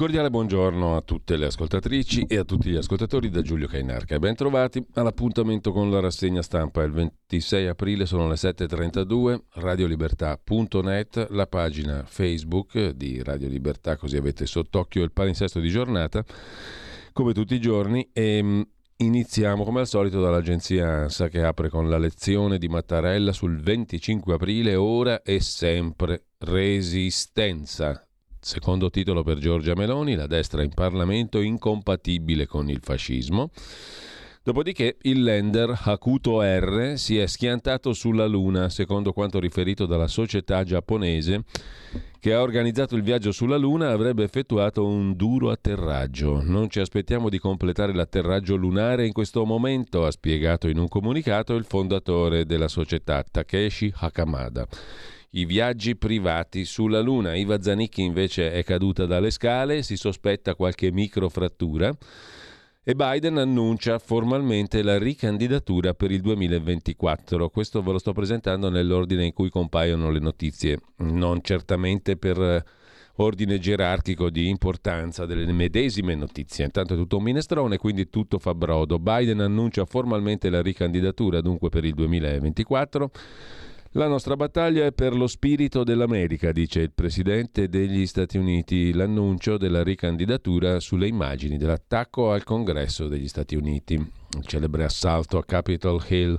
Cordiale buongiorno a tutte le ascoltatrici e a tutti gli ascoltatori da Giulio Cainarca. Ben trovati all'appuntamento con la rassegna stampa. Il 26 aprile sono le 7.32, radiolibertà.net, la pagina Facebook di Radio Libertà, così avete sott'occhio il palinsesto di giornata, come tutti i giorni. E mm, iniziamo come al solito dall'agenzia ANSA che apre con la lezione di Mattarella sul 25 aprile, ora e sempre resistenza Secondo titolo per Giorgia Meloni, la destra in Parlamento incompatibile con il fascismo. Dopodiché il lender Hakuto R si è schiantato sulla Luna, secondo quanto riferito dalla società giapponese che ha organizzato il viaggio sulla Luna avrebbe effettuato un duro atterraggio. Non ci aspettiamo di completare l'atterraggio lunare in questo momento, ha spiegato in un comunicato il fondatore della società Takeshi Hakamada i viaggi privati sulla Luna. Iva Zanicchi invece è caduta dalle scale, si sospetta qualche microfrattura e Biden annuncia formalmente la ricandidatura per il 2024. Questo ve lo sto presentando nell'ordine in cui compaiono le notizie, non certamente per ordine gerarchico di importanza delle medesime notizie. Intanto è tutto un minestrone, quindi tutto fa brodo. Biden annuncia formalmente la ricandidatura dunque per il 2024. La nostra battaglia è per lo spirito dell'America, dice il presidente degli Stati Uniti. L'annuncio della ricandidatura sulle immagini dell'attacco al congresso degli Stati Uniti, il celebre assalto a Capitol Hill.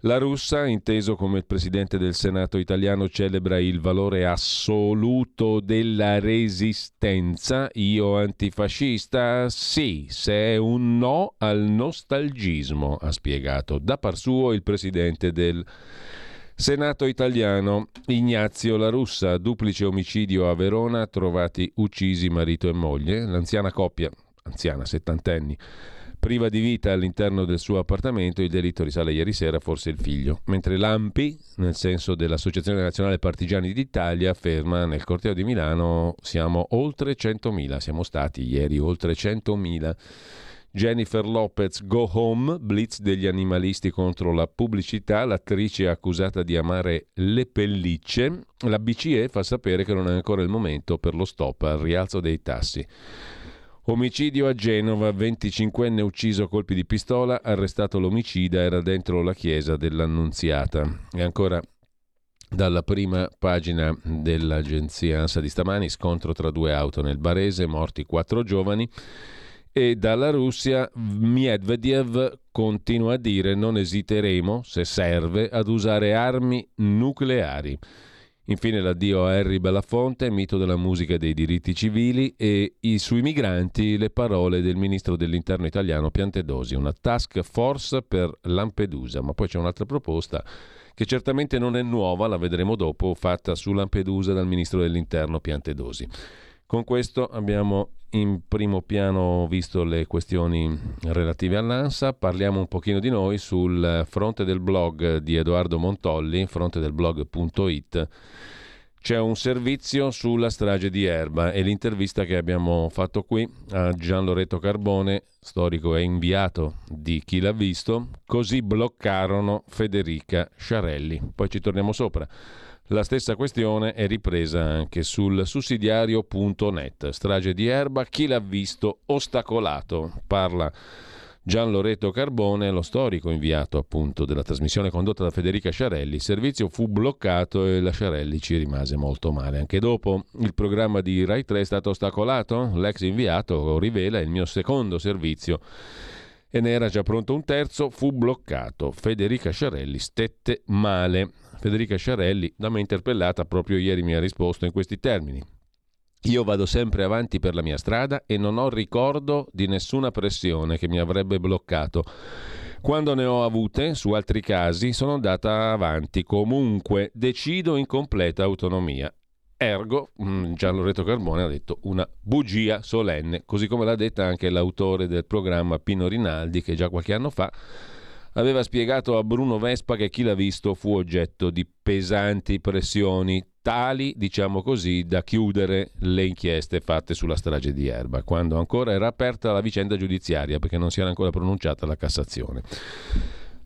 La russa, inteso come il presidente del Senato italiano, celebra il valore assoluto della resistenza. Io antifascista? Sì, se è un no al nostalgismo, ha spiegato da par suo il presidente del Senato italiano. Ignazio La Russa, duplice omicidio a Verona, trovati uccisi marito e moglie. L'anziana coppia, anziana, settantenni, priva di vita all'interno del suo appartamento. Il delitto risale ieri sera, forse il figlio. Mentre l'AMPI, nel senso dell'Associazione Nazionale Partigiani d'Italia, afferma nel corteo di Milano siamo oltre 100.000. Siamo stati ieri oltre 100.000 Jennifer Lopez Go Home, blitz degli animalisti contro la pubblicità, l'attrice è accusata di amare le pellicce. La BCE fa sapere che non è ancora il momento per lo stop al rialzo dei tassi. Omicidio a Genova, 25enne ucciso a colpi di pistola, arrestato l'omicida, era dentro la chiesa dell'Annunziata. E ancora dalla prima pagina dell'agenzia ANSA di stamani, scontro tra due auto nel Barese, morti quattro giovani e dalla Russia Medvedev continua a dire non esiteremo, se serve, ad usare armi nucleari. Infine l'addio a Harry Belafonte, mito della musica e dei diritti civili e sui migranti le parole del ministro dell'interno italiano Piantedosi, una task force per Lampedusa, ma poi c'è un'altra proposta che certamente non è nuova, la vedremo dopo, fatta su Lampedusa dal ministro dell'interno Piantedosi. Con questo abbiamo in primo piano visto le questioni relative all'ANSA, parliamo un pochino di noi sul fronte del blog di Edoardo Montolli, frontedelblog.it. C'è un servizio sulla strage di Erba e l'intervista che abbiamo fatto qui a Gian Loreto Carbone, storico e inviato di Chi l'ha visto, così bloccarono Federica Sciarelli. Poi ci torniamo sopra. La stessa questione è ripresa anche sul sussidiario.net. Strage di Erba, chi l'ha visto ostacolato? Parla Gian Loreto Carbone, lo storico inviato appunto della trasmissione condotta da Federica Sciarelli. Il servizio fu bloccato e la Sciarelli ci rimase molto male. Anche dopo il programma di Rai 3 è stato ostacolato. L'ex inviato rivela il mio secondo servizio e ne era già pronto un terzo, fu bloccato. Federica Sciarelli stette male. Federica Sciarelli, da me interpellata proprio ieri, mi ha risposto in questi termini. Io vado sempre avanti per la mia strada e non ho ricordo di nessuna pressione che mi avrebbe bloccato. Quando ne ho avute, su altri casi, sono andata avanti. Comunque, decido in completa autonomia. Ergo, mm, Gian Loreto Carbone ha detto una bugia solenne, così come l'ha detta anche l'autore del programma Pino Rinaldi, che già qualche anno fa aveva spiegato a Bruno Vespa che chi l'ha visto fu oggetto di pesanti pressioni, tali, diciamo così, da chiudere le inchieste fatte sulla strage di Erba, quando ancora era aperta la vicenda giudiziaria perché non si era ancora pronunciata la Cassazione.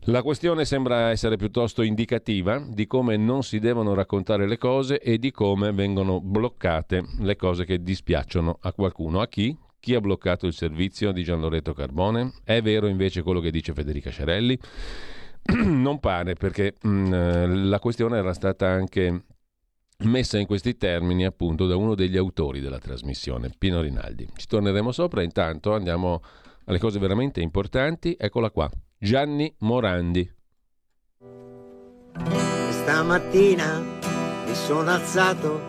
La questione sembra essere piuttosto indicativa di come non si devono raccontare le cose e di come vengono bloccate le cose che dispiacciono a qualcuno. A chi? Chi ha bloccato il servizio di Gian Loreto Carbone? È vero invece quello che dice Federica Sciarelli? non pare perché mh, mm, la questione era stata anche messa in questi termini appunto da uno degli autori della trasmissione, Pino Rinaldi. Ci torneremo sopra, intanto andiamo alle cose veramente importanti. Eccola qua, Gianni Morandi. Stamattina mi sono alzato,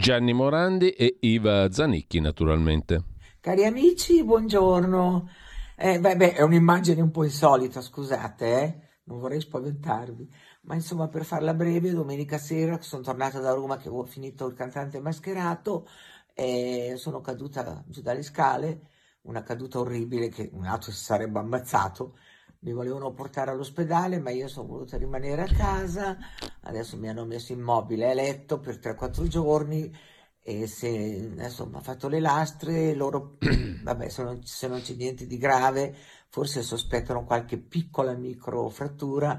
Gianni Morandi e Iva Zanicchi, naturalmente. Cari amici, buongiorno. Eh, beh, è un'immagine un po' insolita, scusate, eh? non vorrei spaventarvi. Ma insomma, per farla breve, domenica sera sono tornata da Roma che avevo finito il cantante mascherato e sono caduta giù dalle scale, una caduta orribile che un altro si sarebbe ammazzato. Mi volevano portare all'ospedale, ma io sono voluta rimanere a casa. Adesso mi hanno messo immobile a letto per 3-4 giorni e se mi ha fatto le lastre, loro, vabbè, se non, se non c'è niente di grave, forse sospettano qualche piccola microfrattura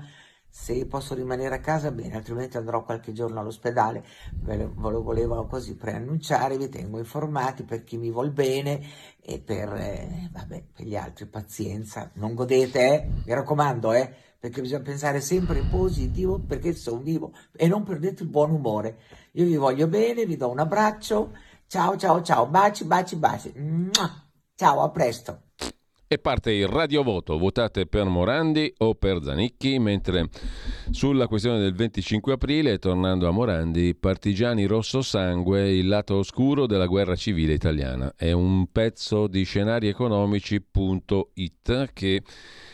se posso rimanere a casa bene, altrimenti andrò qualche giorno all'ospedale. Ve lo volevo così preannunciare, vi tengo informati per chi mi vuol bene e per, eh, vabbè, per gli altri pazienza. Non godete, eh? mi raccomando, eh? perché bisogna pensare sempre in positivo perché sono vivo e non perdete il buon umore. Io vi voglio bene, vi do un abbraccio. Ciao, ciao, ciao, baci, baci, baci. Ciao, a presto. E parte il radiovoto, votate per Morandi o per Zanicchi, mentre sulla questione del 25 aprile, tornando a Morandi, Partigiani Rosso Sangue, il lato oscuro della guerra civile italiana. È un pezzo di scenarieconomici.it che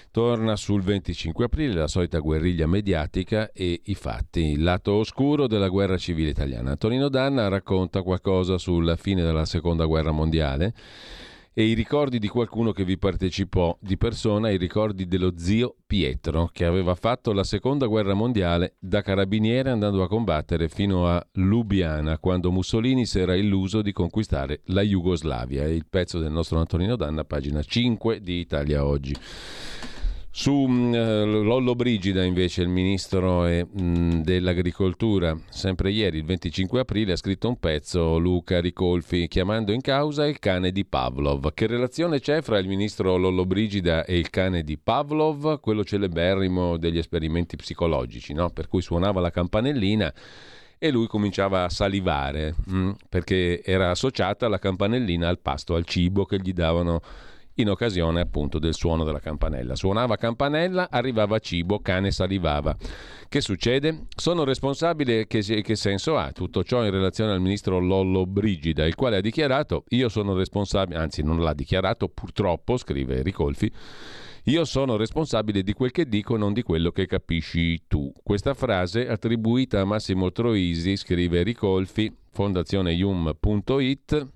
torna sul 25 aprile, la solita guerriglia mediatica e i fatti, il lato oscuro della guerra civile italiana. Tonino Danna racconta qualcosa sulla fine della seconda guerra mondiale e i ricordi di qualcuno che vi partecipò di persona, i ricordi dello zio Pietro, che aveva fatto la seconda guerra mondiale da carabiniere andando a combattere fino a Lubiana, quando Mussolini si era illuso di conquistare la Jugoslavia. Il pezzo del nostro Antonino Danna, pagina 5 di Italia Oggi. Su uh, Lollo Brigida invece il ministro eh, mh, dell'agricoltura, sempre ieri il 25 aprile, ha scritto un pezzo Luca Ricolfi chiamando in causa il cane di Pavlov. Che relazione c'è fra il ministro Lollo Brigida e il cane di Pavlov, quello celeberrimo degli esperimenti psicologici, no? per cui suonava la campanellina e lui cominciava a salivare mh, perché era associata la campanellina al pasto, al cibo che gli davano in occasione appunto del suono della campanella. Suonava campanella, arrivava cibo, cane salivava. Che succede? Sono responsabile, che, che senso ha tutto ciò in relazione al ministro Lollo Brigida, il quale ha dichiarato io sono responsabile, anzi non l'ha dichiarato purtroppo, scrive Ricolfi, io sono responsabile di quel che dico, non di quello che capisci tu. Questa frase, attribuita a Massimo Troisi, scrive Ricolfi, fondazioneium.it,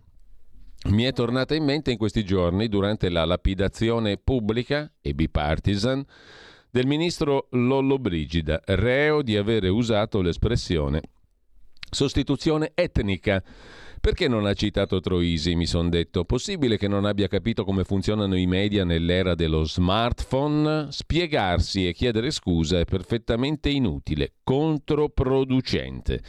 Mi è tornata in mente in questi giorni, durante la lapidazione pubblica e bipartisan del ministro Lollobrigida, reo di avere usato l'espressione sostituzione etnica perché non ha citato Troisi, mi sono detto? Possibile che non abbia capito come funzionano i media nell'era dello smartphone? Spiegarsi e chiedere scusa è perfettamente inutile, controproducente.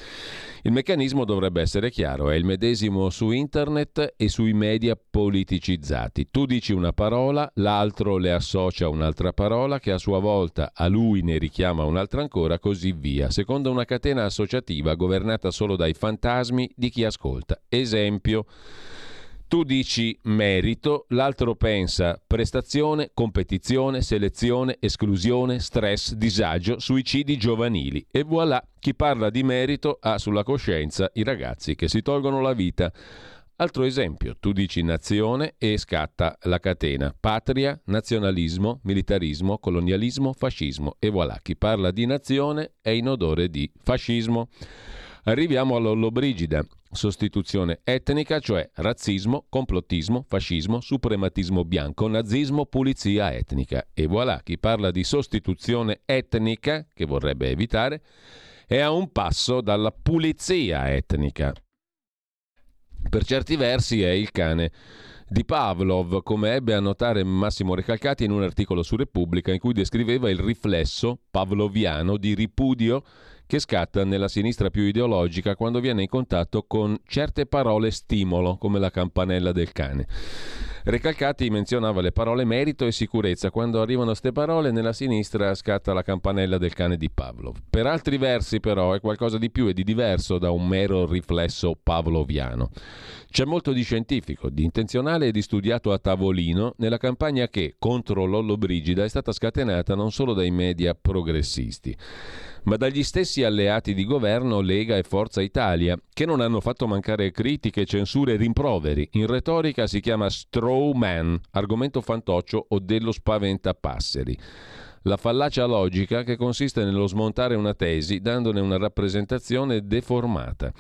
Il meccanismo dovrebbe essere chiaro, è il medesimo su internet e sui media politicizzati. Tu dici una parola, l'altro le associa un'altra parola che a sua volta a lui ne richiama un'altra ancora, così via, secondo una catena associativa governata solo dai fantasmi di chi ascolta. Esempio, tu dici merito, l'altro pensa prestazione, competizione, selezione, esclusione, stress, disagio, suicidi giovanili. E voilà, chi parla di merito ha sulla coscienza i ragazzi che si tolgono la vita. Altro esempio, tu dici nazione e scatta la catena. Patria, nazionalismo, militarismo, colonialismo, fascismo. E voilà, chi parla di nazione è in odore di fascismo. Arriviamo all'Ollobrigida sostituzione etnica, cioè razzismo, complottismo, fascismo, suprematismo bianco, nazismo, pulizia etnica. E voilà, chi parla di sostituzione etnica, che vorrebbe evitare, è a un passo dalla pulizia etnica. Per certi versi è il cane di Pavlov, come ebbe a notare Massimo Recalcati in un articolo su Repubblica in cui descriveva il riflesso pavloviano di ripudio che scatta nella sinistra più ideologica quando viene in contatto con certe parole stimolo, come la campanella del cane. Recalcati menzionava le parole merito e sicurezza. Quando arrivano queste parole, nella sinistra scatta la campanella del cane di Pavlov. Per altri versi, però, è qualcosa di più e di diverso da un mero riflesso pavloviano. C'è molto di scientifico, di intenzionale e di studiato a tavolino nella campagna che, contro Lollo Brigida, è stata scatenata non solo dai media progressisti ma dagli stessi alleati di governo Lega e Forza Italia, che non hanno fatto mancare critiche, censure e rimproveri. In retorica si chiama straw man, argomento fantoccio o dello spaventapasseri. La fallacia logica che consiste nello smontare una tesi dandone una rappresentazione deformata.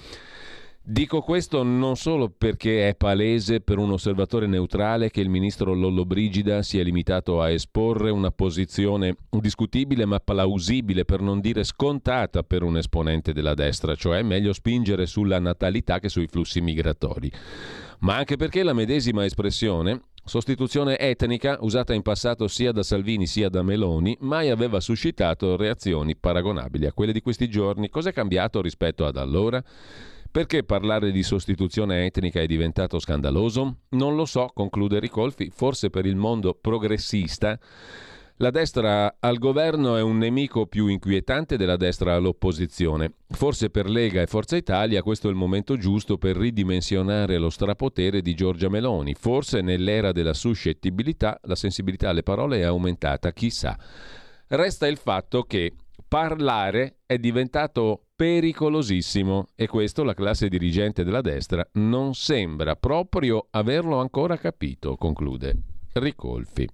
Dico questo non solo perché è palese per un osservatore neutrale che il ministro Lollobrigida si è limitato a esporre una posizione discutibile ma plausibile, per non dire scontata per un esponente della destra, cioè meglio spingere sulla natalità che sui flussi migratori, ma anche perché la medesima espressione Sostituzione etnica, usata in passato sia da Salvini sia da Meloni, mai aveva suscitato reazioni paragonabili a quelle di questi giorni. Cos'è cambiato rispetto ad allora? Perché parlare di sostituzione etnica è diventato scandaloso? Non lo so, conclude Ricolfi, forse per il mondo progressista. La destra al governo è un nemico più inquietante della destra all'opposizione. Forse per Lega e Forza Italia questo è il momento giusto per ridimensionare lo strapotere di Giorgia Meloni. Forse nell'era della suscettibilità la sensibilità alle parole è aumentata, chissà. Resta il fatto che parlare è diventato pericolosissimo e questo la classe dirigente della destra non sembra proprio averlo ancora capito, conclude Ricolfi.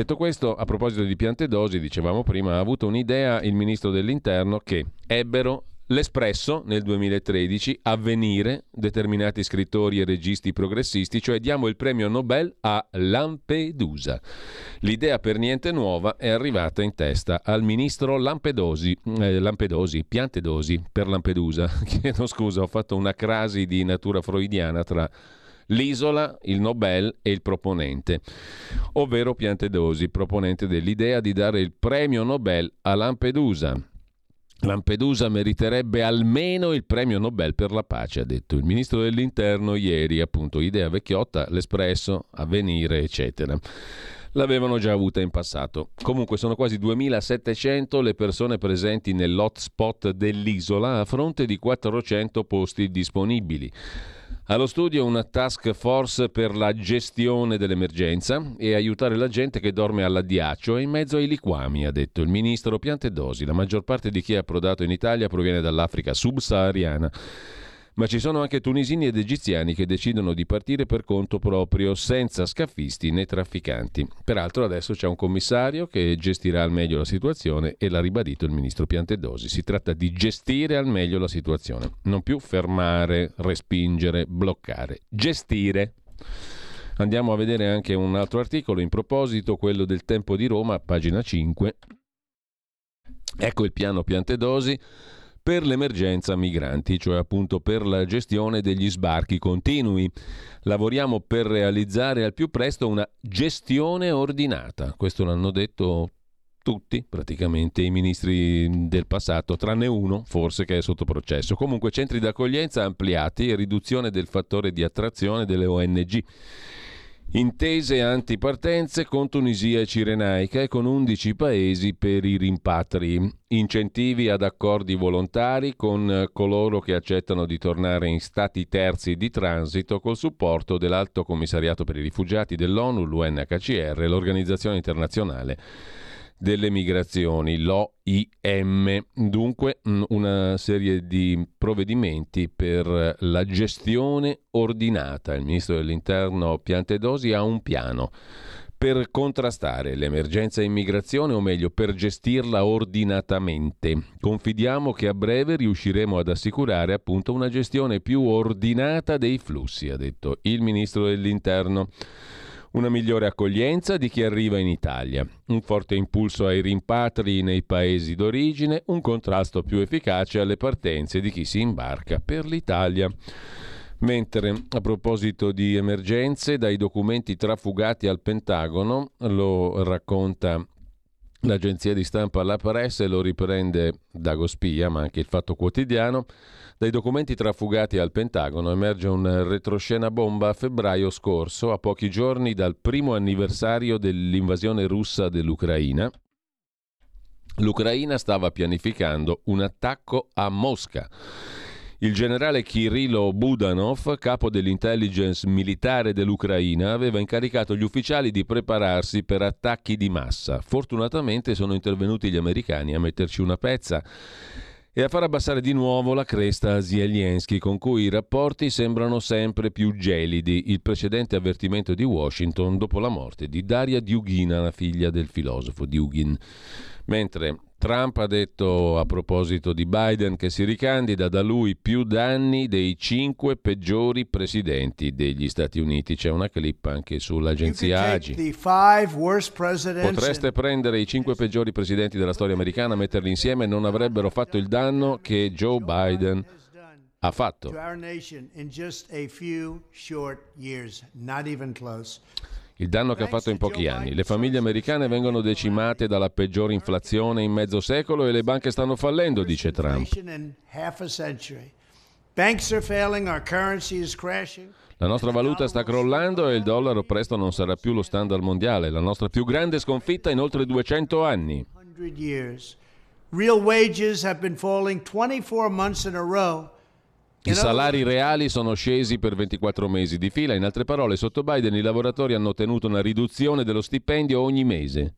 Detto questo, a proposito di piante dosi, dicevamo prima, ha avuto un'idea il ministro dell'Interno che ebbero L'Espresso nel 2013, Avvenire, determinati scrittori e registi progressisti, cioè diamo il premio Nobel a Lampedusa. L'idea per niente nuova è arrivata in testa al ministro Lampedosi, eh, Lampedosi, Piantedosi per Lampedusa. Chiedo scusa, ho fatto una crasi di natura freudiana tra l'isola, il Nobel e il proponente, ovvero Piantedosi, proponente dell'idea di dare il premio Nobel a Lampedusa. Lampedusa meriterebbe almeno il premio Nobel per la pace, ha detto il ministro dell'interno ieri, appunto, idea vecchiotta, l'espresso, avvenire, eccetera. L'avevano già avuta in passato. Comunque sono quasi 2700 le persone presenti nell'hotspot dell'isola a fronte di 400 posti disponibili. Allo studio una task force per la gestione dell'emergenza e aiutare la gente che dorme all'addiaccio e in mezzo ai liquami, ha detto il ministro Piantedosi. La maggior parte di chi è approdato in Italia proviene dall'Africa subsahariana ma ci sono anche tunisini ed egiziani che decidono di partire per conto proprio, senza scafisti né trafficanti. Peraltro adesso c'è un commissario che gestirà al meglio la situazione e l'ha ribadito il ministro Piantedosi. Si tratta di gestire al meglio la situazione, non più fermare, respingere, bloccare, gestire. Andiamo a vedere anche un altro articolo in proposito, quello del tempo di Roma, pagina 5. Ecco il piano Piantedosi per l'emergenza migranti, cioè appunto per la gestione degli sbarchi continui. Lavoriamo per realizzare al più presto una gestione ordinata. Questo l'hanno detto tutti praticamente i ministri del passato, tranne uno forse che è sotto processo. Comunque centri d'accoglienza ampliati e riduzione del fattore di attrazione delle ONG. Intese antipartenze con Tunisia e Cirenaica e con 11 paesi per i rimpatri. Incentivi ad accordi volontari con coloro che accettano di tornare in stati terzi di transito col supporto dell'Alto Commissariato per i Rifugiati dell'ONU, l'UNHCR e l'Organizzazione Internazionale delle migrazioni, l'OIM. Dunque una serie di provvedimenti per la gestione ordinata. Il ministro dell'Interno Piantedosi ha un piano per contrastare l'emergenza immigrazione o meglio per gestirla ordinatamente. Confidiamo che a breve riusciremo ad assicurare appunto una gestione più ordinata dei flussi, ha detto il ministro dell'Interno una migliore accoglienza di chi arriva in Italia, un forte impulso ai rimpatri nei paesi d'origine, un contrasto più efficace alle partenze di chi si imbarca per l'Italia. Mentre a proposito di emergenze, dai documenti trafugati al Pentagono, lo racconta l'agenzia di stampa La Presse, lo riprende Dago Spia, ma anche il Fatto Quotidiano, dai documenti trafugati al Pentagono emerge un retroscena bomba a febbraio scorso, a pochi giorni dal primo anniversario dell'invasione russa dell'Ucraina. L'Ucraina stava pianificando un attacco a Mosca. Il generale Kirilo Budanov, capo dell'intelligence militare dell'Ucraina, aveva incaricato gli ufficiali di prepararsi per attacchi di massa. Fortunatamente sono intervenuti gli americani a metterci una pezza e a far abbassare di nuovo la cresta a Zelensky, con cui i rapporti sembrano sempre più gelidi, il precedente avvertimento di Washington dopo la morte di Daria Dugina, la figlia del filosofo Dugin. Mentre Trump ha detto a proposito di Biden che si ricandida da lui più danni dei cinque peggiori presidenti degli Stati Uniti. C'è una clip anche sull'agenzia AGI. Potreste prendere i cinque peggiori presidenti della storia americana, metterli insieme e non avrebbero fatto il danno che Joe Biden ha fatto. Il danno che ha fatto in pochi anni. Le famiglie americane vengono decimate dalla peggiore inflazione in mezzo secolo e le banche stanno fallendo, dice Trump. La nostra valuta sta crollando e il dollaro presto non sarà più lo standard mondiale, la nostra più grande sconfitta in oltre 200 anni. Real wages have been falling 24 months in a row i salari reali sono scesi per 24 mesi di fila, in altre parole, sotto Biden i lavoratori hanno ottenuto una riduzione dello stipendio ogni mese.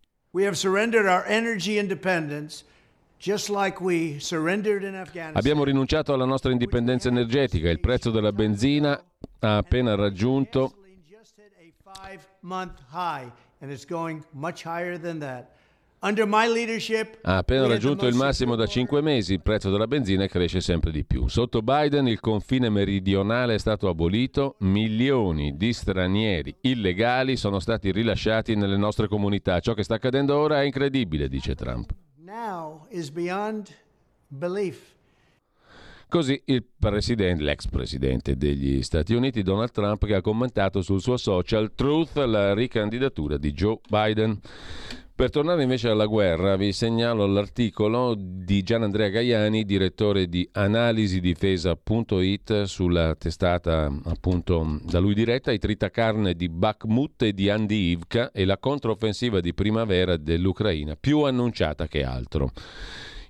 Abbiamo rinunciato alla nostra indipendenza energetica, il prezzo della benzina ha appena raggiunto ha appena raggiunto il massimo da cinque mesi, il prezzo della benzina cresce sempre di più. Sotto Biden il confine meridionale è stato abolito, milioni di stranieri illegali sono stati rilasciati nelle nostre comunità. Ciò che sta accadendo ora è incredibile, dice Trump. Così il presidente, l'ex presidente degli Stati Uniti, Donald Trump, che ha commentato sul suo social Truth la ricandidatura di Joe Biden. Per tornare invece alla guerra, vi segnalo l'articolo di Gian Andrea Gaiani, direttore di analisidifesa.it, sulla testata appunto da lui diretta, i tritacarne di Bakhmut e di Andivka e la controffensiva di primavera dell'Ucraina, più annunciata che altro.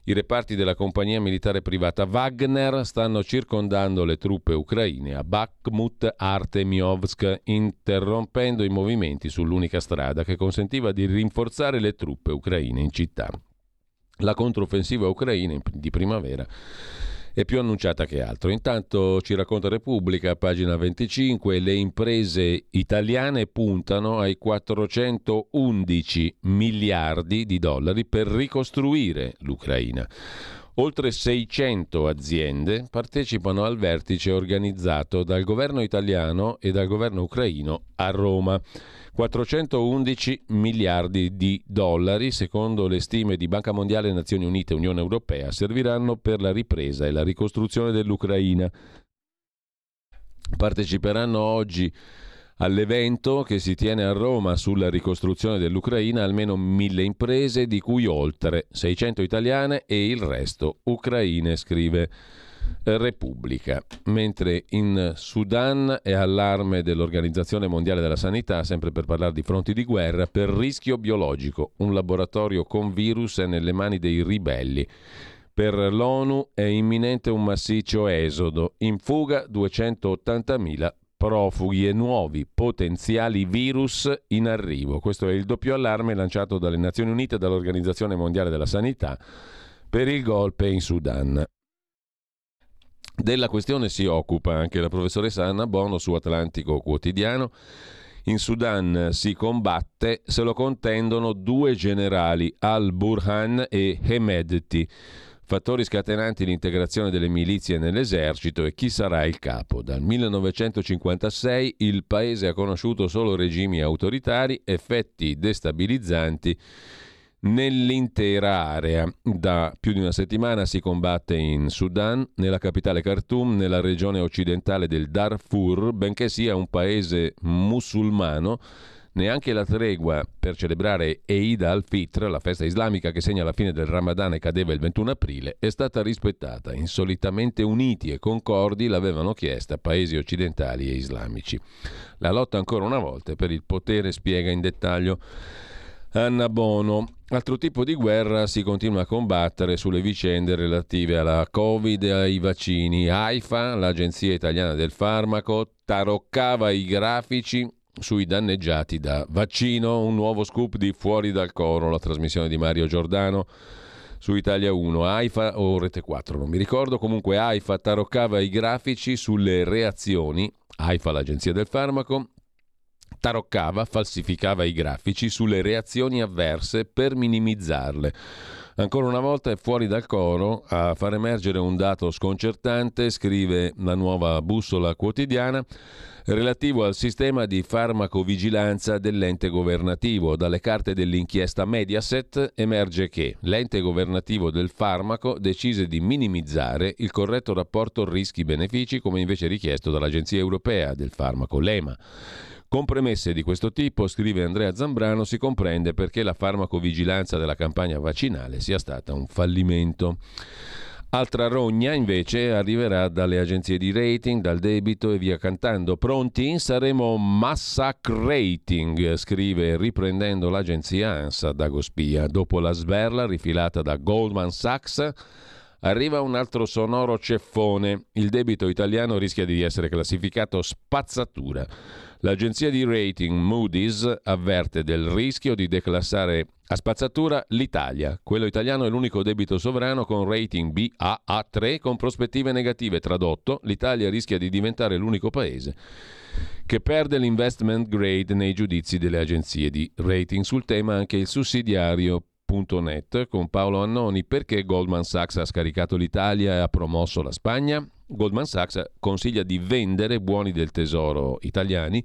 I reparti della compagnia militare privata Wagner stanno circondando le truppe ucraine a Bakhmut Artemiovsk, interrompendo i movimenti sull'unica strada che consentiva di rinforzare le truppe ucraine in città. La controffensiva ucraina di primavera è più annunciata che altro. Intanto ci racconta Repubblica, pagina 25, le imprese italiane puntano ai 411 miliardi di dollari per ricostruire l'Ucraina. Oltre 600 aziende partecipano al vertice organizzato dal governo italiano e dal governo ucraino a Roma. 411 miliardi di dollari, secondo le stime di Banca Mondiale, Nazioni Unite e Unione Europea, serviranno per la ripresa e la ricostruzione dell'Ucraina. Parteciperanno oggi all'evento che si tiene a Roma sulla ricostruzione dell'Ucraina almeno mille imprese, di cui oltre 600 italiane e il resto ucraine, scrive Repubblica, mentre in Sudan è allarme dell'Organizzazione Mondiale della Sanità, sempre per parlare di fronti di guerra, per rischio biologico. Un laboratorio con virus è nelle mani dei ribelli. Per l'ONU è imminente un massiccio esodo, in fuga 280.000 profughi e nuovi potenziali virus in arrivo. Questo è il doppio allarme lanciato dalle Nazioni Unite e dall'Organizzazione Mondiale della Sanità per il golpe in Sudan. Della questione si occupa anche la professoressa Anna Bono su Atlantico Quotidiano. In Sudan si combatte, se lo contendono due generali, al-Burhan e Hemedti, fattori scatenanti l'integrazione delle milizie nell'esercito e chi sarà il capo. Dal 1956 il paese ha conosciuto solo regimi autoritari, effetti destabilizzanti nell'intera area. Da più di una settimana si combatte in Sudan, nella capitale Khartoum, nella regione occidentale del Darfur, benché sia un paese musulmano. Neanche la tregua per celebrare Eid al-Fitr, la festa islamica che segna la fine del Ramadan e cadeva il 21 aprile, è stata rispettata. Insolitamente uniti e concordi l'avevano chiesta paesi occidentali e islamici. La lotta ancora una volta per il potere spiega in dettaglio Anna Bono. Altro tipo di guerra si continua a combattere sulle vicende relative alla Covid e ai vaccini. AIFA, l'Agenzia Italiana del Farmaco, taroccava i grafici sui danneggiati da vaccino. Un nuovo scoop di Fuori dal Coro, la trasmissione di Mario Giordano su Italia 1, AIFA o Rete 4, non mi ricordo. Comunque AIFA taroccava i grafici sulle reazioni, AIFA l'Agenzia del Farmaco, taroccava, falsificava i grafici sulle reazioni avverse per minimizzarle. Ancora una volta è fuori dal coro a far emergere un dato sconcertante, scrive la nuova bussola quotidiana, relativo al sistema di farmacovigilanza dell'ente governativo. Dalle carte dell'inchiesta Mediaset emerge che l'ente governativo del farmaco decise di minimizzare il corretto rapporto rischi-benefici come invece richiesto dall'Agenzia europea del farmaco, l'EMA. Con premesse di questo tipo, scrive Andrea Zambrano, si comprende perché la farmacovigilanza della campagna vaccinale sia stata un fallimento. Altra rogna invece arriverà dalle agenzie di rating, dal debito e via cantando. Pronti? Saremo massacrating, scrive riprendendo l'agenzia ANSA Dagospia. Dopo la sberla rifilata da Goldman Sachs, arriva un altro sonoro ceffone. Il debito italiano rischia di essere classificato spazzatura. L'agenzia di rating Moody's avverte del rischio di declassare a spazzatura l'Italia. Quello italiano è l'unico debito sovrano con rating BAA3 con prospettive negative. Tradotto, l'Italia rischia di diventare l'unico paese che perde l'investment grade nei giudizi delle agenzie di rating. Sul tema anche il sussidiario con Paolo Annoni perché Goldman Sachs ha scaricato l'Italia e ha promosso la Spagna? Goldman Sachs consiglia di vendere buoni del tesoro italiani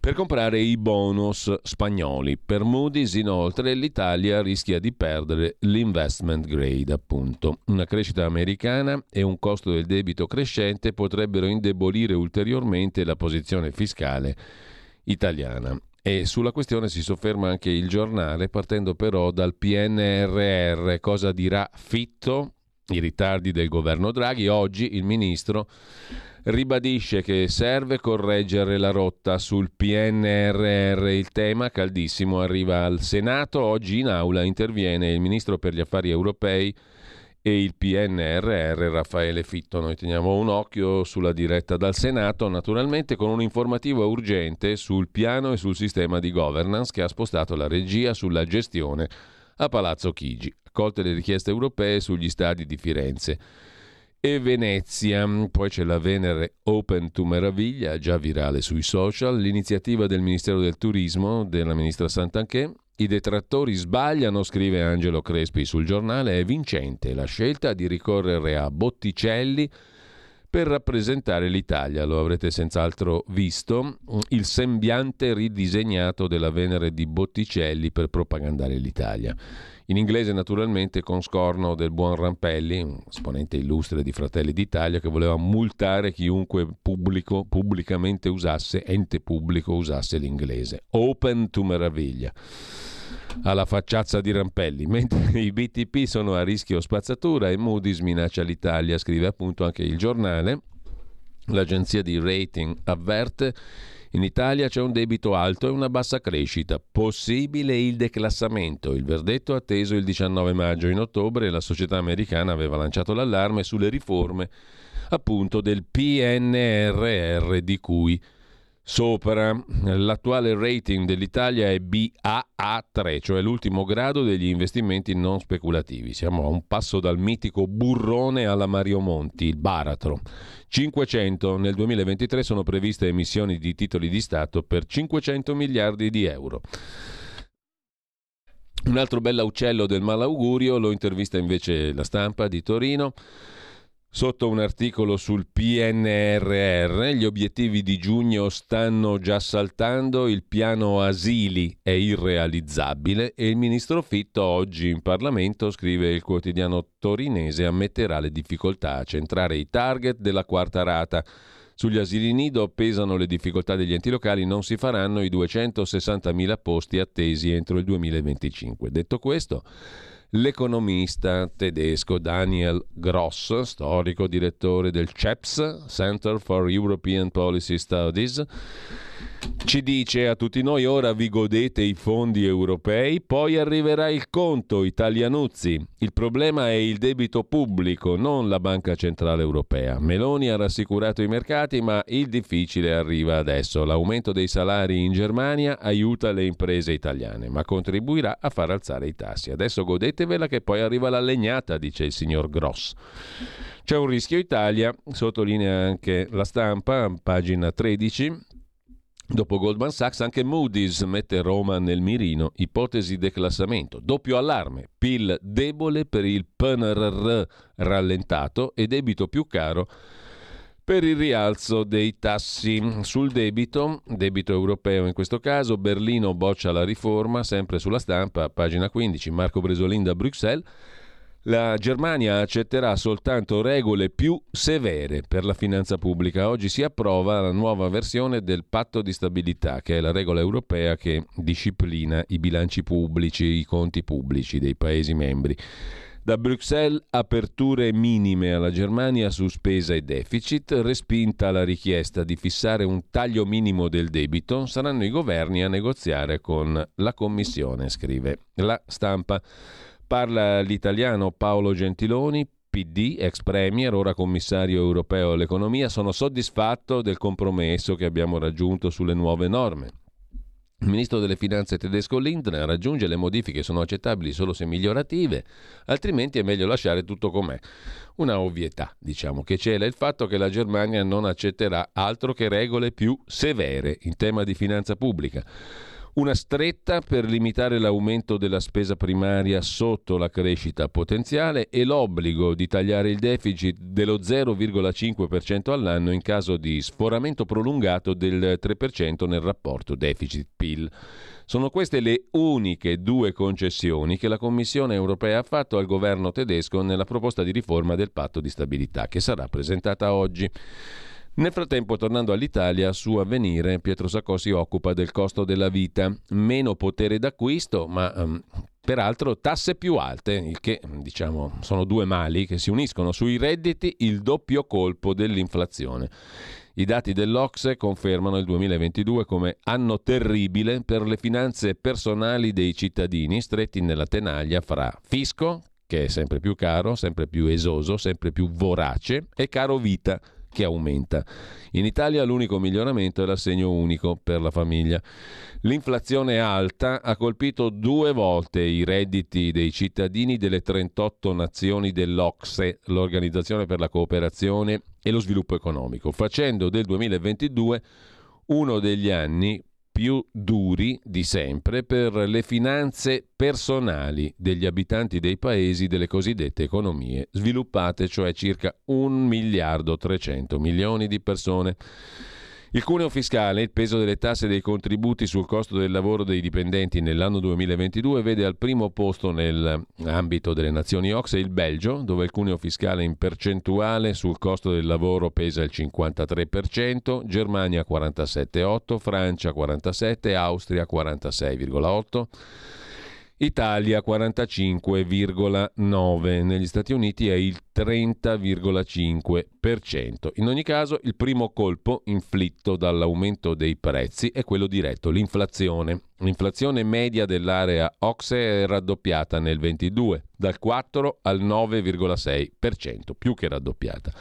per comprare i bonus spagnoli. Per Moody's, inoltre, l'Italia rischia di perdere l'investment grade, appunto. Una crescita americana e un costo del debito crescente potrebbero indebolire ulteriormente la posizione fiscale italiana. E sulla questione si sofferma anche il giornale, partendo però dal PNRR. Cosa dirà Fitto? I ritardi del governo Draghi. Oggi il ministro ribadisce che serve correggere la rotta sul PNRR. Il tema caldissimo arriva al Senato. Oggi in aula interviene il ministro per gli affari europei e il PNRR Raffaele Fitto. Noi teniamo un occhio sulla diretta dal Senato, naturalmente con un'informativa urgente sul piano e sul sistema di governance che ha spostato la regia sulla gestione a Palazzo Chigi, accolte le richieste europee sugli stadi di Firenze e Venezia. Poi c'è la Venere Open to Meraviglia, già virale sui social, l'iniziativa del Ministero del Turismo della ministra Santanchè. I detrattori sbagliano, scrive Angelo Crespi sul giornale, è vincente la scelta di ricorrere a Botticelli per rappresentare l'Italia. Lo avrete senz'altro visto, il sembiante ridisegnato della Venere di Botticelli per propagandare l'Italia. In inglese naturalmente con scorno del buon Rampelli, un esponente illustre di Fratelli d'Italia che voleva multare chiunque pubblico, pubblicamente usasse, ente pubblico usasse l'inglese. Open to meraviglia alla facciazza di Rampelli, mentre i BTP sono a rischio spazzatura e Moody's minaccia l'Italia, scrive appunto anche il giornale. L'agenzia di rating avverte in Italia c'è un debito alto e una bassa crescita. Possibile il declassamento. Il verdetto atteso il 19 maggio. In ottobre la società americana aveva lanciato l'allarme sulle riforme appunto del PNRR di cui sopra. L'attuale rating dell'Italia è BAA3, cioè l'ultimo grado degli investimenti non speculativi. Siamo a un passo dal mitico burrone alla Mario Monti, il baratro. 500 nel 2023 sono previste emissioni di titoli di Stato per 500 miliardi di euro. Un altro bell'uccello del malaugurio lo intervista invece la stampa di Torino. Sotto un articolo sul PNRR, gli obiettivi di giugno stanno già saltando, il piano asili è irrealizzabile e il ministro Fitto oggi in Parlamento, scrive il quotidiano torinese, ammetterà le difficoltà a centrare i target della quarta rata. Sugli asili nido pesano le difficoltà degli enti locali, non si faranno i 260.000 posti attesi entro il 2025. Detto questo, l'economista tedesco Daniel Gross, storico direttore del CEPS, Center for European Policy Studies, ci dice a tutti noi ora vi godete i fondi europei, poi arriverà il conto italianuzzi. Il problema è il debito pubblico, non la Banca Centrale Europea. Meloni ha rassicurato i mercati, ma il difficile arriva adesso. L'aumento dei salari in Germania aiuta le imprese italiane, ma contribuirà a far alzare i tassi. Adesso godetevela che poi arriva la legnata, dice il signor Gross. C'è un rischio Italia, sottolinea anche la stampa, pagina 13 Dopo Goldman Sachs anche Moody's mette Roma nel mirino, ipotesi declassamento, doppio allarme, PIL debole per il PNRR rallentato e debito più caro per il rialzo dei tassi. Sul debito, debito europeo in questo caso, Berlino boccia la riforma, sempre sulla stampa, pagina 15, Marco Bresolin da Bruxelles, la Germania accetterà soltanto regole più severe per la finanza pubblica. Oggi si approva la nuova versione del patto di stabilità, che è la regola europea che disciplina i bilanci pubblici, i conti pubblici dei Paesi membri. Da Bruxelles aperture minime alla Germania su spesa e deficit, respinta la richiesta di fissare un taglio minimo del debito, saranno i governi a negoziare con la Commissione, scrive la stampa. Parla l'italiano Paolo Gentiloni, PD, ex premier, ora commissario europeo all'economia. Sono soddisfatto del compromesso che abbiamo raggiunto sulle nuove norme. Il ministro delle finanze tedesco Lindner raggiunge le modifiche sono accettabili solo se migliorative, altrimenti è meglio lasciare tutto com'è. Una ovvietà, diciamo, che cela il fatto che la Germania non accetterà altro che regole più severe in tema di finanza pubblica una stretta per limitare l'aumento della spesa primaria sotto la crescita potenziale e l'obbligo di tagliare il deficit dello 0,5% all'anno in caso di sforamento prolungato del 3% nel rapporto deficit-PIL. Sono queste le uniche due concessioni che la Commissione europea ha fatto al governo tedesco nella proposta di riforma del patto di stabilità che sarà presentata oggi. Nel frattempo, tornando all'Italia, su Avvenire, Pietro Sacco si occupa del costo della vita, meno potere d'acquisto, ma um, peraltro tasse più alte, il che diciamo sono due mali che si uniscono. Sui redditi, il doppio colpo dell'inflazione. I dati dell'Ocse confermano il 2022 come anno terribile per le finanze personali dei cittadini stretti nella tenaglia fra fisco, che è sempre più caro, sempre più esoso, sempre più vorace, e caro vita, che aumenta. In Italia l'unico miglioramento è l'assegno unico per la famiglia. L'inflazione alta ha colpito due volte i redditi dei cittadini delle 38 nazioni dell'Ocse, l'Organizzazione per la cooperazione e lo sviluppo economico, facendo del 2022 uno degli anni più duri di sempre per le finanze personali degli abitanti dei paesi delle cosiddette economie sviluppate, cioè circa 1 miliardo 300 milioni di persone. Il cuneo fiscale, il peso delle tasse e dei contributi sul costo del lavoro dei dipendenti nell'anno 2022 vede al primo posto nell'ambito delle nazioni OXE il Belgio, dove il cuneo fiscale in percentuale sul costo del lavoro pesa il 53%, Germania 47,8%, Francia 47%, Austria 46,8%. Italia 45,9, negli Stati Uniti è il 30,5%. In ogni caso il primo colpo inflitto dall'aumento dei prezzi è quello diretto, l'inflazione. L'inflazione media dell'area OXE è raddoppiata nel 22, dal 4 al 9,6%, più che raddoppiata.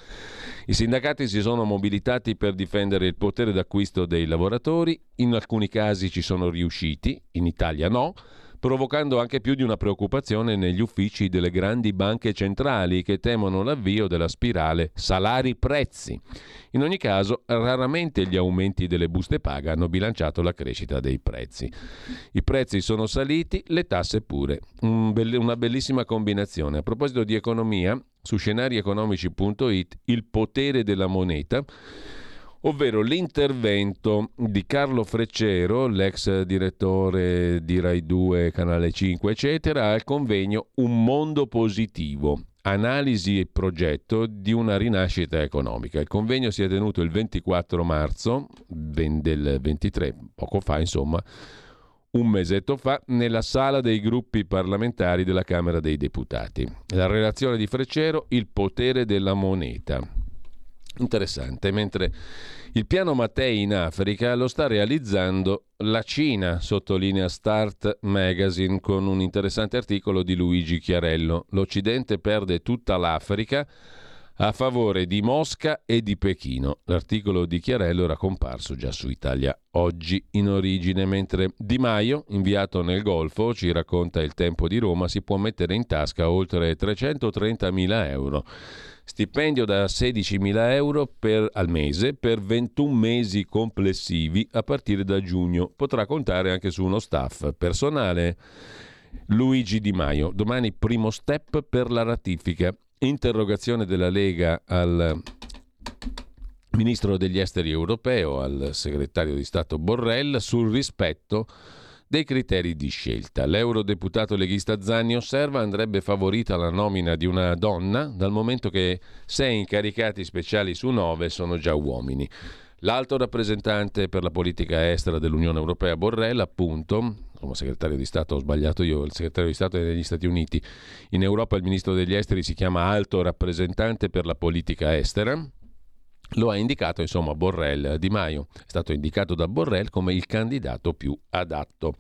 I sindacati si sono mobilitati per difendere il potere d'acquisto dei lavoratori, in alcuni casi ci sono riusciti, in Italia no provocando anche più di una preoccupazione negli uffici delle grandi banche centrali che temono l'avvio della spirale salari-prezzi. In ogni caso, raramente gli aumenti delle buste paga hanno bilanciato la crescita dei prezzi. I prezzi sono saliti, le tasse pure. Una bellissima combinazione. A proposito di economia, su scenarieconomici.it il potere della moneta ovvero l'intervento di Carlo Freccero, l'ex direttore di Rai 2, Canale 5, eccetera, al convegno Un mondo positivo. Analisi e progetto di una rinascita economica. Il convegno si è tenuto il 24 marzo del 23, poco fa insomma, un mesetto fa, nella sala dei gruppi parlamentari della Camera dei Deputati. La relazione di Freccero, Il potere della moneta. Interessante, mentre il piano Mattei in Africa lo sta realizzando la Cina, sottolinea Start Magazine con un interessante articolo di Luigi Chiarello. L'Occidente perde tutta l'Africa a favore di Mosca e di Pechino. L'articolo di Chiarello era comparso già su Italia oggi in origine, mentre Di Maio, inviato nel Golfo, ci racconta il tempo di Roma, si può mettere in tasca oltre 330 mila euro Stipendio da 16.000 euro per, al mese per 21 mesi complessivi a partire da giugno. Potrà contare anche su uno staff personale. Luigi Di Maio. Domani primo step per la ratifica. Interrogazione della Lega al ministro degli esteri europeo, al segretario di Stato Borrell, sul rispetto dei criteri di scelta. L'eurodeputato leghista Zanni osserva andrebbe favorita la nomina di una donna dal momento che sei incaricati speciali su nove sono già uomini. L'alto rappresentante per la politica estera dell'Unione Europea Borrell, appunto, come segretario di Stato ho sbagliato io, il segretario di Stato è negli Stati Uniti, in Europa il ministro degli esteri si chiama alto rappresentante per la politica estera, lo ha indicato insomma Borrell Di Maio, è stato indicato da Borrell come il candidato più adatto.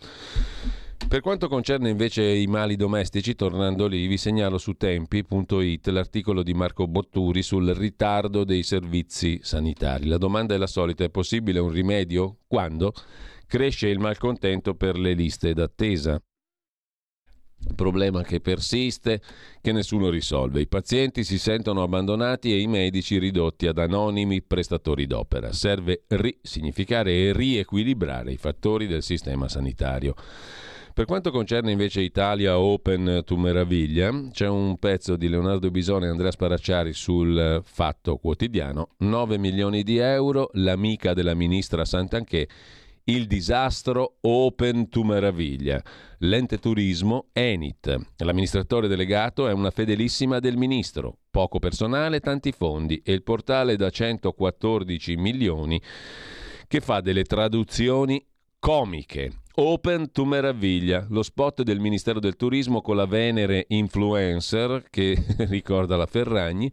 Per quanto concerne invece i mali domestici, tornando lì, vi segnalo su tempi.it l'articolo di Marco Botturi sul ritardo dei servizi sanitari. La domanda è la solita, è possibile un rimedio? Quando? Cresce il malcontento per le liste d'attesa problema che persiste, che nessuno risolve. I pazienti si sentono abbandonati e i medici ridotti ad anonimi prestatori d'opera. Serve risignificare e riequilibrare i fattori del sistema sanitario. Per quanto concerne invece Italia Open to Meraviglia, c'è un pezzo di Leonardo Bisone e Andrea Sparacciari sul Fatto Quotidiano. 9 milioni di euro, l'amica della ministra Santanché il disastro Open to Meraviglia. L'ente turismo Enit. L'amministratore delegato è una fedelissima del ministro. Poco personale, tanti fondi e il portale da 114 milioni che fa delle traduzioni comiche. Open to Meraviglia, lo spot del Ministero del Turismo con la Venere influencer che ricorda la Ferragni,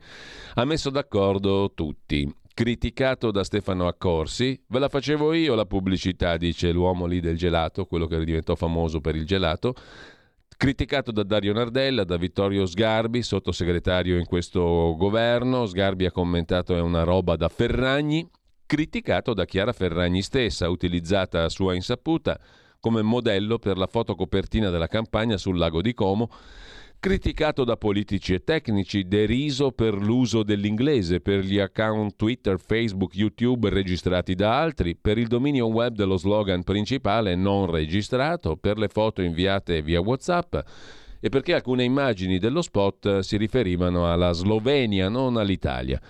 ha messo d'accordo tutti criticato da Stefano Accorsi. Ve la facevo io la pubblicità, dice l'uomo lì del gelato, quello che diventò famoso per il gelato. Criticato da Dario Nardella, da Vittorio Sgarbi, sottosegretario in questo governo. Sgarbi ha commentato è una roba da Ferragni. Criticato da Chiara Ferragni stessa, utilizzata a sua insaputa come modello per la fotocopertina della campagna sul lago di Como criticato da politici e tecnici, deriso per l'uso dell'inglese, per gli account Twitter, Facebook, YouTube registrati da altri, per il dominio web dello slogan principale non registrato, per le foto inviate via WhatsApp e perché alcune immagini dello spot si riferivano alla Slovenia, non all'Italia.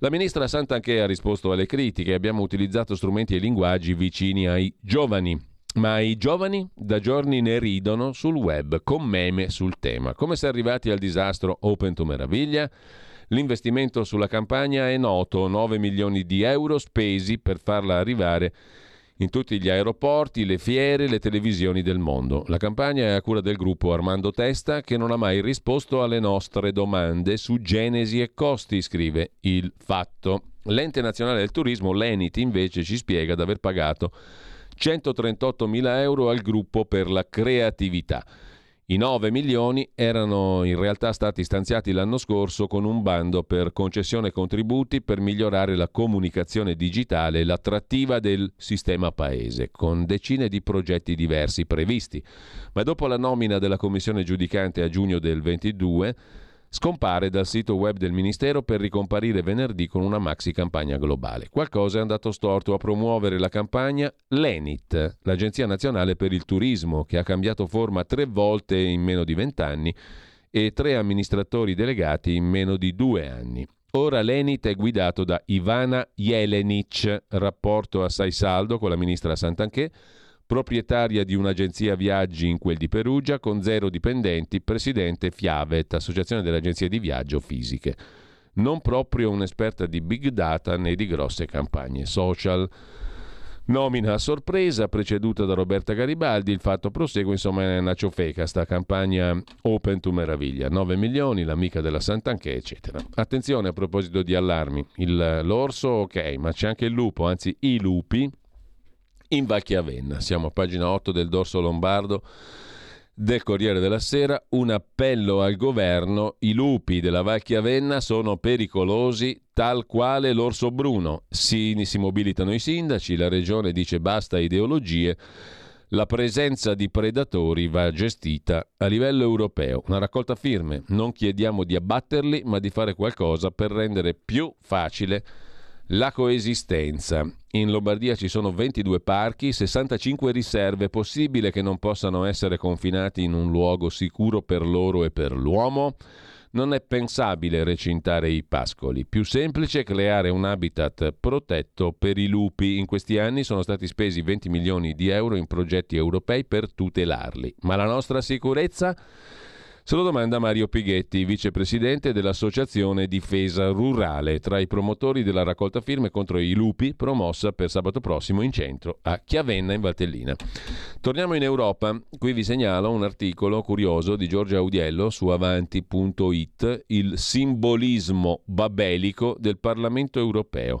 La ministra Santanché ha risposto alle critiche, abbiamo utilizzato strumenti e linguaggi vicini ai giovani ma i giovani da giorni ne ridono sul web con meme sul tema. Come si è arrivati al disastro Open to Meraviglia? L'investimento sulla campagna è noto, 9 milioni di euro spesi per farla arrivare in tutti gli aeroporti, le fiere, le televisioni del mondo. La campagna è a cura del gruppo Armando Testa che non ha mai risposto alle nostre domande su genesi e costi, scrive il fatto. L'ente nazionale del turismo, l'Enit, invece ci spiega di aver pagato 138.000 euro al gruppo per la creatività. I 9 milioni erano in realtà stati stanziati l'anno scorso con un bando per concessione contributi per migliorare la comunicazione digitale e l'attrattiva del sistema paese, con decine di progetti diversi previsti. Ma dopo la nomina della commissione giudicante a giugno del 22, scompare dal sito web del Ministero per ricomparire venerdì con una maxi campagna globale. Qualcosa è andato storto a promuovere la campagna l'ENIT, l'Agenzia Nazionale per il Turismo, che ha cambiato forma tre volte in meno di vent'anni e tre amministratori delegati in meno di due anni. Ora l'Enit è guidato da Ivana Jelenic, rapporto assai saldo con la ministra Santanché, proprietaria di un'agenzia viaggi in quel di Perugia con zero dipendenti, presidente Fiavet, Associazione delle agenzie di viaggio fisiche. Non proprio un'esperta di big data né di grosse campagne social. Nomina a sorpresa, preceduta da Roberta Garibaldi, il fatto prosegue, insomma è una ciofeca, sta campagna Open to Meraviglia, 9 milioni, l'amica della Sant'Anché, eccetera. Attenzione a proposito di allarmi, il, l'orso ok, ma c'è anche il lupo, anzi i lupi, in Valchiavenna. Siamo a pagina 8 del dorso lombardo del Corriere della Sera, un appello al governo, i lupi della Valchiavenna sono pericolosi tal quale l'orso bruno, si, si mobilitano i sindaci, la regione dice basta ideologie, la presenza di predatori va gestita a livello europeo. Una raccolta firme, non chiediamo di abbatterli ma di fare qualcosa per rendere più facile la coesistenza. In Lombardia ci sono 22 parchi, 65 riserve. Possibile che non possano essere confinati in un luogo sicuro per loro e per l'uomo? Non è pensabile recintare i pascoli. Più semplice creare un habitat protetto per i lupi. In questi anni sono stati spesi 20 milioni di euro in progetti europei per tutelarli. Ma la nostra sicurezza? Se lo domanda Mario Pighetti, vicepresidente dell'Associazione Difesa Rurale, tra i promotori della raccolta firme contro i lupi promossa per sabato prossimo in centro a Chiavenna in Valtellina. Torniamo in Europa, qui vi segnalo un articolo curioso di Giorgio Audiello su avanti.it, il simbolismo babelico del Parlamento europeo.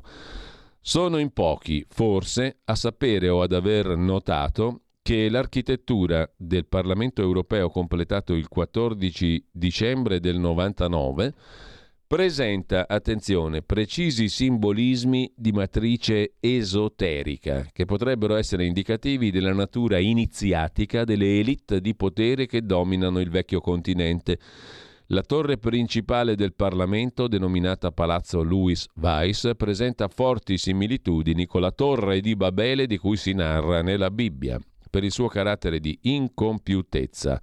Sono in pochi, forse, a sapere o ad aver notato che l'architettura del Parlamento europeo completato il 14 dicembre del 99 presenta, attenzione, precisi simbolismi di matrice esoterica che potrebbero essere indicativi della natura iniziatica delle elite di potere che dominano il vecchio continente. La torre principale del Parlamento, denominata Palazzo Louis Weiss, presenta forti similitudini con la torre di Babele di cui si narra nella Bibbia per il suo carattere di incompiutezza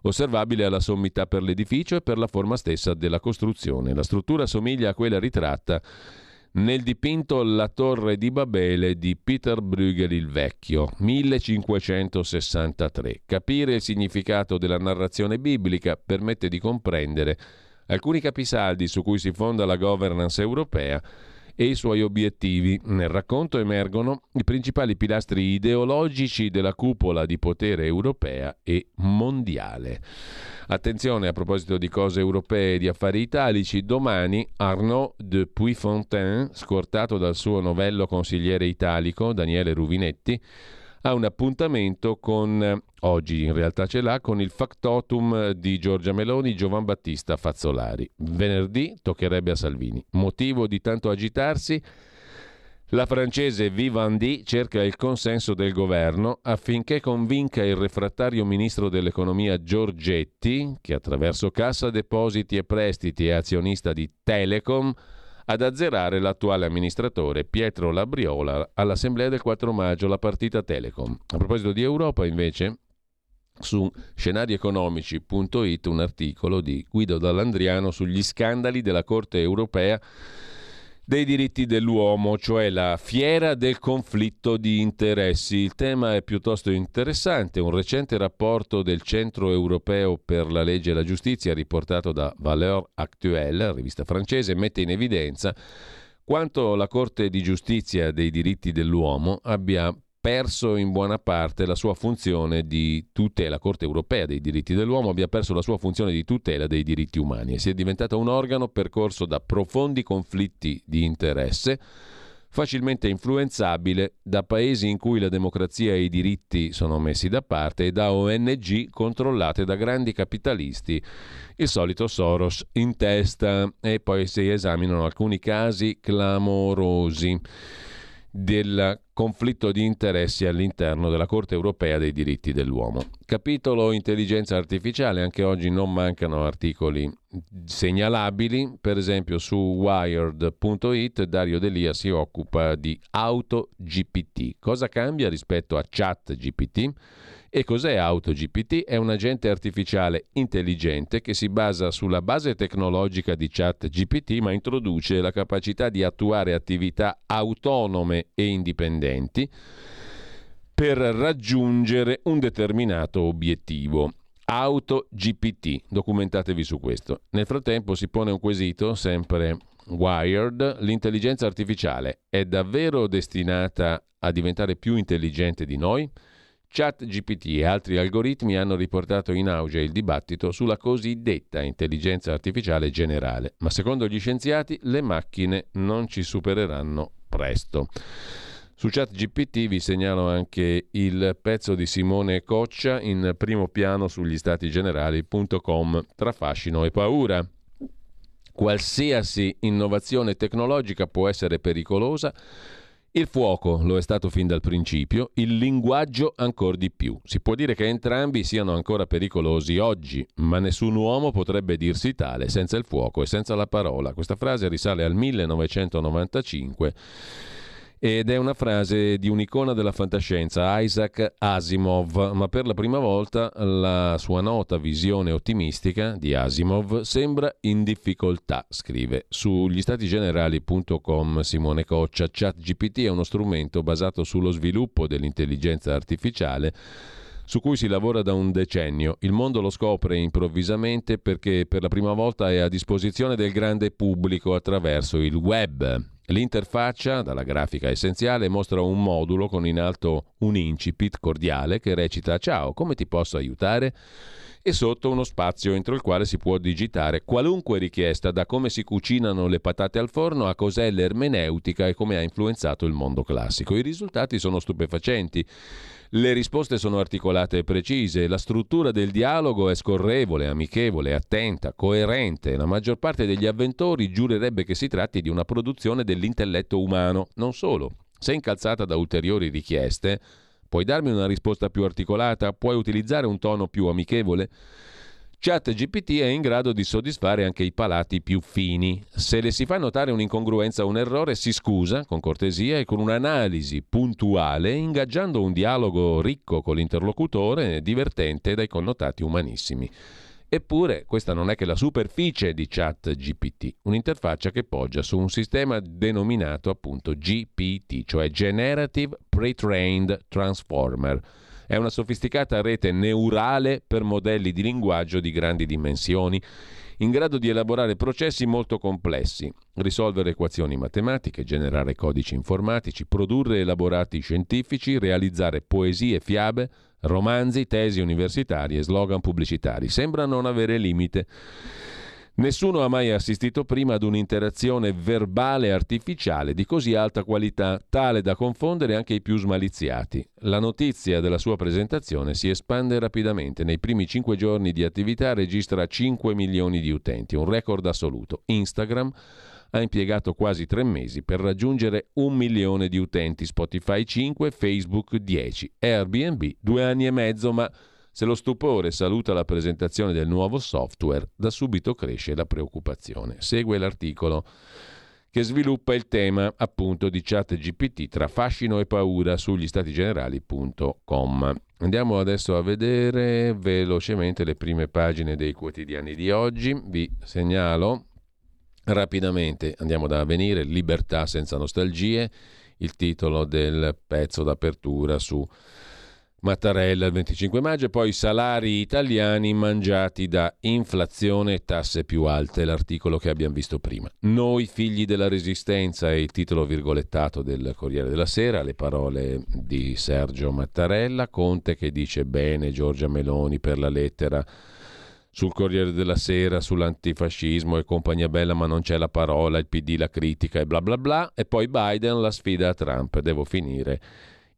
osservabile alla sommità per l'edificio e per la forma stessa della costruzione. La struttura somiglia a quella ritratta nel dipinto La Torre di Babele di Peter Bruegel il Vecchio, 1563. Capire il significato della narrazione biblica permette di comprendere alcuni capisaldi su cui si fonda la governance europea e i suoi obiettivi. Nel racconto emergono i principali pilastri ideologici della cupola di potere europea e mondiale. Attenzione a proposito di cose europee e di affari italici, domani Arnaud de Puyfontaine, scortato dal suo novello consigliere italico Daniele Ruvinetti, ha un appuntamento con, oggi in realtà ce l'ha, con il factotum di Giorgia Meloni Giovan Battista Fazzolari. Venerdì toccherebbe a Salvini. Motivo di tanto agitarsi? La francese Vivendi cerca il consenso del governo affinché convinca il refrattario ministro dell'economia Giorgetti, che attraverso Cassa Depositi e Prestiti è azionista di Telecom, ad azzerare l'attuale amministratore Pietro Labriola all'assemblea del 4 maggio, la partita Telecom. A proposito di Europa, invece, su scenarieconomici.it un articolo di Guido Dallandriano sugli scandali della Corte europea dei diritti dell'uomo, cioè la fiera del conflitto di interessi. Il tema è piuttosto interessante. Un recente rapporto del Centro Europeo per la Legge e la Giustizia, riportato da Valeur Actuelle, rivista francese, mette in evidenza quanto la Corte di giustizia dei diritti dell'uomo abbia perso in buona parte la sua funzione di tutela, la Corte europea dei diritti dell'uomo abbia perso la sua funzione di tutela dei diritti umani e sia diventata un organo percorso da profondi conflitti di interesse, facilmente influenzabile da paesi in cui la democrazia e i diritti sono messi da parte e da ONG controllate da grandi capitalisti, il solito Soros in testa. E poi si esaminano alcuni casi clamorosi del conflitto di interessi all'interno della Corte europea dei diritti dell'uomo. Capitolo intelligenza artificiale, anche oggi non mancano articoli segnalabili, per esempio su wired.it Dario Delia si occupa di AutoGPT. Cosa cambia rispetto a ChatGPT? E cos'è AutoGPT? È un agente artificiale intelligente che si basa sulla base tecnologica di ChatGPT, ma introduce la capacità di attuare attività autonome e indipendenti per raggiungere un determinato obiettivo. AutoGPT, documentatevi su questo. Nel frattempo si pone un quesito, sempre Wired, l'intelligenza artificiale è davvero destinata a diventare più intelligente di noi? ChatGPT e altri algoritmi hanno riportato in auge il dibattito sulla cosiddetta intelligenza artificiale generale, ma secondo gli scienziati le macchine non ci supereranno presto. Su ChatGPT vi segnalo anche il pezzo di Simone Coccia in primo piano sugli stati generali.com tra fascino e paura. Qualsiasi innovazione tecnologica può essere pericolosa il fuoco lo è stato fin dal principio, il linguaggio ancora di più. Si può dire che entrambi siano ancora pericolosi oggi, ma nessun uomo potrebbe dirsi tale senza il fuoco e senza la parola. Questa frase risale al 1995 ed è una frase di un'icona della fantascienza, Isaac Asimov, ma per la prima volta la sua nota visione ottimistica di Asimov sembra in difficoltà, scrive. Sugli statigenerali.com Simone Coccia, ChatGPT è uno strumento basato sullo sviluppo dell'intelligenza artificiale su cui si lavora da un decennio. Il mondo lo scopre improvvisamente perché per la prima volta è a disposizione del grande pubblico attraverso il web. L'interfaccia, dalla grafica essenziale, mostra un modulo con in alto un incipit cordiale che recita Ciao, come ti posso aiutare? e sotto uno spazio entro il quale si può digitare qualunque richiesta, da come si cucinano le patate al forno a cos'è l'ermeneutica e come ha influenzato il mondo classico. I risultati sono stupefacenti. Le risposte sono articolate e precise, la struttura del dialogo è scorrevole, amichevole, attenta, coerente. La maggior parte degli avventori giurerebbe che si tratti di una produzione dell'intelletto umano. Non solo, se incalzata da ulteriori richieste, puoi darmi una risposta più articolata? Puoi utilizzare un tono più amichevole? ChatGPT è in grado di soddisfare anche i palati più fini. Se le si fa notare un'incongruenza o un errore, si scusa con cortesia e con un'analisi puntuale, ingaggiando un dialogo ricco con l'interlocutore, divertente dai connotati umanissimi. Eppure questa non è che la superficie di ChatGPT, un'interfaccia che poggia su un sistema denominato appunto GPT, cioè Generative Pre-trained Transformer è una sofisticata rete neurale per modelli di linguaggio di grandi dimensioni, in grado di elaborare processi molto complessi, risolvere equazioni matematiche, generare codici informatici, produrre elaborati scientifici, realizzare poesie, fiabe, romanzi, tesi universitarie, slogan pubblicitari. Sembra non avere limite. Nessuno ha mai assistito prima ad un'interazione verbale artificiale di così alta qualità, tale da confondere anche i più smaliziati. La notizia della sua presentazione si espande rapidamente. Nei primi cinque giorni di attività registra 5 milioni di utenti, un record assoluto. Instagram ha impiegato quasi tre mesi per raggiungere un milione di utenti, Spotify 5, Facebook 10, Airbnb due anni e mezzo, ma se lo stupore saluta la presentazione del nuovo software, da subito cresce la preoccupazione. Segue l'articolo che sviluppa il tema appunto di chat GPT tra fascino e paura sugli statigenerali.com. Andiamo adesso a vedere velocemente le prime pagine dei quotidiani di oggi. Vi segnalo rapidamente, andiamo da avvenire, Libertà senza nostalgie, il titolo del pezzo d'apertura su Mattarella il 25 maggio poi salari italiani mangiati da inflazione e tasse più alte, l'articolo che abbiamo visto prima. Noi figli della resistenza è il titolo virgolettato del Corriere della Sera, le parole di Sergio Mattarella, Conte che dice bene Giorgia Meloni per la lettera sul Corriere della Sera, sull'antifascismo e compagnia bella, ma non c'è la parola, il PD la critica e bla bla bla, e poi Biden la sfida a Trump, devo finire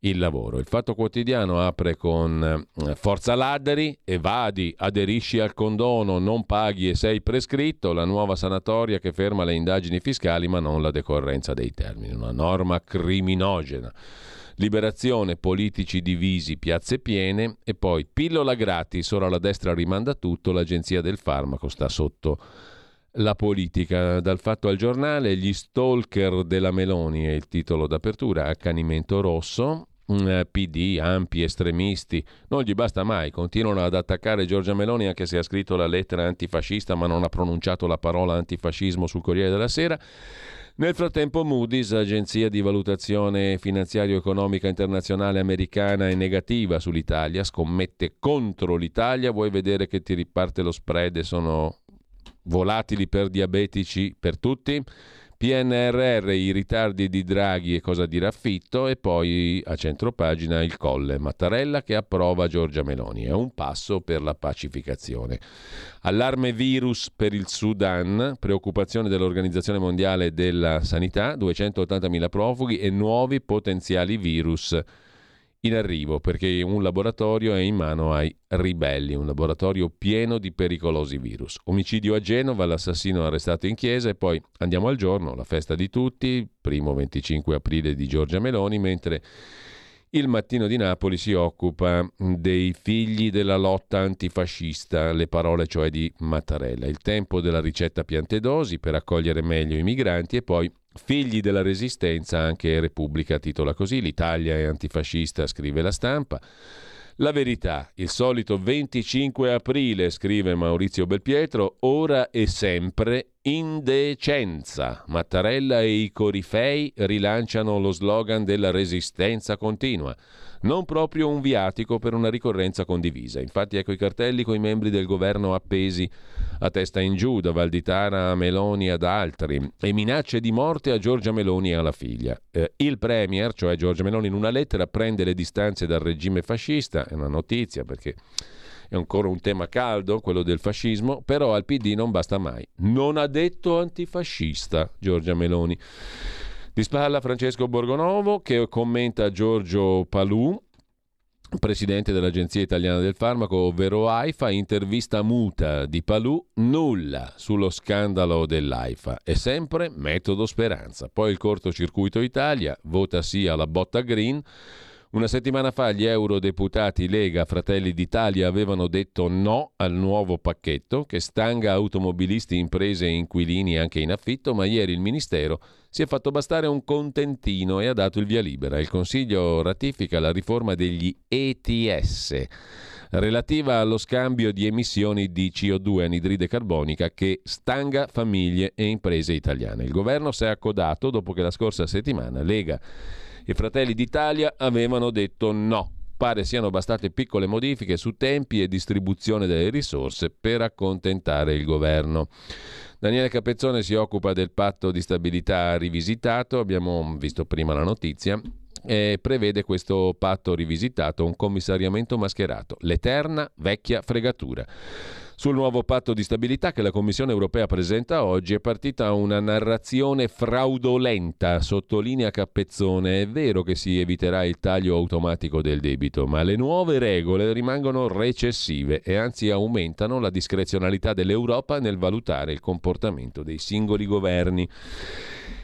il lavoro. Il Fatto Quotidiano apre con eh, Forza Ladderi, evadi, aderisci al condono, non paghi e sei prescritto, la nuova sanatoria che ferma le indagini fiscali ma non la decorrenza dei termini, una norma criminogena. Liberazione, politici divisi, piazze piene e poi pillola gratis, ora la destra rimanda tutto, l'agenzia del farmaco sta sotto la politica. Dal fatto al giornale, gli stalker della Meloni è il titolo d'apertura, accanimento rosso, eh, PD, ampi, estremisti, non gli basta mai, continuano ad attaccare Giorgia Meloni anche se ha scritto la lettera antifascista ma non ha pronunciato la parola antifascismo sul Corriere della Sera. Nel frattempo Moody's, agenzia di valutazione finanziario-economica internazionale americana, è negativa sull'Italia, scommette contro l'Italia, vuoi vedere che ti riparte lo spread e sono volatili per diabetici per tutti? PNRR, i ritardi di Draghi e cosa dirà Fitto e poi a centropagina il Colle Mattarella che approva Giorgia Meloni. È un passo per la pacificazione. Allarme virus per il Sudan, preoccupazione dell'Organizzazione Mondiale della Sanità, 280.000 profughi e nuovi potenziali virus in arrivo perché un laboratorio è in mano ai ribelli, un laboratorio pieno di pericolosi virus. Omicidio a Genova, l'assassino arrestato in chiesa e poi andiamo al giorno, la festa di tutti, primo 25 aprile di Giorgia Meloni, mentre il mattino di Napoli si occupa dei figli della lotta antifascista, le parole cioè di Mattarella, il tempo della ricetta piantedosi per accogliere meglio i migranti e poi figli della resistenza, anche Repubblica titola così, l'Italia è antifascista, scrive la stampa. La verità, il solito 25 aprile, scrive Maurizio Belpietro, ora e sempre indecenza. Mattarella e i corifei rilanciano lo slogan della resistenza continua non proprio un viatico per una ricorrenza condivisa. Infatti ecco i cartelli con i membri del governo appesi a testa in giù da Valditara a Meloni ad altri e minacce di morte a Giorgia Meloni e alla figlia. Eh, il Premier, cioè Giorgia Meloni, in una lettera prende le distanze dal regime fascista, è una notizia perché è ancora un tema caldo, quello del fascismo, però al PD non basta mai. Non ha detto antifascista Giorgia Meloni. Di spalla Francesco Borgonovo che commenta Giorgio Palù, presidente dell'Agenzia Italiana del Farmaco, ovvero AIFA, intervista muta di Palù, nulla sullo scandalo dell'AIFA. È sempre metodo speranza. Poi il cortocircuito Italia, vota sì alla botta green. Una settimana fa gli eurodeputati Lega Fratelli d'Italia avevano detto no al nuovo pacchetto che stanga automobilisti, imprese e inquilini anche in affitto, ma ieri il Ministero si è fatto bastare un contentino e ha dato il via libera. Il Consiglio ratifica la riforma degli ETS relativa allo scambio di emissioni di CO2 anidride carbonica che stanga famiglie e imprese italiane. Il governo si è accodato dopo che la scorsa settimana Lega e Fratelli d'Italia avevano detto no. Pare siano bastate piccole modifiche su tempi e distribuzione delle risorse per accontentare il governo. Daniele Capezzone si occupa del patto di stabilità rivisitato, abbiamo visto prima la notizia, e prevede questo patto rivisitato un commissariamento mascherato, l'eterna vecchia fregatura. Sul nuovo patto di stabilità che la Commissione europea presenta oggi è partita una narrazione fraudolenta, sottolinea Cappezzone. È vero che si eviterà il taglio automatico del debito, ma le nuove regole rimangono recessive e anzi aumentano la discrezionalità dell'Europa nel valutare il comportamento dei singoli governi.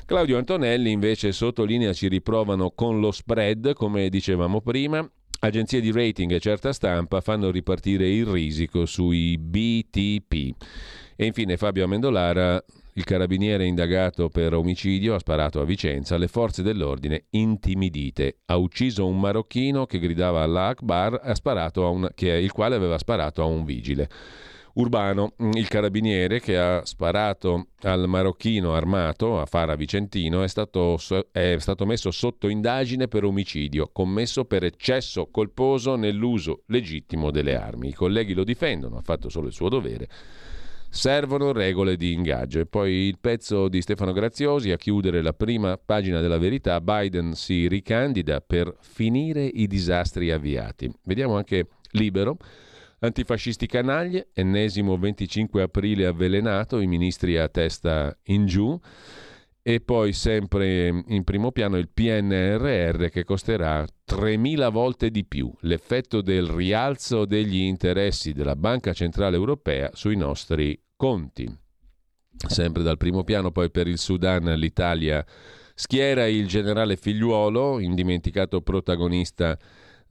Claudio Antonelli invece sottolinea ci riprovano con lo spread, come dicevamo prima, Agenzie di rating e certa stampa fanno ripartire il risico sui BTP. E infine Fabio Amendolara, il carabiniere indagato per omicidio, ha sparato a Vicenza, le forze dell'ordine intimidite. Ha ucciso un marocchino che gridava Allah Akbar, una, che, il quale aveva sparato a un vigile. Urbano, mm, il carabiniere che ha sparato al marocchino armato a Fara Vicentino, è stato, è stato messo sotto indagine per omicidio commesso per eccesso colposo nell'uso legittimo delle armi. I colleghi lo difendono, ha fatto solo il suo dovere. Servono regole di ingaggio. E poi il pezzo di Stefano Graziosi a chiudere la prima pagina della verità. Biden si ricandida per finire i disastri avviati. Vediamo anche libero. Antifascisti canaglie, ennesimo 25 aprile avvelenato, i ministri a testa in giù e poi sempre in primo piano il PNRR che costerà 3.000 volte di più, l'effetto del rialzo degli interessi della Banca Centrale Europea sui nostri conti. Sempre dal primo piano poi per il Sudan l'Italia schiera il generale figliuolo, indimenticato protagonista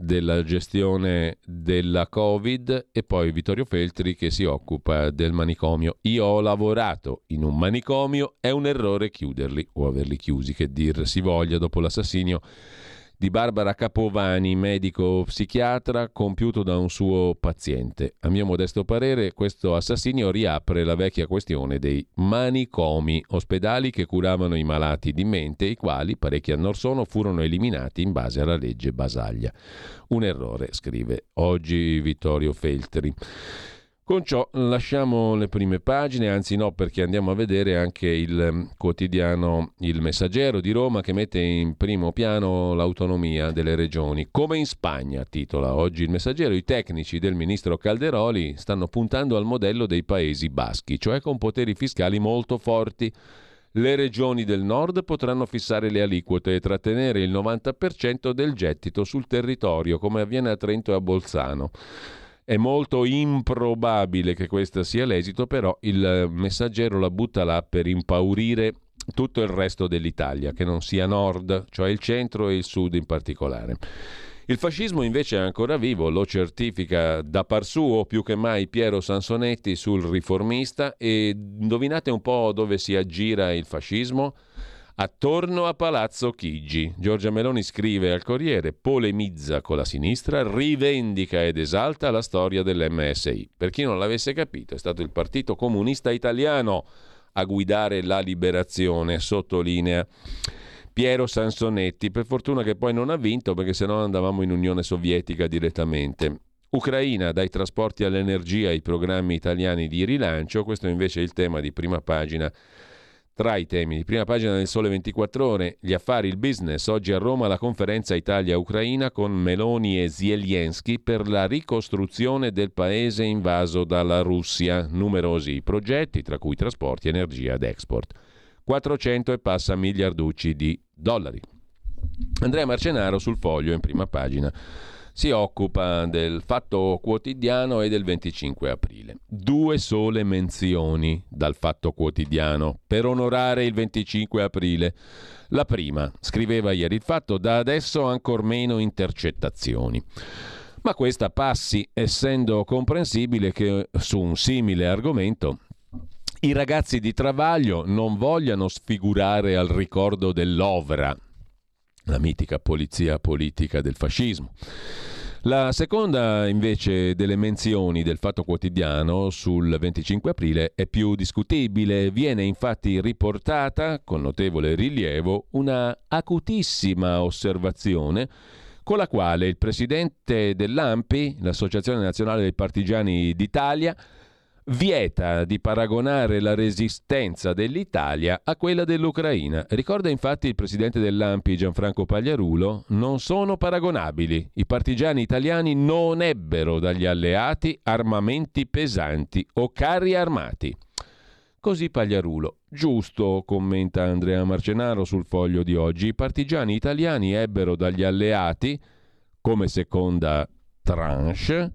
della gestione della Covid e poi Vittorio Feltri che si occupa del manicomio. Io ho lavorato in un manicomio, è un errore chiuderli o averli chiusi, che dir si voglia dopo l'assassinio di Barbara Capovani, medico psichiatra, compiuto da un suo paziente. A mio modesto parere, questo assassinio riapre la vecchia questione dei manicomi, ospedali che curavano i malati di mente, i quali, parecchi anni or sono, furono eliminati in base alla legge Basaglia. Un errore, scrive oggi Vittorio Feltri. Con ciò lasciamo le prime pagine, anzi no, perché andiamo a vedere anche il ehm, quotidiano Il Messaggero di Roma che mette in primo piano l'autonomia delle regioni. Come in Spagna, titola oggi il Messaggero, i tecnici del ministro Calderoli stanno puntando al modello dei Paesi Baschi, cioè con poteri fiscali molto forti. Le regioni del nord potranno fissare le aliquote e trattenere il 90% del gettito sul territorio, come avviene a Trento e a Bolzano. È molto improbabile che questo sia l'esito, però il messaggero la butta là per impaurire tutto il resto dell'Italia, che non sia nord, cioè il centro e il sud in particolare. Il fascismo invece è ancora vivo, lo certifica da par suo più che mai Piero Sansonetti sul riformista e indovinate un po' dove si aggira il fascismo? Attorno a Palazzo Chigi, Giorgia Meloni scrive al Corriere, polemizza con la sinistra, rivendica ed esalta la storia dell'MSI. Per chi non l'avesse capito, è stato il Partito Comunista Italiano a guidare la liberazione, sottolinea Piero Sansonetti. Per fortuna che poi non ha vinto, perché sennò andavamo in Unione Sovietica direttamente. Ucraina, dai trasporti all'energia ai programmi italiani di rilancio, questo invece è il tema di prima pagina tra i temi di prima pagina del Sole 24 Ore, gli affari, il business. Oggi a Roma la conferenza Italia-Ucraina con Meloni e Zelensky per la ricostruzione del paese invaso dalla Russia. Numerosi progetti, tra cui trasporti, energia ed export. 400 e passa miliarducci di dollari. Andrea Marcenaro sul foglio in prima pagina si occupa del Fatto Quotidiano e del 25 aprile. Due sole menzioni dal Fatto Quotidiano per onorare il 25 aprile. La prima, scriveva ieri il Fatto, da adesso ancor meno intercettazioni. Ma questa passi, essendo comprensibile che su un simile argomento i ragazzi di Travaglio non vogliano sfigurare al ricordo dell'Ovra, la mitica polizia politica del fascismo. La seconda invece delle menzioni del Fatto Quotidiano sul 25 aprile è più discutibile. Viene infatti riportata con notevole rilievo una acutissima osservazione con la quale il presidente dell'AMPI, l'Associazione Nazionale dei Partigiani d'Italia, vieta di paragonare la resistenza dell'Italia a quella dell'Ucraina. Ricorda infatti il presidente dell'AMPI Gianfranco Pagliarulo, non sono paragonabili. I partigiani italiani non ebbero dagli alleati armamenti pesanti o carri armati. Così Pagliarulo. Giusto, commenta Andrea Marcenaro sul foglio di oggi, i partigiani italiani ebbero dagli alleati, come seconda tranche,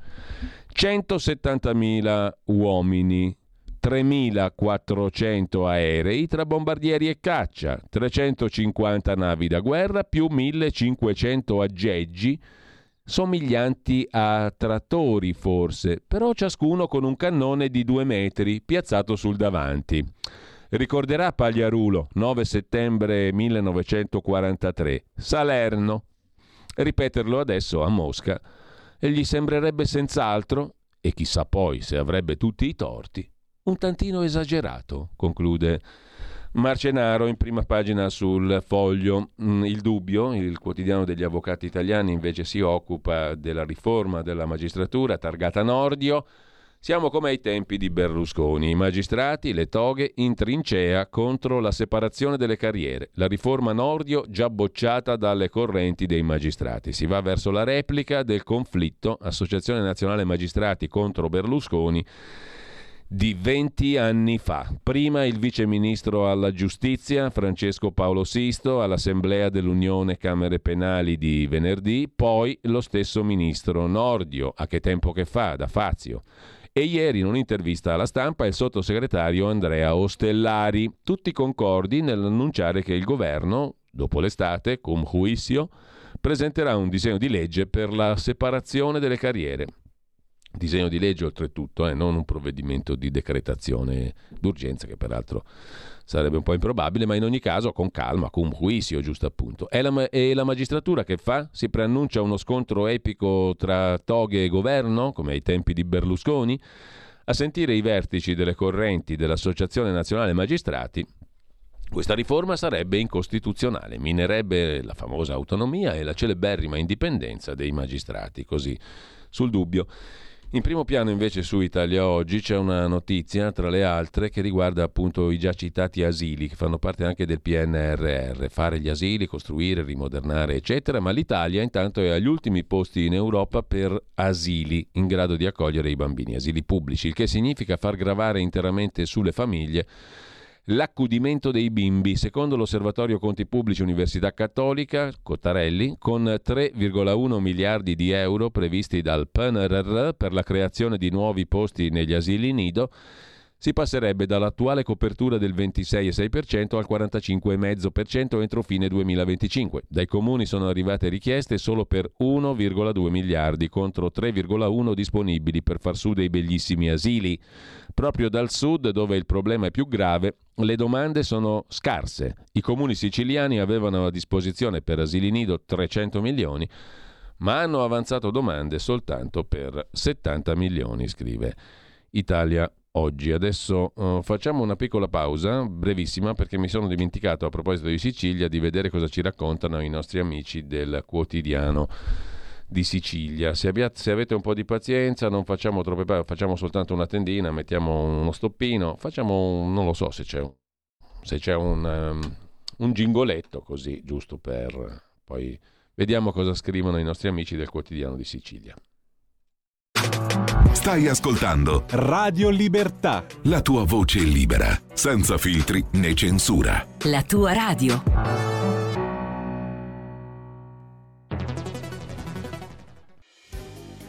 170.000 uomini, 3.400 aerei tra bombardieri e caccia, 350 navi da guerra più 1.500 aggeggi somiglianti a trattori forse, però ciascuno con un cannone di due metri piazzato sul davanti. Ricorderà Pagliarulo, 9 settembre 1943, Salerno. Ripeterlo adesso a Mosca e gli sembrerebbe senz'altro, e chissà poi se avrebbe tutti i torti, un tantino esagerato, conclude Marcenaro in prima pagina sul foglio. Mm, il dubbio, il quotidiano degli avvocati italiani invece si occupa della riforma della magistratura targata Nordio. Siamo come ai tempi di Berlusconi, i magistrati, le toghe in trincea contro la separazione delle carriere. La riforma Nordio già bocciata dalle correnti dei magistrati. Si va verso la replica del conflitto Associazione Nazionale Magistrati contro Berlusconi di 20 anni fa. Prima il vice ministro alla giustizia Francesco Paolo Sisto all'Assemblea dell'Unione Camere Penali di venerdì, poi lo stesso ministro Nordio, a che tempo che fa, da Fazio e ieri in un'intervista alla stampa il sottosegretario Andrea Ostellari, tutti concordi nell'annunciare che il governo, dopo l'estate, cum juicio, presenterà un disegno di legge per la separazione delle carriere. Disegno di legge oltretutto, eh, non un provvedimento di decretazione d'urgenza che peraltro sarebbe un po' improbabile, ma in ogni caso con calma, cum juicio, giusto appunto. E la, e la magistratura che fa? Si preannuncia uno scontro epico tra toghe e governo, come ai tempi di Berlusconi? A sentire i vertici delle correnti dell'Associazione Nazionale Magistrati, questa riforma sarebbe incostituzionale, minerebbe la famosa autonomia e la celeberrima indipendenza dei magistrati, così sul dubbio. In primo piano invece su Italia Oggi c'è una notizia, tra le altre, che riguarda appunto i già citati asili, che fanno parte anche del PNRR, fare gli asili, costruire, rimodernare, eccetera, ma l'Italia intanto è agli ultimi posti in Europa per asili in grado di accogliere i bambini, asili pubblici, il che significa far gravare interamente sulle famiglie L'accudimento dei bimbi, secondo l'Osservatorio Conti Pubblici Università Cattolica, Cottarelli, con 3,1 miliardi di euro previsti dal PNRR per la creazione di nuovi posti negli asili nido, si passerebbe dall'attuale copertura del 26,6% al 45,5% entro fine 2025. Dai comuni sono arrivate richieste solo per 1,2 miliardi contro 3,1 disponibili per far su dei bellissimi asili. Proprio dal sud, dove il problema è più grave, le domande sono scarse. I comuni siciliani avevano a disposizione per asili nido 300 milioni, ma hanno avanzato domande soltanto per 70 milioni, scrive Italia oggi. Adesso uh, facciamo una piccola pausa, brevissima, perché mi sono dimenticato a proposito di Sicilia di vedere cosa ci raccontano i nostri amici del quotidiano di Sicilia. Se, abbiate, se avete un po' di pazienza, non facciamo troppe parole, facciamo soltanto una tendina, mettiamo uno stoppino, facciamo, un, non lo so se c'è, un, se c'è un, um, un gingoletto così, giusto per... Poi vediamo cosa scrivono i nostri amici del quotidiano di Sicilia. Stai ascoltando Radio Libertà. La tua voce libera, senza filtri né censura. La tua radio.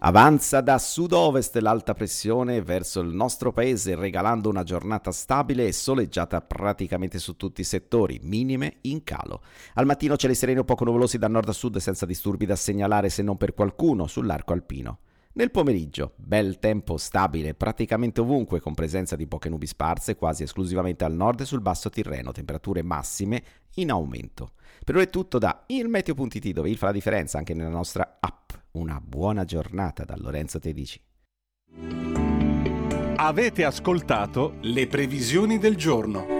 Avanza da sud-ovest l'alta pressione verso il nostro paese regalando una giornata stabile e soleggiata praticamente su tutti i settori, minime in calo. Al mattino cieli sereni o poco nuvolosi da nord a sud senza disturbi da segnalare se non per qualcuno sull'arco alpino. Nel pomeriggio, bel tempo stabile praticamente ovunque con presenza di poche nubi sparse quasi esclusivamente al nord e sul basso Tirreno, temperature massime in aumento. Per ora è tutto da ilmeteo.it dove il fa la differenza anche nella nostra app. Una buona giornata da Lorenzo Tedici. Avete ascoltato le previsioni del giorno.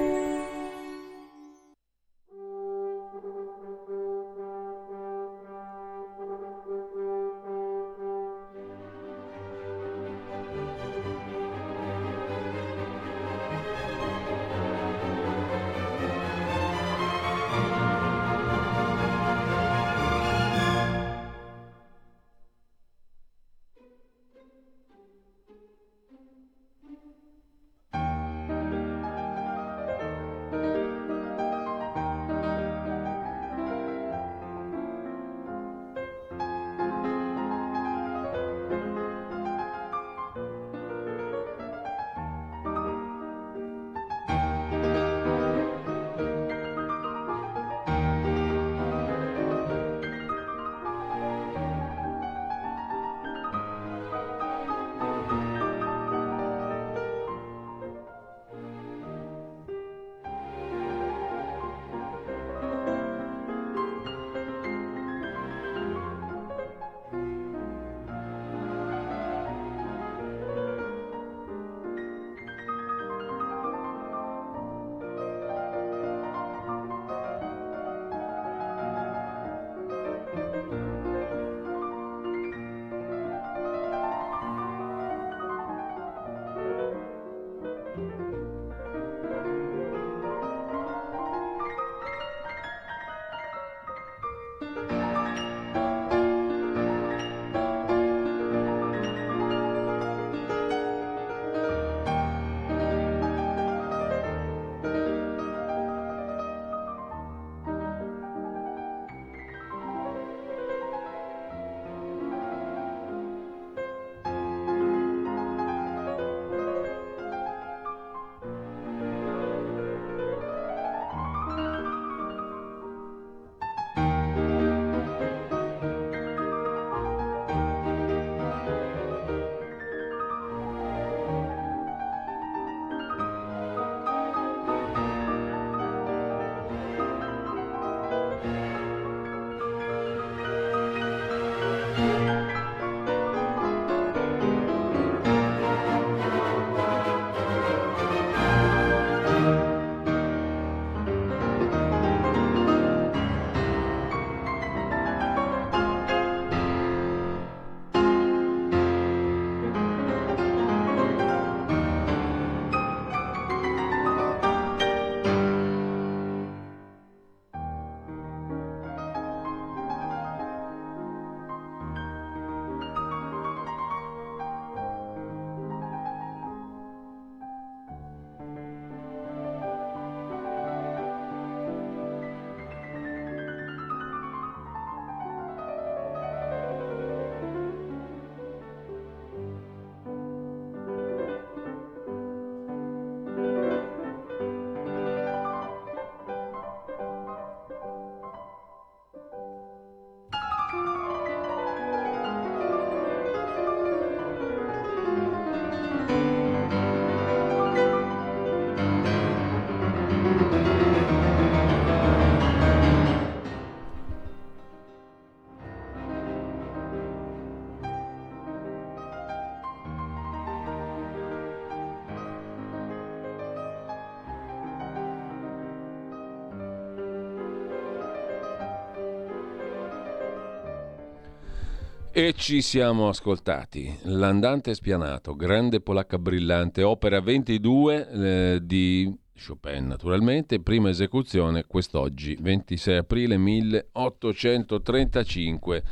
E ci siamo ascoltati. L'andante spianato, grande polacca brillante, opera 22 eh, di Chopin naturalmente, prima esecuzione quest'oggi, 26 aprile 1835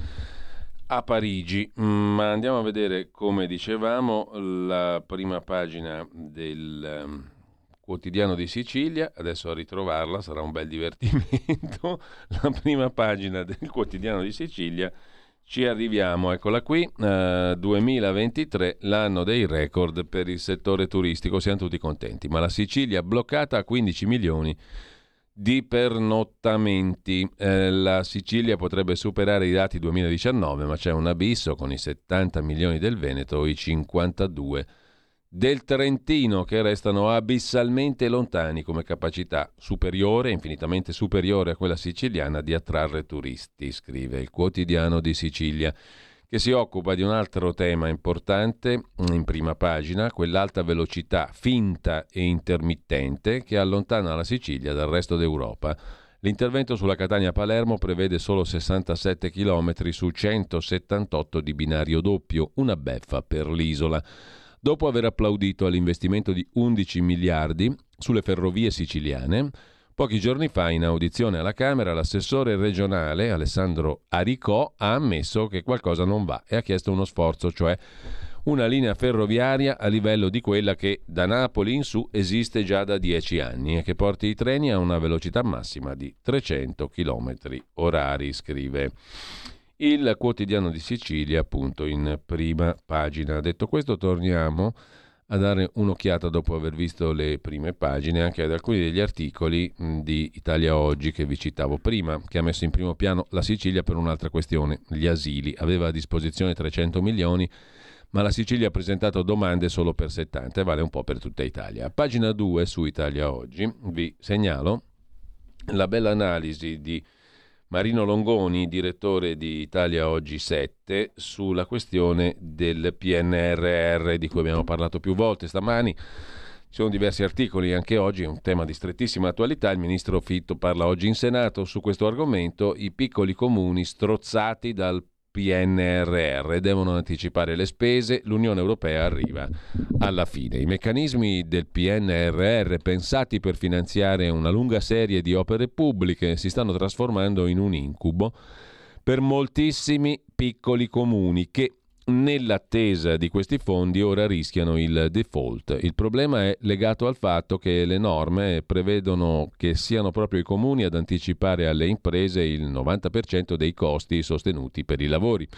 a Parigi. Ma andiamo a vedere, come dicevamo, la prima pagina del quotidiano di Sicilia, adesso a ritrovarla sarà un bel divertimento, la prima pagina del quotidiano di Sicilia, ci arriviamo, eccola qui, eh, 2023, l'anno dei record per il settore turistico, siamo tutti contenti, ma la Sicilia bloccata a 15 milioni di pernottamenti. Eh, la Sicilia potrebbe superare i dati 2019, ma c'è un abisso con i 70 milioni del Veneto i 52 del Trentino che restano abissalmente lontani come capacità superiore, infinitamente superiore a quella siciliana di attrarre turisti, scrive il quotidiano di Sicilia che si occupa di un altro tema importante in prima pagina, quell'alta velocità finta e intermittente che allontana la Sicilia dal resto d'Europa. L'intervento sulla Catania-Palermo prevede solo 67 km su 178 di binario doppio, una beffa per l'isola. Dopo aver applaudito all'investimento di 11 miliardi sulle ferrovie siciliane, Pochi giorni fa, in audizione alla Camera, l'assessore regionale Alessandro Aricò ha ammesso che qualcosa non va e ha chiesto uno sforzo, cioè una linea ferroviaria a livello di quella che da Napoli in su esiste già da dieci anni e che porti i treni a una velocità massima di 300 km orari, scrive il quotidiano di Sicilia, appunto in prima pagina. Detto questo, torniamo a dare un'occhiata dopo aver visto le prime pagine anche ad alcuni degli articoli di Italia Oggi che vi citavo prima, che ha messo in primo piano la Sicilia per un'altra questione, gli asili. Aveva a disposizione 300 milioni, ma la Sicilia ha presentato domande solo per 70 e vale un po' per tutta Italia. Pagina 2 su Italia Oggi vi segnalo la bella analisi di Marino Longoni, direttore di Italia Oggi 7, sulla questione del PNRR di cui abbiamo parlato più volte stamani. Ci sono diversi articoli anche oggi, un tema di strettissima attualità. Il ministro Fitto parla oggi in Senato su questo argomento. I piccoli comuni strozzati dal PNRR, devono anticipare le spese, l'Unione Europea arriva alla fine. I meccanismi del PNRR pensati per finanziare una lunga serie di opere pubbliche si stanno trasformando in un incubo per moltissimi piccoli comuni che Nell'attesa di questi fondi ora rischiano il default. Il problema è legato al fatto che le norme prevedono che siano proprio i comuni ad anticipare alle imprese il 90% dei costi sostenuti per i lavori.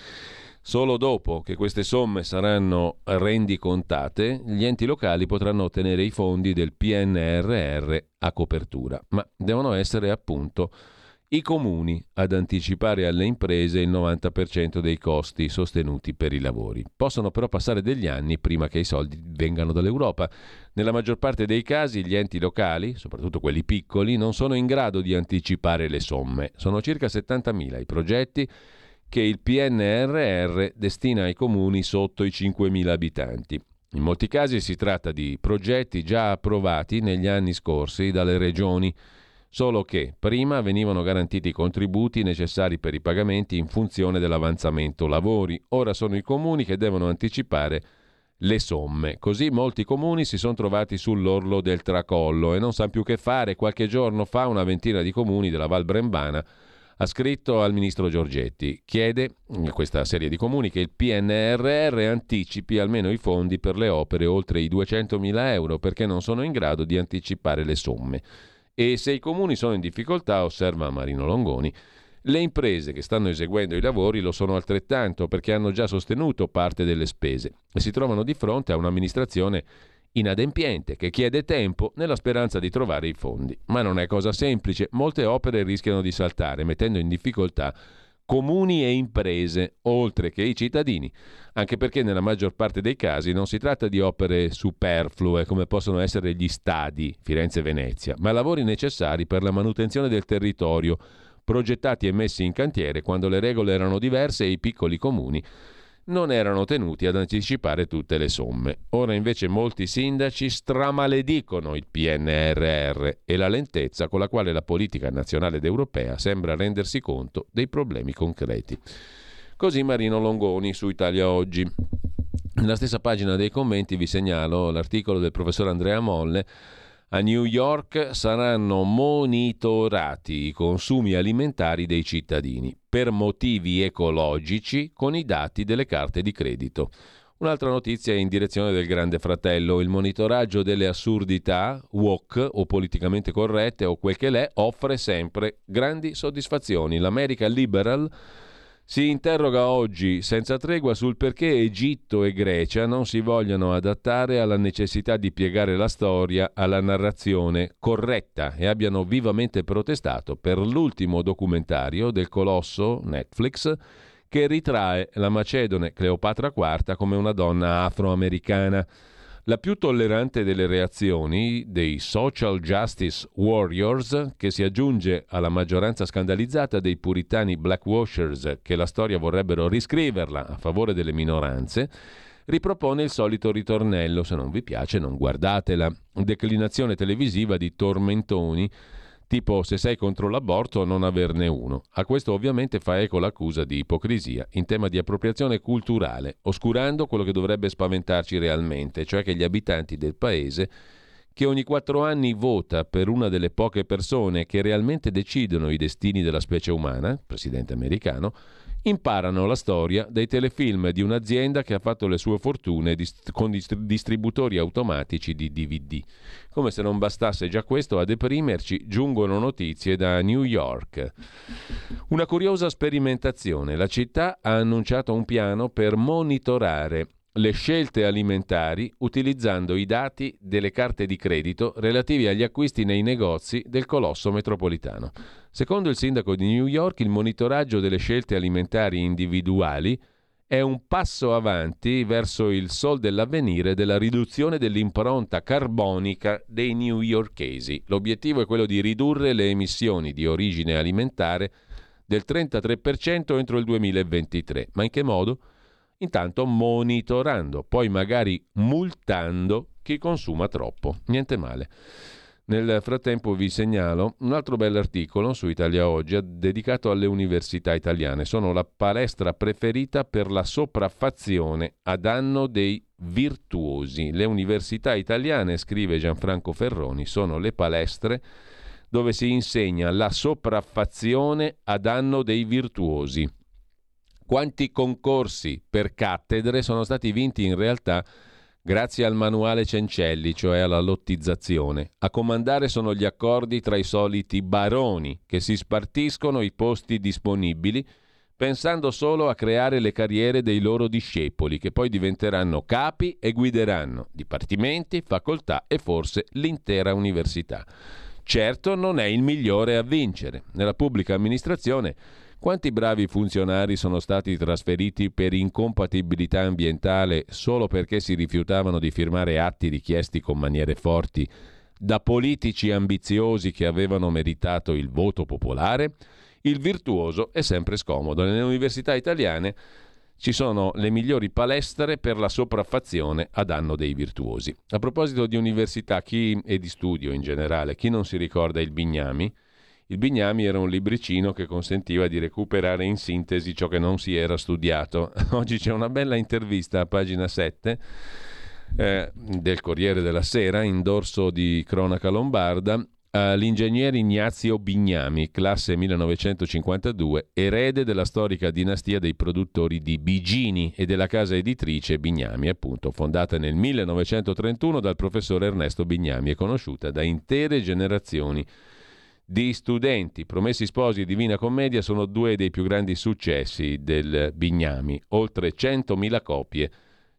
Solo dopo che queste somme saranno rendicontate, gli enti locali potranno ottenere i fondi del PNRR a copertura, ma devono essere appunto i comuni ad anticipare alle imprese il 90% dei costi sostenuti per i lavori. Possono però passare degli anni prima che i soldi vengano dall'Europa. Nella maggior parte dei casi gli enti locali, soprattutto quelli piccoli, non sono in grado di anticipare le somme. Sono circa 70.000 i progetti che il PNRR destina ai comuni sotto i 5.000 abitanti. In molti casi si tratta di progetti già approvati negli anni scorsi dalle regioni solo che prima venivano garantiti i contributi necessari per i pagamenti in funzione dell'avanzamento lavori, ora sono i comuni che devono anticipare le somme. Così molti comuni si sono trovati sull'orlo del tracollo e non sanno più che fare. Qualche giorno fa una ventina di comuni della Val Brembana ha scritto al ministro Giorgetti, chiede a questa serie di comuni che il PNRR anticipi almeno i fondi per le opere oltre i 200.000 euro perché non sono in grado di anticipare le somme. E se i comuni sono in difficoltà, osserva Marino Longoni, le imprese che stanno eseguendo i lavori lo sono altrettanto perché hanno già sostenuto parte delle spese e si trovano di fronte a un'amministrazione inadempiente che chiede tempo nella speranza di trovare i fondi. Ma non è cosa semplice, molte opere rischiano di saltare, mettendo in difficoltà comuni e imprese, oltre che i cittadini, anche perché nella maggior parte dei casi non si tratta di opere superflue come possono essere gli stadi Firenze e Venezia, ma lavori necessari per la manutenzione del territorio, progettati e messi in cantiere quando le regole erano diverse e i piccoli comuni non erano tenuti ad anticipare tutte le somme. Ora invece molti sindaci stramaledicono il PNRR e la lentezza con la quale la politica nazionale ed europea sembra rendersi conto dei problemi concreti. Così Marino Longoni su Italia Oggi. Nella stessa pagina dei commenti vi segnalo l'articolo del professor Andrea Molle a New York saranno monitorati i consumi alimentari dei cittadini per motivi ecologici con i dati delle carte di credito. Un'altra notizia è in direzione del Grande Fratello. Il monitoraggio delle assurdità, woke o politicamente corrette o quel che l'è, offre sempre grandi soddisfazioni. L'America Liberal si interroga oggi senza tregua sul perché Egitto e Grecia non si vogliano adattare alla necessità di piegare la storia alla narrazione corretta e abbiano vivamente protestato per l'ultimo documentario del colosso Netflix che ritrae la macedone Cleopatra IV come una donna afroamericana. La più tollerante delle reazioni dei social justice warriors, che si aggiunge alla maggioranza scandalizzata dei puritani blackwashers che la storia vorrebbero riscriverla a favore delle minoranze, ripropone il solito ritornello, se non vi piace non guardatela, declinazione televisiva di tormentoni tipo se sei contro l'aborto non averne uno. A questo ovviamente fa eco l'accusa di ipocrisia in tema di appropriazione culturale, oscurando quello che dovrebbe spaventarci realmente, cioè che gli abitanti del paese che ogni quattro anni vota per una delle poche persone che realmente decidono i destini della specie umana, presidente americano, imparano la storia dei telefilm di un'azienda che ha fatto le sue fortune dist- con dist- distributori automatici di DVD. Come se non bastasse già questo, a deprimerci giungono notizie da New York. Una curiosa sperimentazione. La città ha annunciato un piano per monitorare le scelte alimentari utilizzando i dati delle carte di credito relativi agli acquisti nei negozi del colosso metropolitano. Secondo il sindaco di New York, il monitoraggio delle scelte alimentari individuali è un passo avanti verso il sol dell'avvenire della riduzione dell'impronta carbonica dei newyorkesi. L'obiettivo è quello di ridurre le emissioni di origine alimentare del 33% entro il 2023. Ma in che modo? Intanto monitorando, poi magari multando chi consuma troppo. Niente male. Nel frattempo vi segnalo un altro bell'articolo su Italia Oggi dedicato alle università italiane. Sono la palestra preferita per la sopraffazione a danno dei virtuosi. Le università italiane, scrive Gianfranco Ferroni, sono le palestre dove si insegna la sopraffazione a danno dei virtuosi. Quanti concorsi per cattedre sono stati vinti in realtà grazie al manuale Cencelli, cioè alla lottizzazione. A comandare sono gli accordi tra i soliti baroni che si spartiscono i posti disponibili pensando solo a creare le carriere dei loro discepoli che poi diventeranno capi e guideranno dipartimenti, facoltà e forse l'intera università. Certo non è il migliore a vincere. Nella pubblica amministrazione quanti bravi funzionari sono stati trasferiti per incompatibilità ambientale solo perché si rifiutavano di firmare atti richiesti con maniere forti da politici ambiziosi che avevano meritato il voto popolare? Il virtuoso è sempre scomodo. Nelle università italiane ci sono le migliori palestre per la sopraffazione a danno dei virtuosi. A proposito di università chi, e di studio in generale, chi non si ricorda il Bignami? Il Bignami era un libricino che consentiva di recuperare in sintesi ciò che non si era studiato. Oggi c'è una bella intervista a pagina 7 eh, del Corriere della Sera, in dorso di Cronaca Lombarda, all'ingegnere Ignazio Bignami, classe 1952, erede della storica dinastia dei produttori di Bigini e della casa editrice Bignami, appunto fondata nel 1931 dal professore Ernesto Bignami e conosciuta da intere generazioni di studenti. Promessi Sposi e Divina Commedia sono due dei più grandi successi del Bignami, oltre 100.000 copie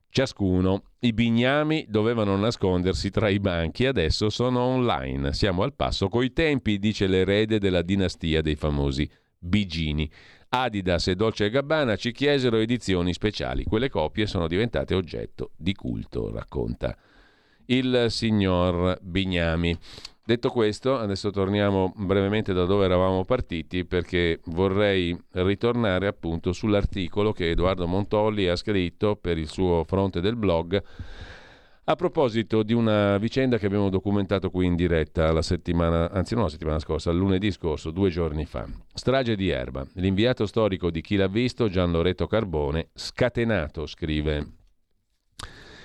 ciascuno. I bignami dovevano nascondersi tra i banchi, adesso sono online. Siamo al passo coi tempi, dice l'erede della dinastia dei famosi Bigini. Adidas e Dolce Gabbana ci chiesero edizioni speciali. Quelle copie sono diventate oggetto di culto, racconta il signor Bignami. Detto questo, adesso torniamo brevemente da dove eravamo partiti perché vorrei ritornare appunto sull'articolo che Edoardo Montolli ha scritto per il suo fronte del blog a proposito di una vicenda che abbiamo documentato qui in diretta la settimana, anzi non la settimana scorsa, lunedì scorso, due giorni fa. Strage di Erba. L'inviato storico di chi l'ha visto, Gian Loreto Carbone, scatenato, scrive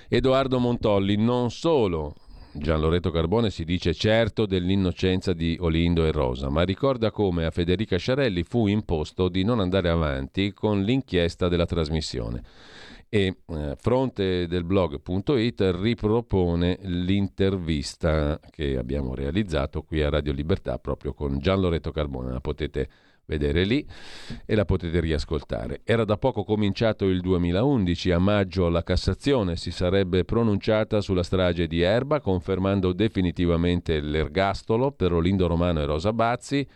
Edoardo Montolli, non solo Gian Loreto Carbone si dice certo dell'innocenza di Olindo e Rosa, ma ricorda come a Federica Sciarelli fu imposto di non andare avanti con l'inchiesta della trasmissione. e eh, fronte del blog.it ripropone l'intervista che abbiamo realizzato qui a Radio Libertà proprio con Gian Loretto Carbone, la potete vedere lì e la potete riascoltare. Era da poco cominciato il 2011, a maggio la Cassazione si sarebbe pronunciata sulla strage di Erba, confermando definitivamente l'ergastolo per Olindo Romano e Rosa Bazzi,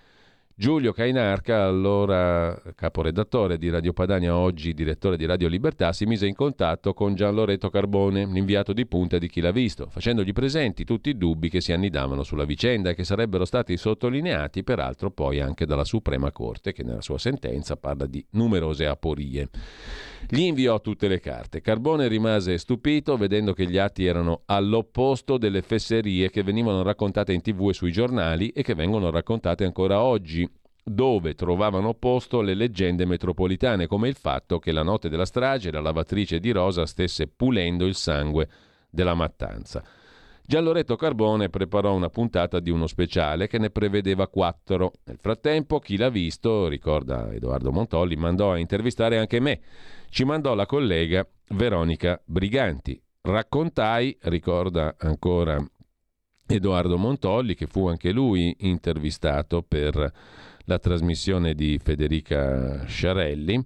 Giulio Cainarca, allora caporedattore di Radio Padania, oggi direttore di Radio Libertà, si mise in contatto con Gian Loreto Carbone, l'inviato di punta di chi l'ha visto, facendogli presenti tutti i dubbi che si annidavano sulla vicenda e che sarebbero stati sottolineati peraltro poi anche dalla Suprema Corte, che nella sua sentenza parla di numerose aporie. Gli inviò tutte le carte. Carbone rimase stupito vedendo che gli atti erano all'opposto delle fesserie che venivano raccontate in tv e sui giornali e che vengono raccontate ancora oggi dove trovavano posto le leggende metropolitane, come il fatto che la notte della strage la lavatrice di Rosa stesse pulendo il sangue della mattanza. Gianloretto Carbone preparò una puntata di uno speciale che ne prevedeva quattro. Nel frattempo, chi l'ha visto, ricorda Edoardo Montolli, mandò a intervistare anche me. Ci mandò la collega Veronica Briganti. Raccontai, ricorda ancora Edoardo Montolli, che fu anche lui intervistato per la trasmissione di Federica Sciarelli.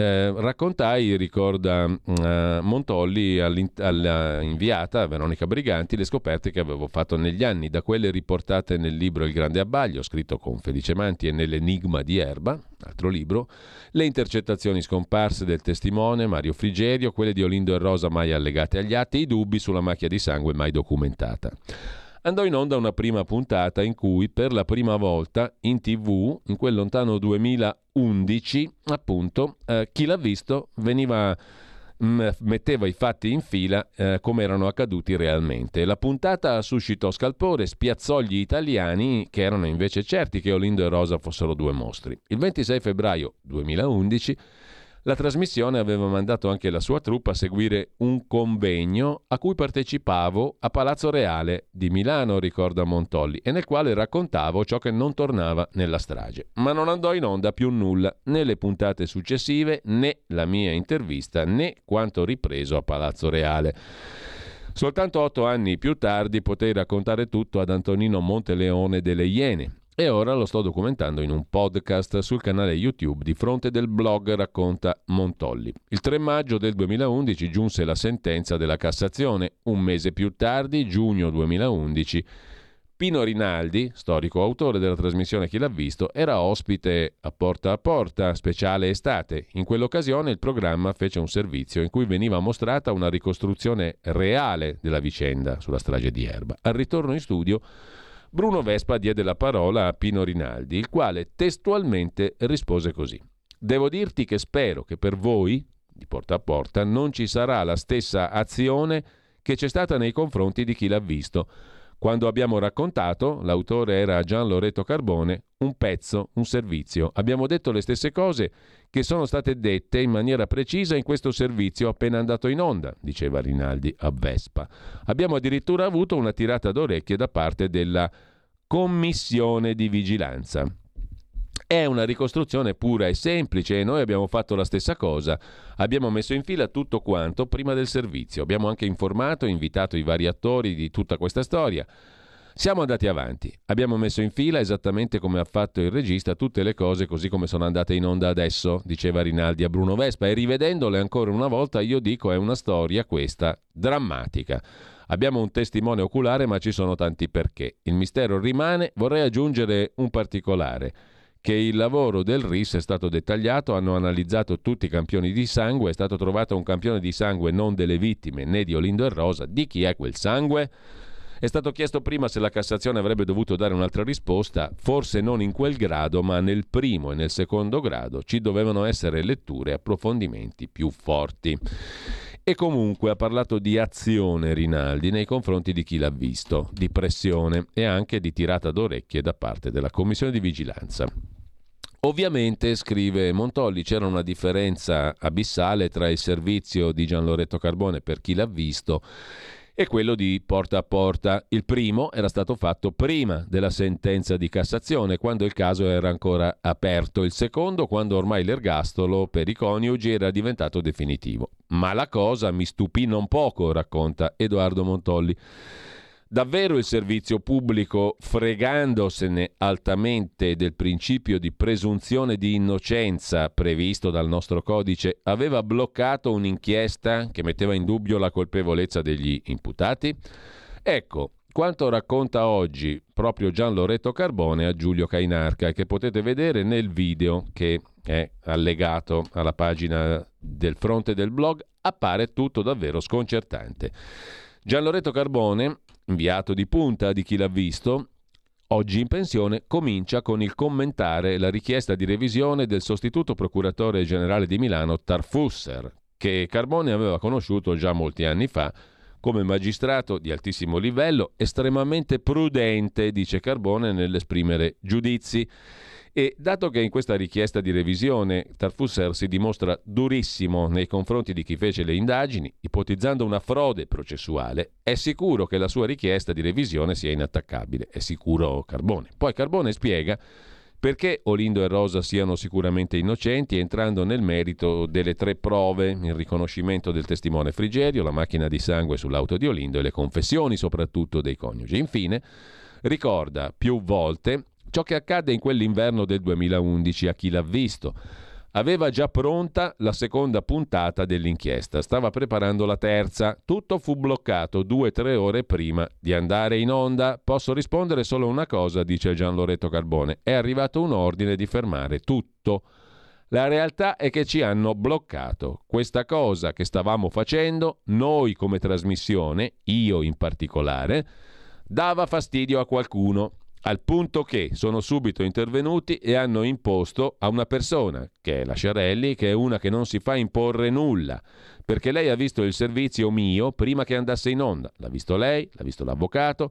Eh, raccontai, ricorda uh, Montolli, alla inviata Veronica Briganti, le scoperte che avevo fatto negli anni, da quelle riportate nel libro Il Grande Abbaglio, scritto con Felice Manti, e nell'Enigma di Erba, altro libro, le intercettazioni scomparse del testimone Mario Frigerio, quelle di Olindo e Rosa mai allegate agli atti, i dubbi sulla macchia di sangue mai documentata andò in onda una prima puntata in cui per la prima volta in tv, in quel lontano 2011, appunto, eh, chi l'ha visto veniva mm, metteva i fatti in fila eh, come erano accaduti realmente. La puntata suscitò scalpore, spiazzò gli italiani che erano invece certi che Olindo e Rosa fossero due mostri. Il 26 febbraio 2011 la trasmissione aveva mandato anche la sua truppa a seguire un convegno a cui partecipavo a Palazzo Reale di Milano, ricorda Montolli, e nel quale raccontavo ciò che non tornava nella strage. Ma non andò in onda più nulla, né le puntate successive, né la mia intervista, né quanto ripreso a Palazzo Reale. Soltanto otto anni più tardi potei raccontare tutto ad Antonino Monteleone delle Iene, e ora lo sto documentando in un podcast sul canale YouTube di fronte del blog Racconta Montolli. Il 3 maggio del 2011 giunse la sentenza della Cassazione. Un mese più tardi, giugno 2011, Pino Rinaldi, storico autore della trasmissione Chi l'ha visto, era ospite a Porta a Porta, speciale estate. In quell'occasione il programma fece un servizio in cui veniva mostrata una ricostruzione reale della vicenda sulla strage di Erba. Al ritorno in studio Bruno Vespa diede la parola a Pino Rinaldi, il quale testualmente rispose così. Devo dirti che spero che per voi, di porta a porta, non ci sarà la stessa azione che c'è stata nei confronti di chi l'ha visto. Quando abbiamo raccontato, l'autore era Gian Loreto Carbone, un pezzo, un servizio. Abbiamo detto le stesse cose che sono state dette in maniera precisa in questo servizio appena andato in onda, diceva Rinaldi a Vespa. Abbiamo addirittura avuto una tirata d'orecchie da parte della Commissione di Vigilanza. È una ricostruzione pura e semplice e noi abbiamo fatto la stessa cosa. Abbiamo messo in fila tutto quanto prima del servizio. Abbiamo anche informato e invitato i vari attori di tutta questa storia. Siamo andati avanti, abbiamo messo in fila esattamente come ha fatto il regista tutte le cose così come sono andate in onda adesso, diceva Rinaldi a Bruno Vespa e rivedendole ancora una volta io dico è una storia questa drammatica. Abbiamo un testimone oculare ma ci sono tanti perché. Il mistero rimane, vorrei aggiungere un particolare che il lavoro del RIS è stato dettagliato, hanno analizzato tutti i campioni di sangue, è stato trovato un campione di sangue non delle vittime né di Olindo e Rosa. Di chi è quel sangue? È stato chiesto prima se la Cassazione avrebbe dovuto dare un'altra risposta, forse non in quel grado, ma nel primo e nel secondo grado ci dovevano essere letture e approfondimenti più forti. E comunque ha parlato di azione Rinaldi nei confronti di chi l'ha visto, di pressione e anche di tirata d'orecchie da parte della Commissione di Vigilanza. Ovviamente, scrive Montolli, c'era una differenza abissale tra il servizio di Gian Loretto Carbone per chi l'ha visto e quello di porta a porta. Il primo era stato fatto prima della sentenza di Cassazione, quando il caso era ancora aperto. Il secondo, quando ormai l'ergastolo per i coniugi era diventato definitivo. Ma la cosa mi stupì non poco, racconta Edoardo Montolli. Davvero il servizio pubblico, fregandosene altamente del principio di presunzione di innocenza previsto dal nostro codice, aveva bloccato un'inchiesta che metteva in dubbio la colpevolezza degli imputati? Ecco, quanto racconta oggi proprio Gian Loreto Carbone a Giulio Cainarca che potete vedere nel video che è allegato alla pagina del fronte del blog, appare tutto davvero sconcertante. Gian Loreto Carbone inviato di punta di chi l'ha visto, oggi in pensione, comincia con il commentare la richiesta di revisione del sostituto procuratore generale di Milano Tarfusser, che Carbone aveva conosciuto già molti anni fa come magistrato di altissimo livello, estremamente prudente, dice Carbone, nell'esprimere giudizi e dato che in questa richiesta di revisione Tarfusser si dimostra durissimo nei confronti di chi fece le indagini, ipotizzando una frode processuale, è sicuro che la sua richiesta di revisione sia inattaccabile. È sicuro Carbone. Poi Carbone spiega perché Olindo e Rosa siano sicuramente innocenti, entrando nel merito delle tre prove, il riconoscimento del testimone Frigerio, la macchina di sangue sull'auto di Olindo e le confessioni soprattutto dei coniugi. Infine, ricorda più volte Ciò che accadde in quell'inverno del 2011 a chi l'ha visto. Aveva già pronta la seconda puntata dell'inchiesta, stava preparando la terza. Tutto fu bloccato due o tre ore prima di andare in onda. Posso rispondere solo una cosa, dice Gian Loretto Carbone. È arrivato un ordine di fermare tutto. La realtà è che ci hanno bloccato. Questa cosa che stavamo facendo, noi come trasmissione, io in particolare, dava fastidio a qualcuno al punto che sono subito intervenuti e hanno imposto a una persona, che è la Sciarelli, che è una che non si fa imporre nulla, perché lei ha visto il servizio mio prima che andasse in onda. L'ha visto lei, l'ha visto l'avvocato,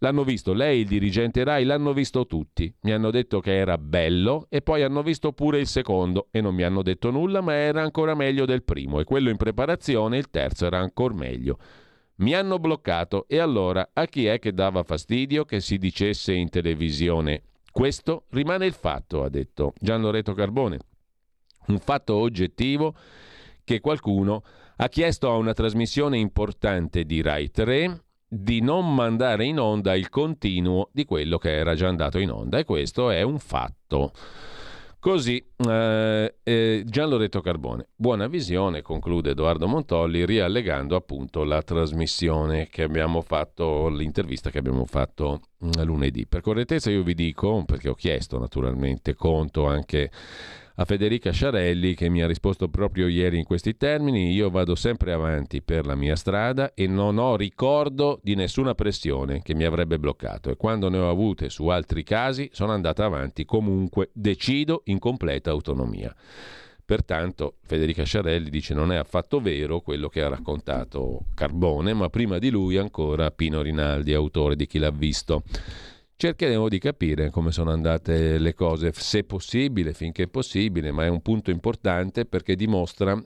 l'hanno visto lei, il dirigente Rai, l'hanno visto tutti. Mi hanno detto che era bello e poi hanno visto pure il secondo e non mi hanno detto nulla, ma era ancora meglio del primo e quello in preparazione, il terzo era ancora meglio. Mi hanno bloccato e allora a chi è che dava fastidio che si dicesse in televisione? Questo rimane il fatto, ha detto Gian Loreto Carbone. Un fatto oggettivo che qualcuno ha chiesto a una trasmissione importante di Rai 3 di non mandare in onda il continuo di quello che era già andato in onda e questo è un fatto. Così, eh, eh, Gian Loreto Carbone. Buona visione, conclude Edoardo Montolli, riallegando appunto la trasmissione che abbiamo fatto, l'intervista che abbiamo fatto mm, lunedì. Per correttezza io vi dico, perché ho chiesto naturalmente conto anche a Federica Sciarelli che mi ha risposto proprio ieri in questi termini, io vado sempre avanti per la mia strada e non ho ricordo di nessuna pressione che mi avrebbe bloccato. E quando ne ho avute su altri casi sono andata avanti comunque, decido in completa autonomia. Pertanto Federica Sciarelli dice non è affatto vero quello che ha raccontato Carbone, ma prima di lui ancora Pino Rinaldi, autore di Chi l'ha visto cercheremo di capire come sono andate le cose, se possibile, finché possibile, ma è un punto importante perché dimostra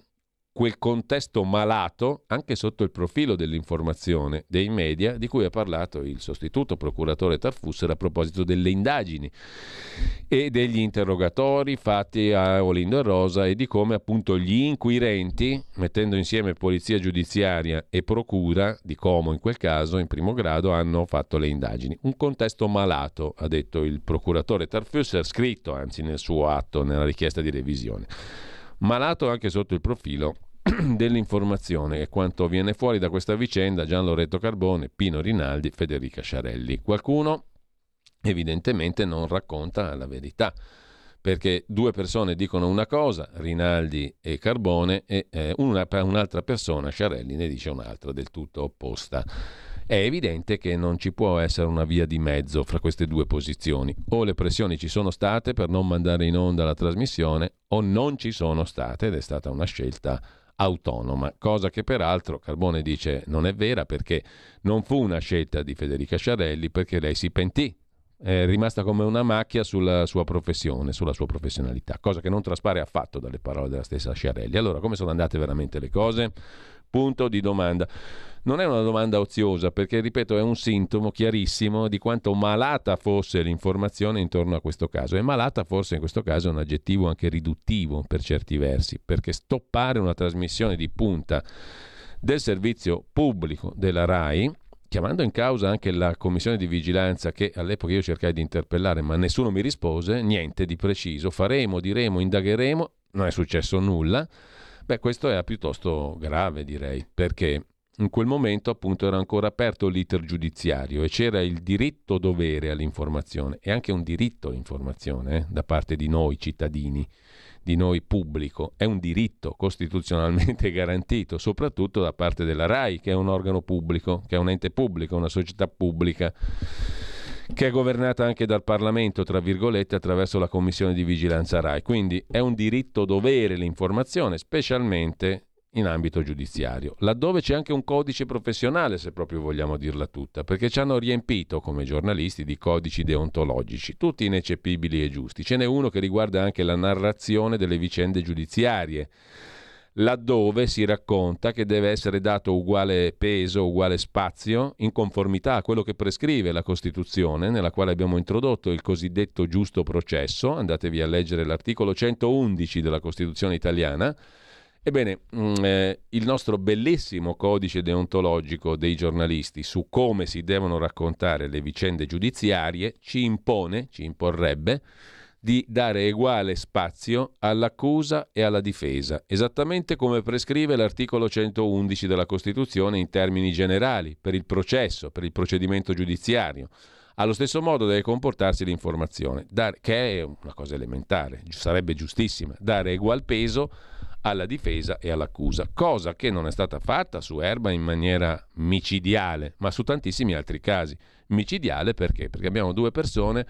quel contesto malato anche sotto il profilo dell'informazione dei media di cui ha parlato il sostituto procuratore Tarfusser a proposito delle indagini e degli interrogatori fatti a Olindo e Rosa e di come appunto gli inquirenti, mettendo insieme polizia giudiziaria e procura di Como in quel caso, in primo grado, hanno fatto le indagini. Un contesto malato, ha detto il procuratore Tarfusser, scritto anzi nel suo atto, nella richiesta di revisione malato anche sotto il profilo dell'informazione e quanto viene fuori da questa vicenda Gian Loretto Carbone, Pino Rinaldi, Federica Sciarelli. Qualcuno evidentemente non racconta la verità perché due persone dicono una cosa, Rinaldi e Carbone, e eh, una, un'altra persona, Sciarelli, ne dice un'altra del tutto opposta. È evidente che non ci può essere una via di mezzo fra queste due posizioni. O le pressioni ci sono state per non mandare in onda la trasmissione, o non ci sono state ed è stata una scelta autonoma, cosa che peraltro Carbone dice non è vera perché non fu una scelta di Federica Sciarelli perché lei si pentì è rimasta come una macchia sulla sua professione, sulla sua professionalità, cosa che non traspare affatto dalle parole della stessa Sciarelli. Allora, come sono andate veramente le cose? Punto di domanda. Non è una domanda oziosa perché, ripeto, è un sintomo chiarissimo di quanto malata fosse l'informazione intorno a questo caso. E malata forse in questo caso è un aggettivo anche riduttivo per certi versi, perché stoppare una trasmissione di punta del servizio pubblico della RAI chiamando in causa anche la commissione di vigilanza che all'epoca io cercai di interpellare, ma nessuno mi rispose, niente di preciso, faremo, diremo, indagheremo, non è successo nulla. Beh, questo è piuttosto grave, direi, perché in quel momento appunto era ancora aperto l'iter giudiziario e c'era il diritto dovere all'informazione e anche un diritto all'informazione eh, da parte di noi cittadini, di noi pubblico, è un diritto costituzionalmente garantito, soprattutto da parte della RAI che è un organo pubblico, che è un ente pubblico, una società pubblica che è governata anche dal Parlamento, tra virgolette, attraverso la Commissione di Vigilanza RAI. Quindi è un diritto dovere l'informazione, specialmente in ambito giudiziario, laddove c'è anche un codice professionale, se proprio vogliamo dirla tutta, perché ci hanno riempito come giornalisti di codici deontologici, tutti ineccepibili e giusti. Ce n'è uno che riguarda anche la narrazione delle vicende giudiziarie, laddove si racconta che deve essere dato uguale peso, uguale spazio, in conformità a quello che prescrive la Costituzione, nella quale abbiamo introdotto il cosiddetto giusto processo, andatevi a leggere l'articolo 111 della Costituzione italiana, Ebbene, mm, eh, il nostro bellissimo codice deontologico dei giornalisti su come si devono raccontare le vicende giudiziarie ci impone, ci imporrebbe, di dare uguale spazio all'accusa e alla difesa, esattamente come prescrive l'articolo 111 della Costituzione in termini generali, per il processo, per il procedimento giudiziario. Allo stesso modo deve comportarsi l'informazione, che è una cosa elementare, sarebbe giustissima, dare ugual peso alla difesa e all'accusa, cosa che non è stata fatta su Erba in maniera micidiale, ma su tantissimi altri casi. Micidiale perché? Perché abbiamo due persone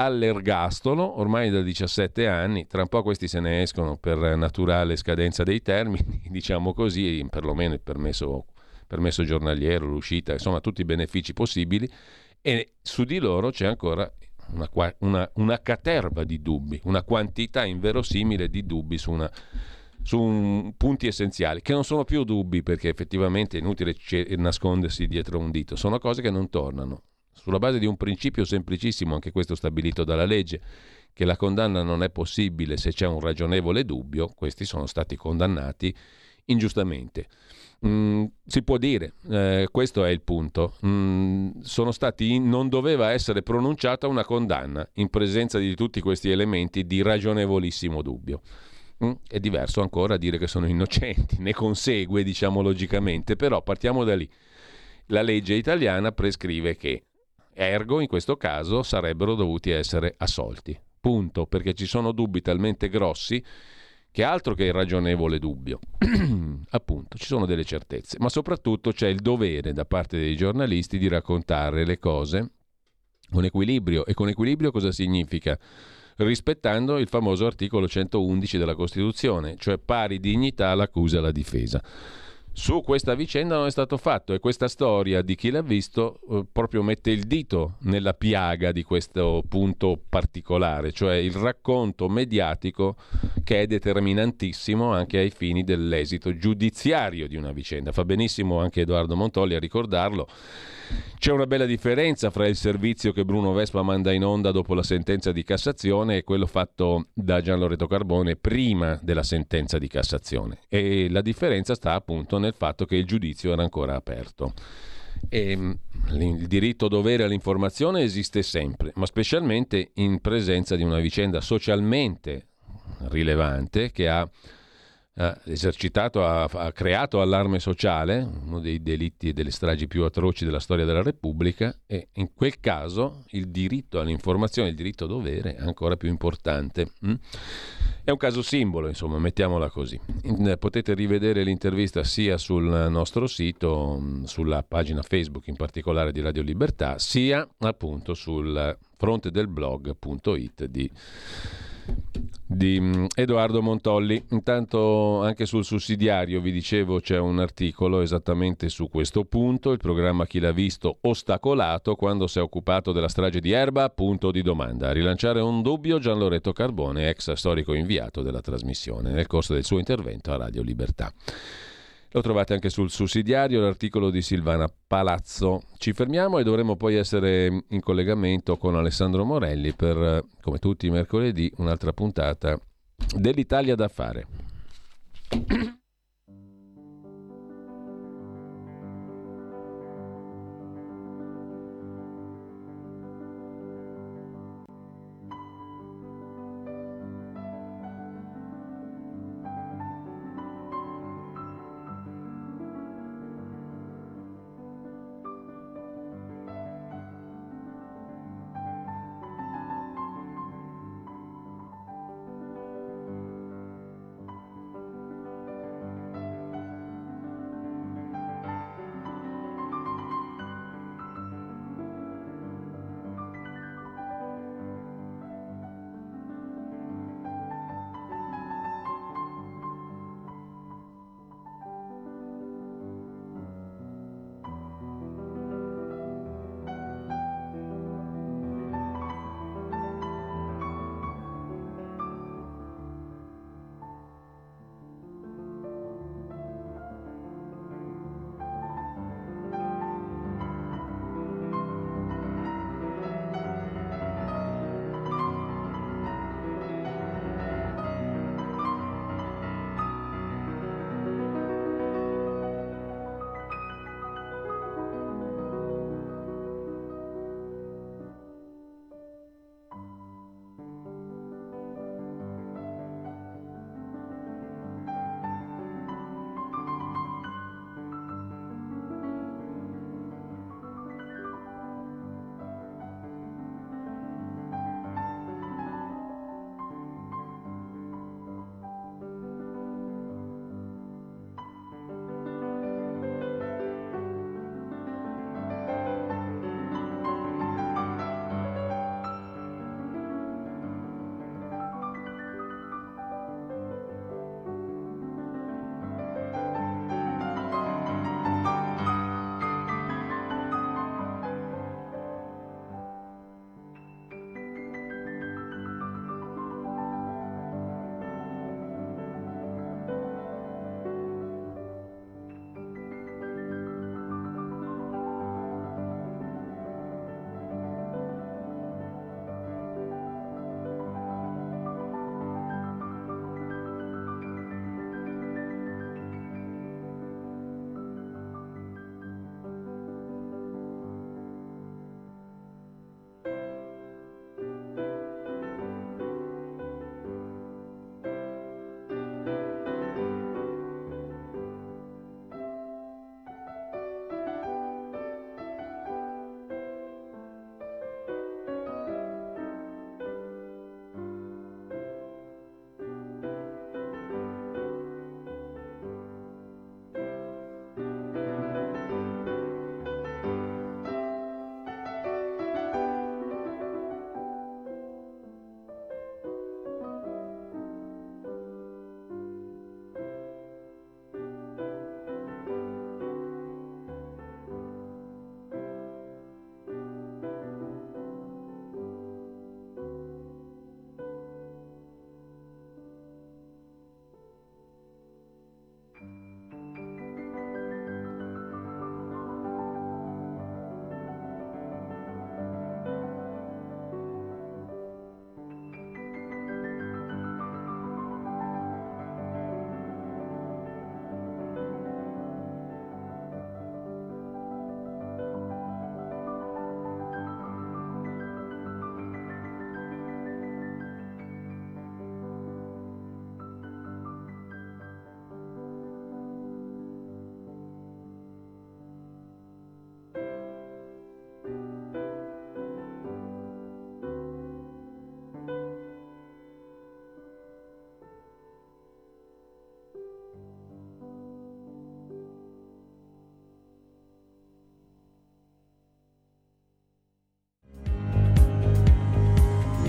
all'ergastolo ormai da 17 anni, tra un po' questi se ne escono per naturale scadenza dei termini, diciamo così, perlomeno il permesso, permesso giornaliero, l'uscita, insomma tutti i benefici possibili e su di loro c'è ancora una, una, una caterva di dubbi, una quantità inverosimile di dubbi su una su un, punti essenziali, che non sono più dubbi perché effettivamente è inutile nascondersi dietro un dito, sono cose che non tornano. Sulla base di un principio semplicissimo, anche questo stabilito dalla legge, che la condanna non è possibile se c'è un ragionevole dubbio, questi sono stati condannati ingiustamente. Mm, si può dire, eh, questo è il punto. Mm, sono stati, non doveva essere pronunciata una condanna in presenza di tutti questi elementi di ragionevolissimo dubbio. Mm? È diverso ancora dire che sono innocenti, ne consegue, diciamo logicamente, però partiamo da lì. La legge italiana prescrive che ergo in questo caso sarebbero dovuti essere assolti. Punto, perché ci sono dubbi talmente grossi che altro che irragionevole dubbio. Appunto, ci sono delle certezze, ma soprattutto c'è il dovere da parte dei giornalisti di raccontare le cose con equilibrio. E con equilibrio cosa significa? rispettando il famoso articolo 111 della Costituzione, cioè pari dignità all'accusa e alla difesa. Su questa vicenda non è stato fatto e questa storia di chi l'ha visto eh, proprio mette il dito nella piaga di questo punto particolare, cioè il racconto mediatico che è determinantissimo anche ai fini dell'esito giudiziario di una vicenda. Fa benissimo anche Edoardo Montolli a ricordarlo c'è una bella differenza fra il servizio che Bruno Vespa manda in onda dopo la sentenza di Cassazione e quello fatto da Gian Loreto Carbone prima della sentenza di Cassazione. E la differenza sta appunto nel fatto che il giudizio era ancora aperto. E mm, il diritto dovere all'informazione esiste sempre, ma specialmente in presenza di una vicenda socialmente rilevante che ha esercitato, ha, ha, creato allarme sociale, uno dei delitti e delle stragi più atroci della storia della Repubblica, e in quel caso il diritto all'informazione, il diritto dovere è ancora più importante. Mm? È un caso simbolo, insomma, mettiamola così. Potete rivedere l'intervista sia sul nostro sito, mm, sulla pagina Facebook in particolare di Radio Libertà, sia appunto sul fronte del blog.it di di mm, Edoardo Montolli. Intanto anche sul sussidiario vi dicevo c'è un articolo esattamente su questo punto, il programma Chi l'ha visto ostacolato quando si è occupato della strage di Erba, punto di domanda. A rilanciare un dubbio Gian Loretto Carbone, ex storico inviato della trasmissione, nel corso del suo intervento a Radio Libertà. Lo trovate anche sul sussidiario, l'articolo di Silvana Palazzo. Ci fermiamo e dovremo poi essere in collegamento con Alessandro Morelli per, come tutti i mercoledì, un'altra puntata dell'Italia da fare.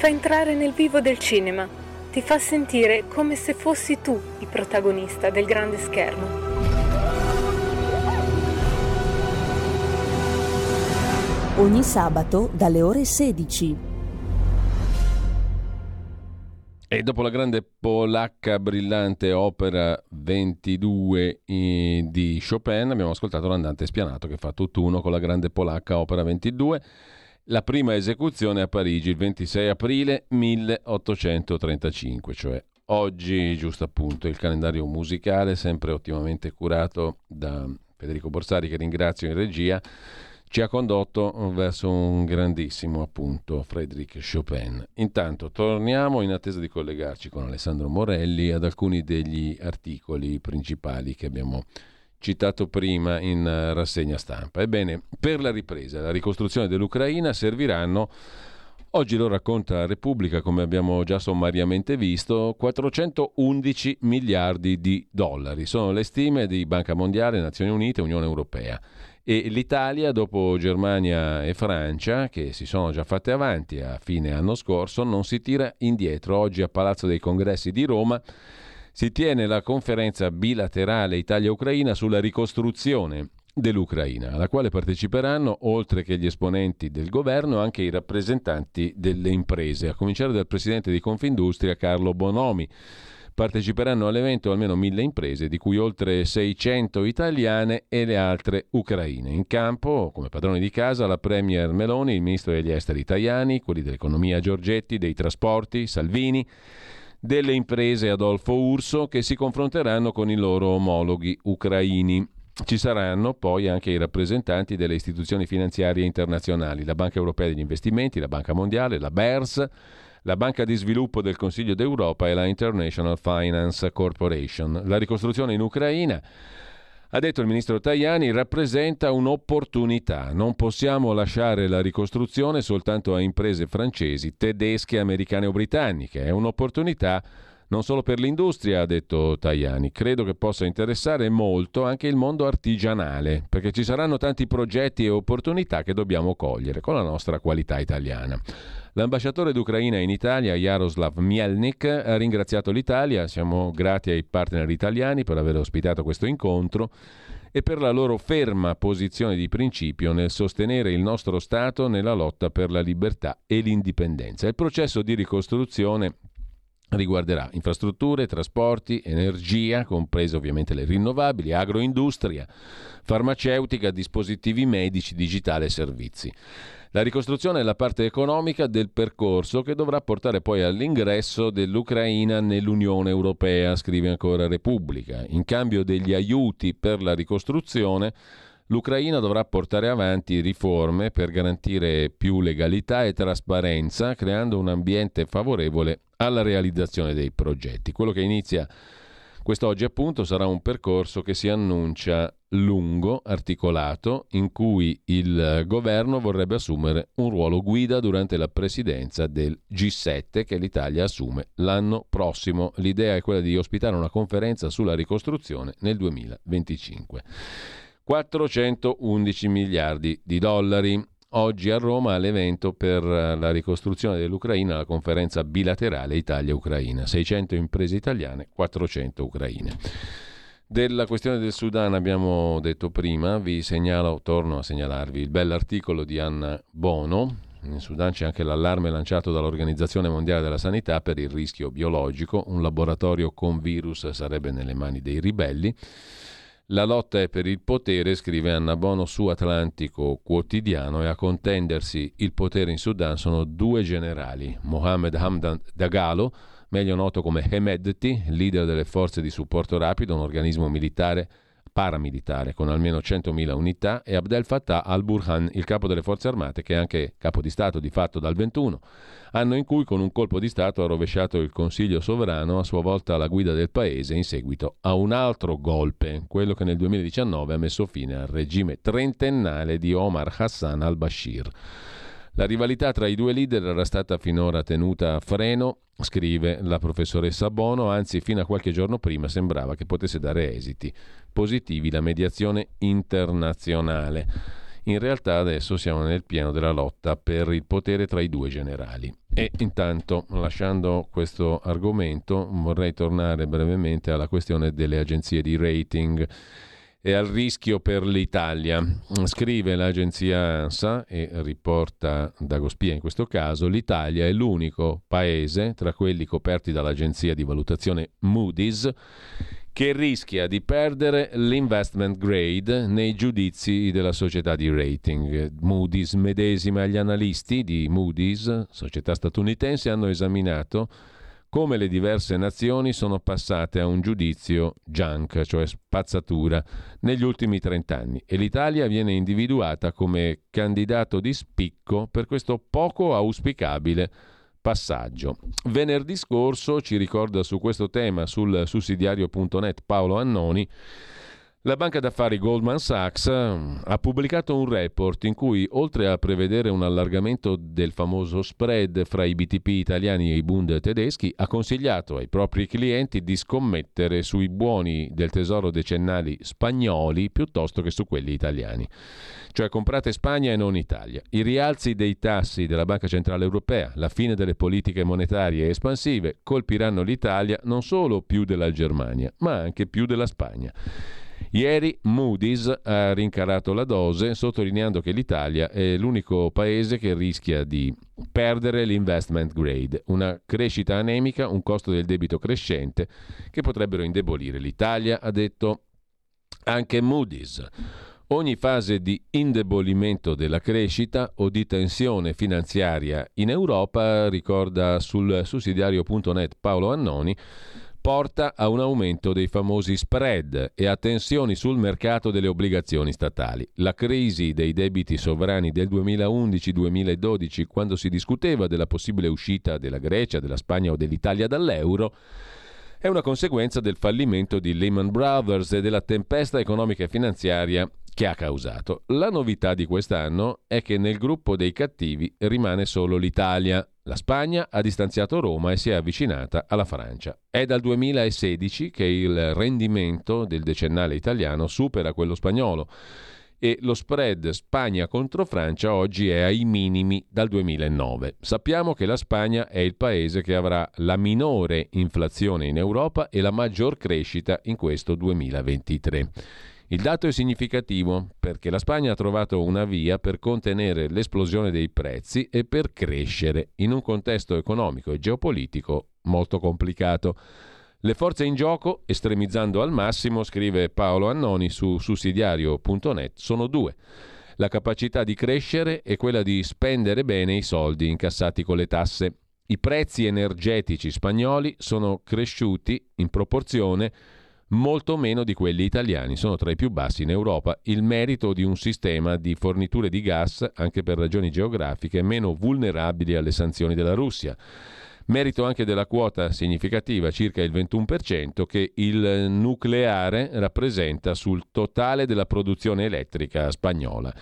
Fa entrare nel vivo del cinema, ti fa sentire come se fossi tu il protagonista del grande schermo. Ogni sabato dalle ore 16. E dopo la grande polacca brillante opera 22 eh, di Chopin abbiamo ascoltato l'andante spianato che fa tutt'uno con la grande polacca opera 22, la prima esecuzione a Parigi il 26 aprile 1835, cioè oggi giusto appunto il calendario musicale sempre ottimamente curato da Federico Borsari che ringrazio in regia ci ha condotto verso un grandissimo appunto Frédéric Chopin. Intanto torniamo in attesa di collegarci con Alessandro Morelli ad alcuni degli articoli principali che abbiamo citato prima in rassegna stampa. Ebbene, per la ripresa e la ricostruzione dell'Ucraina serviranno Oggi lo racconta la Repubblica, come abbiamo già sommariamente visto, 411 miliardi di dollari. Sono le stime di Banca Mondiale, Nazioni Unite Unione Europea. E l'Italia, dopo Germania e Francia, che si sono già fatte avanti a fine anno scorso, non si tira indietro. Oggi a Palazzo dei Congressi di Roma si tiene la conferenza bilaterale Italia-Ucraina sulla ricostruzione dell'Ucraina, alla quale parteciperanno, oltre che gli esponenti del governo, anche i rappresentanti delle imprese, a cominciare dal presidente di Confindustria Carlo Bonomi. Parteciperanno all'evento almeno mille imprese, di cui oltre 600 italiane e le altre ucraine. In campo, come padroni di casa, la Premier Meloni, il ministro degli esteri Tajani, quelli dell'economia Giorgetti, dei trasporti Salvini, delle imprese Adolfo Urso, che si confronteranno con i loro omologhi ucraini. Ci saranno poi anche i rappresentanti delle istituzioni finanziarie internazionali, la Banca Europea degli Investimenti, la Banca Mondiale, la BERS, la Banca di Sviluppo del Consiglio d'Europa e la International Finance Corporation. La ricostruzione in Ucraina, ha detto il ministro Tajani, rappresenta un'opportunità. Non possiamo lasciare la ricostruzione soltanto a imprese francesi, tedesche, americane o britanniche. È un'opportunità non solo per l'industria, ha detto Tajani, credo che possa interessare molto anche il mondo artigianale, perché ci saranno tanti progetti e opportunità che dobbiamo cogliere con la nostra qualità italiana. L'ambasciatore d'Ucraina in Italia, Jaroslav Mielnik, ha ringraziato l'Italia, siamo grati ai partner italiani per aver ospitato questo incontro e per la loro ferma posizione di principio nel sostenere il nostro Stato nella lotta per la libertà e l'indipendenza. Il processo di ricostruzione riguarderà infrastrutture, trasporti, energia, comprese ovviamente le rinnovabili, agroindustria, farmaceutica, dispositivi medici, digitale e servizi. La ricostruzione è la parte economica del percorso che dovrà portare poi all'ingresso dell'Ucraina nell'Unione Europea, scrive ancora Repubblica. In cambio degli aiuti per la ricostruzione, l'Ucraina dovrà portare avanti riforme per garantire più legalità e trasparenza, creando un ambiente favorevole alla realizzazione dei progetti. Quello che inizia quest'oggi appunto sarà un percorso che si annuncia lungo, articolato, in cui il governo vorrebbe assumere un ruolo guida durante la presidenza del G7 che l'Italia assume l'anno prossimo. L'idea è quella di ospitare una conferenza sulla ricostruzione nel 2025. 411 miliardi di dollari oggi a Roma all'evento per eh, la ricostruzione dell'Ucraina, la conferenza bilaterale Italia-Ucraina. 600 imprese italiane, 400 ucraine. Della questione del Sudan abbiamo detto prima, vi segnalo, torno a segnalarvi il bell'articolo di Anna Bono. In Sudan c'è anche l'allarme lanciato dall'Organizzazione Mondiale della Sanità per il rischio biologico. Un laboratorio con virus sarebbe nelle mani dei ribelli. La lotta è per il potere, scrive Anna Bono su Atlantico Quotidiano, e a contendersi il potere in Sudan sono due generali, Mohammed Hamdan Dagalo, meglio noto come Hemedti, leader delle forze di supporto rapido, un organismo militare paramilitare con almeno 100.000 unità e Abdel Fattah al-Burhan, il capo delle forze armate che è anche capo di Stato di fatto dal 21, anno in cui con un colpo di Stato ha rovesciato il Consiglio sovrano a sua volta alla guida del paese in seguito a un altro golpe, quello che nel 2019 ha messo fine al regime trentennale di Omar Hassan al-Bashir. La rivalità tra i due leader era stata finora tenuta a freno, scrive la professoressa Bono, anzi fino a qualche giorno prima sembrava che potesse dare esiti positivi la mediazione internazionale. In realtà adesso siamo nel pieno della lotta per il potere tra i due generali. E intanto, lasciando questo argomento, vorrei tornare brevemente alla questione delle agenzie di rating e al rischio per l'Italia. Scrive l'agenzia ANSA e riporta Dagospia in questo caso, l'Italia è l'unico paese tra quelli coperti dall'agenzia di valutazione Moody's che rischia di perdere l'investment grade nei giudizi della società di rating. Moody's medesima gli analisti di Moody's, società statunitense, hanno esaminato come le diverse nazioni sono passate a un giudizio junk, cioè spazzatura, negli ultimi 30 anni e l'Italia viene individuata come candidato di spicco per questo poco auspicabile passaggio. Venerdì scorso, ci ricorda su questo tema sul sussidiario.net Paolo Annoni, la banca d'affari Goldman Sachs mm, ha pubblicato un report in cui, oltre a prevedere un allargamento del famoso spread fra i BTP italiani e i Bund tedeschi, ha consigliato ai propri clienti di scommettere sui buoni del tesoro decennali spagnoli piuttosto che su quelli italiani. Cioè comprate Spagna e non Italia. I rialzi dei tassi della Banca Centrale Europea, la fine delle politiche monetarie espansive colpiranno l'Italia non solo più della Germania, ma anche più della Spagna. Ieri Moody's ha rincarato la dose sottolineando che l'Italia è l'unico paese che rischia di perdere l'investment grade, una crescita anemica, un costo del debito crescente che potrebbero indebolire l'Italia, ha detto anche Moody's. Ogni fase di indebolimento della crescita o di tensione finanziaria in Europa, ricorda sul sussidiario.net Paolo Annoni, porta a un aumento dei famosi spread e a tensioni sul mercato delle obbligazioni statali. La crisi dei debiti sovrani del 2011-2012, quando si discuteva della possibile uscita della Grecia, della Spagna o dell'Italia dall'euro, è una conseguenza del fallimento di Lehman Brothers e della tempesta economica e finanziaria che ha causato. La novità di quest'anno è che nel gruppo dei cattivi rimane solo l'Italia. La Spagna ha distanziato Roma e si è avvicinata alla Francia. È dal 2016 che il rendimento del decennale italiano supera quello spagnolo e lo spread Spagna contro Francia oggi è ai minimi dal 2009. Sappiamo che la Spagna è il paese che avrà la minore inflazione in Europa e la maggior crescita in questo 2023. Il dato è significativo perché la Spagna ha trovato una via per contenere l'esplosione dei prezzi e per crescere in un contesto economico e geopolitico molto complicato. Le forze in gioco, estremizzando al massimo, scrive Paolo Annoni su sussidiario.net, sono due. La capacità di crescere e quella di spendere bene i soldi incassati con le tasse. I prezzi energetici spagnoli sono cresciuti in proporzione molto meno di quelli italiani, sono tra i più bassi in Europa. Il merito di un sistema di forniture di gas, anche per ragioni geografiche, meno vulnerabili alle sanzioni della Russia. Merito anche della quota significativa, circa il 21%, che il nucleare rappresenta sul totale della produzione elettrica spagnola.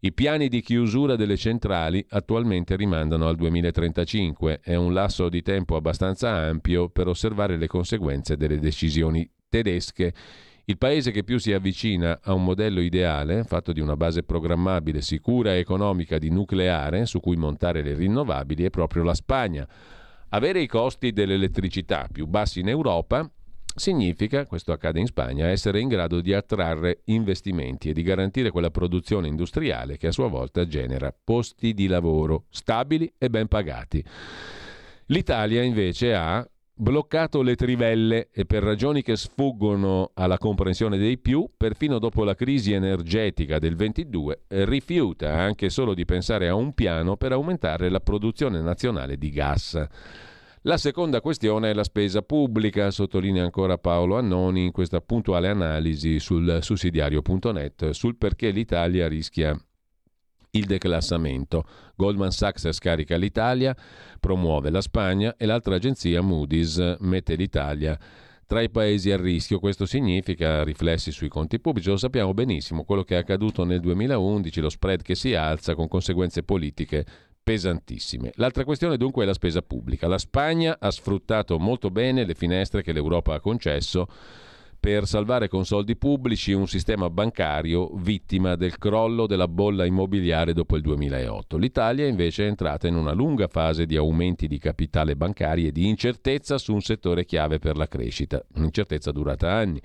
I piani di chiusura delle centrali attualmente rimandano al 2035. È un lasso di tempo abbastanza ampio per osservare le conseguenze delle decisioni tedesche. Il paese che più si avvicina a un modello ideale, fatto di una base programmabile, sicura e economica di nucleare su cui montare le rinnovabili, è proprio la Spagna. Avere i costi dell'elettricità più bassi in Europa significa, questo accade in Spagna, essere in grado di attrarre investimenti e di garantire quella produzione industriale che a sua volta genera posti di lavoro stabili e ben pagati. L'Italia invece ha bloccato le trivelle e per ragioni che sfuggono alla comprensione dei più, perfino dopo la crisi energetica del 22, rifiuta anche solo di pensare a un piano per aumentare la produzione nazionale di gas. La seconda questione è la spesa pubblica, sottolinea ancora Paolo Annoni in questa puntuale analisi sul sussidiario.net sul perché l'Italia rischia il declassamento. Goldman Sachs scarica l'Italia, promuove la Spagna e l'altra agenzia Moody's mette l'Italia tra i paesi a rischio. Questo significa riflessi sui conti pubblici. Lo sappiamo benissimo, quello che è accaduto nel 2011, lo spread che si alza con conseguenze politiche pesantissime. L'altra questione dunque è la spesa pubblica. La Spagna ha sfruttato molto bene le finestre che l'Europa ha concesso per salvare con soldi pubblici un sistema bancario vittima del crollo della bolla immobiliare dopo il 2008. L'Italia invece è entrata in una lunga fase di aumenti di capitale bancario e di incertezza su un settore chiave per la crescita, un'incertezza durata anni.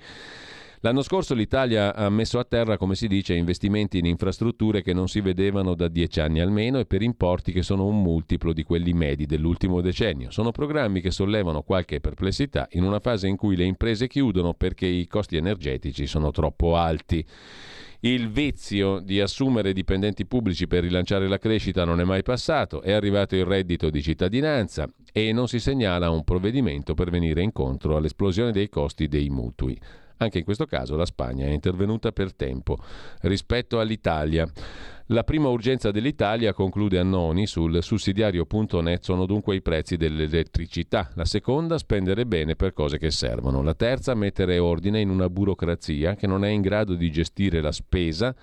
L'anno scorso l'Italia ha messo a terra, come si dice, investimenti in infrastrutture che non si vedevano da dieci anni almeno e per importi che sono un multiplo di quelli medi dell'ultimo decennio. Sono programmi che sollevano qualche perplessità in una fase in cui le imprese chiudono perché i costi energetici sono troppo alti. Il vizio di assumere dipendenti pubblici per rilanciare la crescita non è mai passato, è arrivato il reddito di cittadinanza e non si segnala un provvedimento per venire incontro all'esplosione dei costi dei mutui. Anche in questo caso la Spagna è intervenuta per tempo rispetto all'Italia. La prima urgenza dell'Italia, conclude Annoni sul sussidiario.net, sono dunque i prezzi dell'elettricità. La seconda, spendere bene per cose che servono. La terza, mettere ordine in una burocrazia che non è in grado di gestire la spesa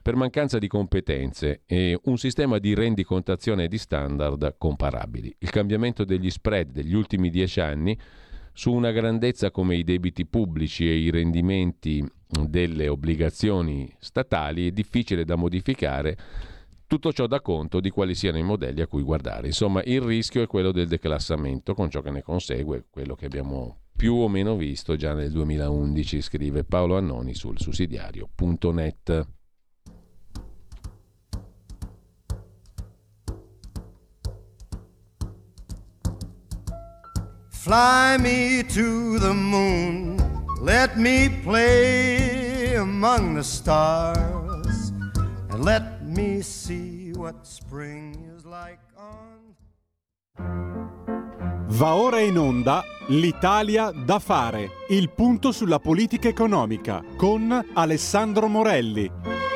per mancanza di competenze e un sistema di rendicontazione di standard comparabili. Il cambiamento degli spread degli ultimi dieci anni su una grandezza come i debiti pubblici e i rendimenti delle obbligazioni statali è difficile da modificare. Tutto ciò dà conto di quali siano i modelli a cui guardare. Insomma, il rischio è quello del declassamento, con ciò che ne consegue, quello che abbiamo più o meno visto già nel 2011, scrive Paolo Annoni sul sussidiario.net. Fly me to the moon, let me play among the stars, and let me see what spring is like on. Va ora in onda L'Italia da fare, il punto sulla politica economica con Alessandro Morelli.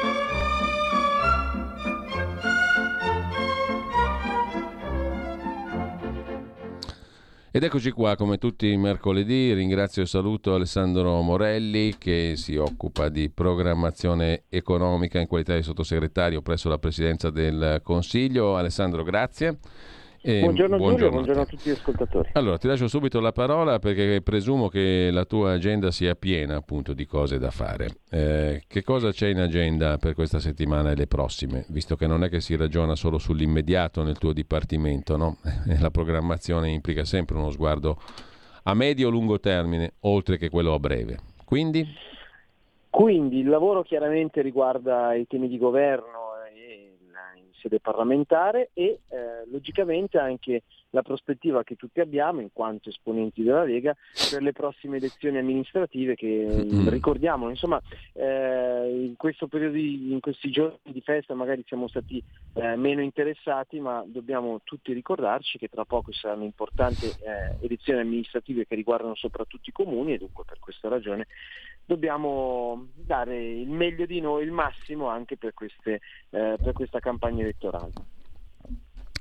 Ed eccoci qua, come tutti i mercoledì, ringrazio e saluto Alessandro Morelli che si occupa di programmazione economica in qualità di sottosegretario presso la Presidenza del Consiglio. Alessandro, grazie. E buongiorno, buongiorno Giulio, buongiorno a tutti gli ascoltatori. Allora, ti lascio subito la parola perché presumo che la tua agenda sia piena appunto di cose da fare. Eh, che cosa c'è in agenda per questa settimana e le prossime? Visto che non è che si ragiona solo sull'immediato nel tuo dipartimento, no? la programmazione implica sempre uno sguardo a medio o lungo termine, oltre che quello a breve. Quindi? Quindi il lavoro chiaramente riguarda i temi di governo sede parlamentare e eh, logicamente anche la prospettiva che tutti abbiamo in quanto esponenti della Lega per le prossime elezioni amministrative che mm-hmm. ricordiamo, insomma eh, in questo periodo, in questi giorni di festa magari siamo stati eh, meno interessati ma dobbiamo tutti ricordarci che tra poco saranno importanti eh, elezioni amministrative che riguardano soprattutto i comuni e dunque per questa ragione dobbiamo dare il meglio di noi, il massimo anche per, queste, eh, per questa campagna elettorale.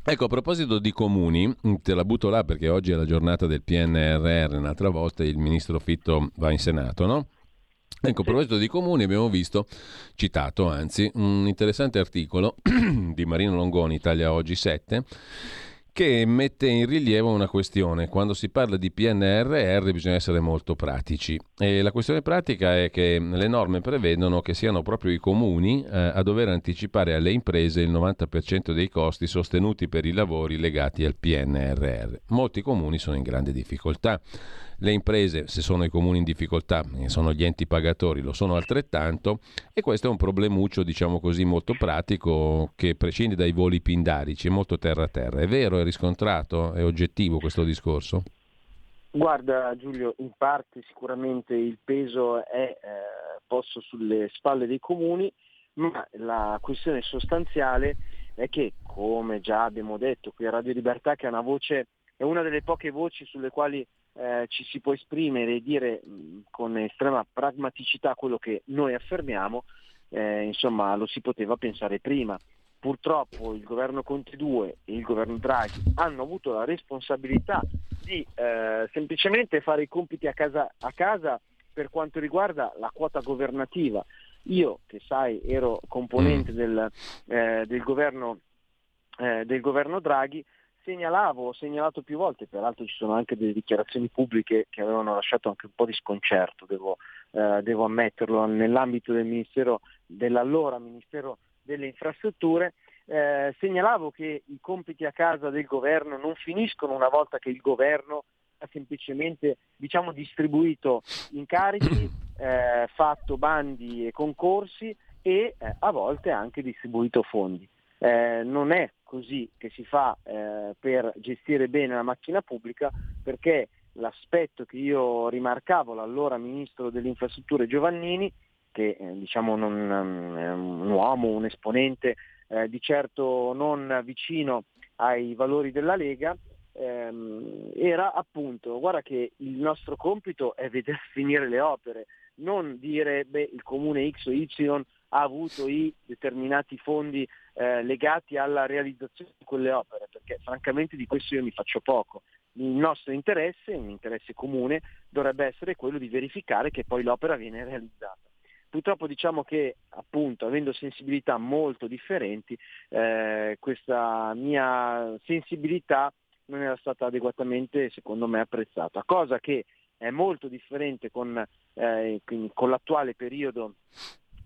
Ecco, a proposito di comuni, te la butto là perché oggi è la giornata del PNRR, un'altra volta il ministro Fitto va in Senato, no? Ecco, a proposito di comuni abbiamo visto, citato anzi, un interessante articolo di Marino Longoni, Italia Oggi 7, che mette in rilievo una questione. Quando si parla di PNRR bisogna essere molto pratici e la questione pratica è che le norme prevedono che siano proprio i comuni eh, a dover anticipare alle imprese il 90% dei costi sostenuti per i lavori legati al PNRR. Molti comuni sono in grande difficoltà le imprese, se sono i comuni in difficoltà, sono gli enti pagatori, lo sono altrettanto e questo è un problemuccio, diciamo così, molto pratico che prescinde dai voli pindarici, è molto terra a terra. È vero, è riscontrato, è oggettivo questo discorso? Guarda Giulio, in parte sicuramente il peso è eh, posto sulle spalle dei comuni, ma la questione sostanziale è che, come già abbiamo detto qui a Radio Libertà, che è una voce è una delle poche voci sulle quali eh, ci si può esprimere e dire mh, con estrema pragmaticità quello che noi affermiamo, eh, insomma lo si poteva pensare prima. Purtroppo il governo Conte 2 e il governo Draghi hanno avuto la responsabilità di eh, semplicemente fare i compiti a casa, a casa per quanto riguarda la quota governativa. Io, che sai, ero componente del, eh, del, governo, eh, del governo Draghi, segnalavo, ho segnalato più volte, peraltro ci sono anche delle dichiarazioni pubbliche che avevano lasciato anche un po' di sconcerto, devo, eh, devo ammetterlo, nell'ambito del ministero, dell'allora Ministero delle Infrastrutture, eh, segnalavo che i compiti a casa del governo non finiscono una volta che il governo ha semplicemente diciamo, distribuito incarichi, eh, fatto bandi e concorsi e eh, a volte anche distribuito fondi. Eh, non è così che si fa eh, per gestire bene la macchina pubblica perché l'aspetto che io rimarcavo l'allora ministro delle infrastrutture Giovannini, che eh, diciamo non, è un uomo, un esponente eh, di certo non vicino ai valori della Lega, ehm, era appunto, guarda che il nostro compito è vedere finire le opere, non dire beh, il comune X o Y ha avuto i determinati fondi eh, legati alla realizzazione di quelle opere, perché francamente di questo io mi faccio poco. Il nostro interesse, un interesse comune, dovrebbe essere quello di verificare che poi l'opera viene realizzata. Purtroppo diciamo che appunto avendo sensibilità molto differenti, eh, questa mia sensibilità non era stata adeguatamente secondo me apprezzata, cosa che è molto differente con, eh, con l'attuale periodo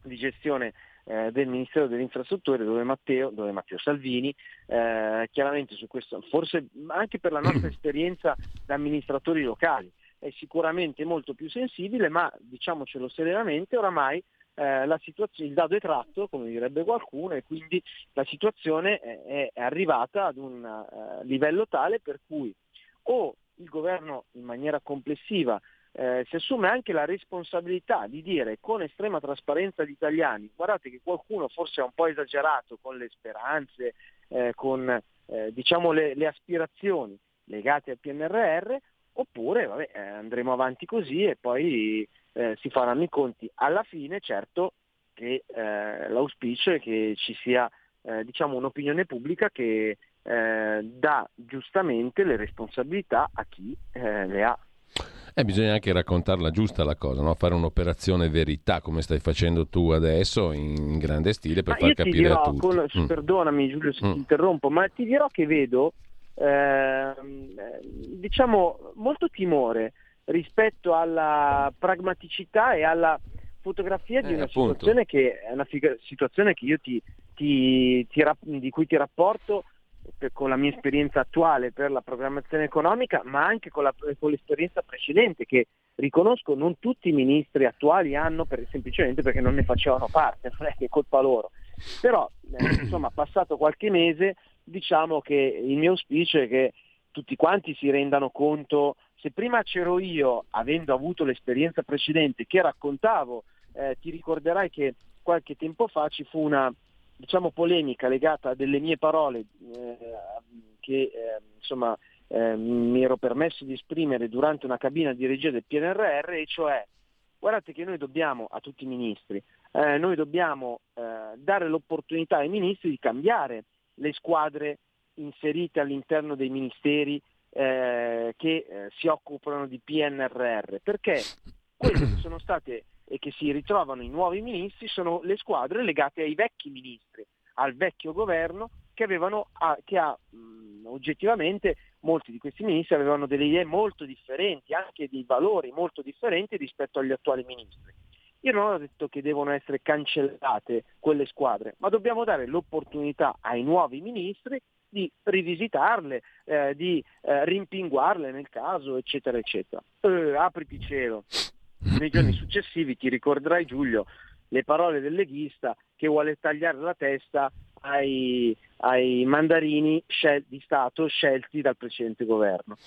di gestione eh, del Ministero delle Infrastrutture dove Matteo, dove Matteo Salvini eh, chiaramente su questo, forse anche per la nostra esperienza da amministratori locali, è sicuramente molto più sensibile, ma diciamocelo serenamente, oramai eh, la il dado è tratto, come direbbe qualcuno, e quindi la situazione è, è arrivata ad un uh, livello tale per cui o il governo in maniera complessiva eh, si assume anche la responsabilità di dire con estrema trasparenza agli italiani guardate che qualcuno forse ha un po' esagerato con le speranze, eh, con eh, diciamo le, le, aspirazioni legate al PNRR, oppure vabbè, eh, andremo avanti così e poi eh, si faranno i conti. Alla fine certo che eh, l'auspicio è che ci sia diciamo, un'opinione pubblica che dà giustamente le responsabilità a chi le ha. Eh, bisogna anche raccontarla giusta la cosa, no? fare un'operazione verità come stai facendo tu adesso in grande stile per ma far capire dirò, a tutti. Con, mm. Perdonami Giulio se mm. ti interrompo, ma ti dirò che vedo eh, diciamo molto timore rispetto alla pragmaticità e alla fotografia di eh, una situazione che è una situazione che io ti, ti, ti, di cui ti rapporto con la mia esperienza attuale per la programmazione economica, ma anche con, la, con l'esperienza precedente che riconosco non tutti i ministri attuali hanno per, semplicemente perché non ne facevano parte, non è che è colpa loro. Però eh, insomma passato qualche mese diciamo che il mio auspicio è che tutti quanti si rendano conto, se prima c'ero io, avendo avuto l'esperienza precedente, che raccontavo, eh, ti ricorderai che qualche tempo fa ci fu una, diciamo, polemica legata a delle mie parole eh, che eh, insomma, eh, mi ero permesso di esprimere durante una cabina di regia del PNRR, e cioè guardate che noi dobbiamo, a tutti i ministri, eh, noi dobbiamo eh, dare l'opportunità ai ministri di cambiare le squadre inserite all'interno dei ministeri eh, che si occupano di PNRR, perché quelle che sono state e che si ritrovano i nuovi ministri sono le squadre legate ai vecchi ministri, al vecchio governo che, avevano, che ha mh, oggettivamente molti di questi ministri avevano delle idee molto differenti, anche dei valori molto differenti rispetto agli attuali ministri. Io non ho detto che devono essere cancellate quelle squadre, ma dobbiamo dare l'opportunità ai nuovi ministri di rivisitarle, eh, di eh, rimpinguarle nel caso, eccetera, eccetera. Eh, apriti cielo nei giorni successivi ti ricorderai Giulio le parole del leghista che vuole tagliare la testa ai, ai mandarini scel- di Stato scelti dal precedente governo.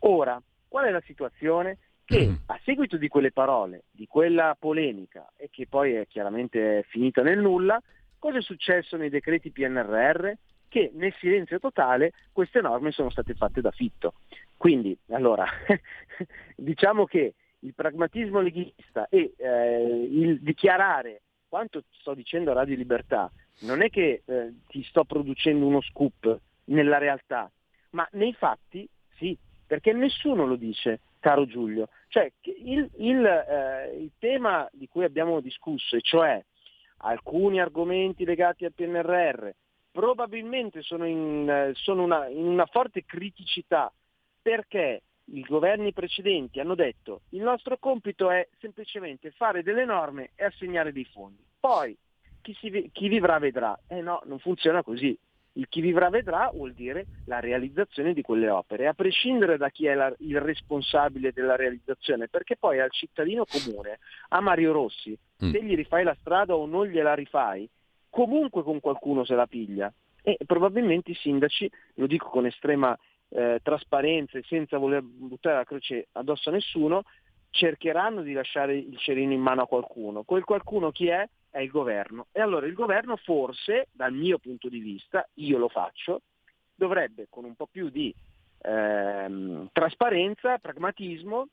Ora, qual è la situazione? Che mm. a seguito di quelle parole, di quella polemica e che poi è chiaramente finita nel nulla, cosa è successo nei decreti PNRR? che nel silenzio totale queste norme sono state fatte da Fitto. Quindi, allora, diciamo che il pragmatismo leghista e eh, il dichiarare quanto sto dicendo a Radio Libertà, non è che eh, ti sto producendo uno scoop nella realtà, ma nei fatti sì, perché nessuno lo dice, caro Giulio. Cioè, il, il, eh, il tema di cui abbiamo discusso, e cioè alcuni argomenti legati al PNRR, probabilmente sono, in, eh, sono una, in una forte criticità perché i governi precedenti hanno detto il nostro compito è semplicemente fare delle norme e assegnare dei fondi. Poi chi, si, chi vivrà vedrà. Eh no, non funziona così. Il chi vivrà vedrà vuol dire la realizzazione di quelle opere, a prescindere da chi è la, il responsabile della realizzazione, perché poi al cittadino comune, a Mario Rossi, mm. se gli rifai la strada o non gliela rifai, comunque con qualcuno se la piglia. E probabilmente i sindaci, lo dico con estrema eh, trasparenza e senza voler buttare la croce addosso a nessuno, cercheranno di lasciare il cerino in mano a qualcuno. Quel qualcuno chi è? È il governo. E allora il governo forse, dal mio punto di vista, io lo faccio, dovrebbe con un po' più di ehm, trasparenza, pragmatismo,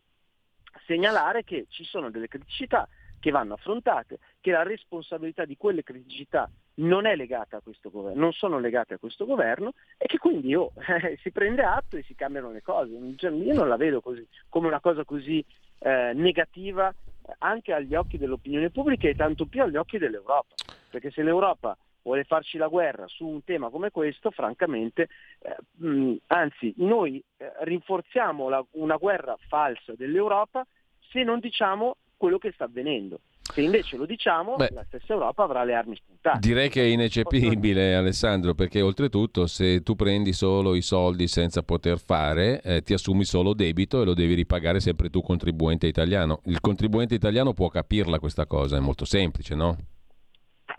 segnalare che ci sono delle criticità che vanno affrontate, che la responsabilità di quelle criticità non è legata a questo governo, non sono legate a questo governo e che quindi oh, eh, si prende atto e si cambiano le cose. Io non la vedo così, come una cosa così eh, negativa eh, anche agli occhi dell'opinione pubblica e tanto più agli occhi dell'Europa. Perché se l'Europa vuole farci la guerra su un tema come questo, francamente, eh, mh, anzi, noi eh, rinforziamo la, una guerra falsa dell'Europa se non diciamo quello che sta avvenendo. Se invece lo diciamo, Beh, la stessa Europa avrà le armi spuntate. Direi che è ineccepibile, Alessandro, perché oltretutto se tu prendi solo i soldi senza poter fare, eh, ti assumi solo debito e lo devi ripagare sempre tu contribuente italiano. Il contribuente italiano può capirla questa cosa, è molto semplice, no?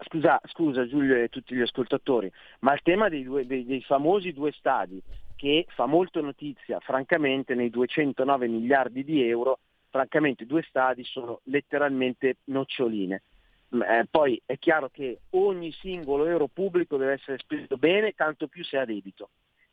Scusa, scusa Giulio e tutti gli ascoltatori, ma il tema dei, due, dei, dei famosi due stadi, che fa molto notizia, francamente, nei 209 miliardi di euro, francamente due stadi sono letteralmente noccioline. Eh, poi è chiaro che ogni singolo euro pubblico deve essere speso bene, tanto più se ha debito.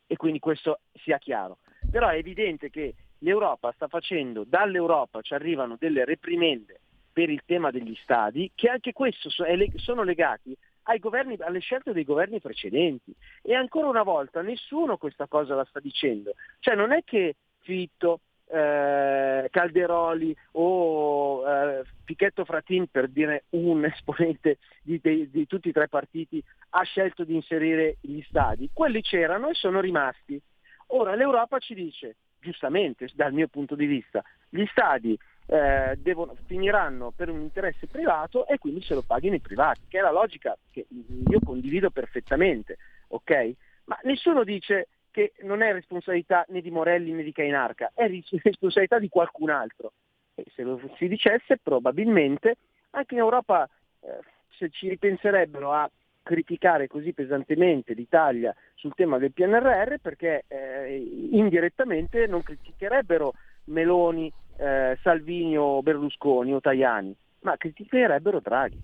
E quindi questo sia chiaro. Però è evidente che l'Europa sta facendo, dall'Europa ci arrivano delle reprimende per il tema degli stadi, che anche questo sono legati governi, alle scelte dei governi precedenti. E ancora una volta nessuno questa cosa la sta dicendo. Cioè non è che Fitto, eh, Calderoli o eh, Pichetto Fratin, per dire un esponente di, di, di, tutti e tre partiti, ha scelto di inserire gli stadi. Quelli c'erano e sono rimasti. Ora l'Europa ci dice, giustamente dal mio punto di vista, gli stadi eh, devono, finiranno per un interesse privato e quindi se lo paghino i privati, che è la logica che io condivido perfettamente, ok? Ma nessuno dice che non è responsabilità né di Morelli né di Cainarca, è responsabilità di qualcun altro. E se lo si dicesse probabilmente anche in Europa eh, se ci ripenserebbero a criticare così pesantemente l'Italia sul tema del PNRR perché eh, indirettamente non criticherebbero Meloni, eh, Salvini o Berlusconi o Tajani, ma criticherebbero Draghi.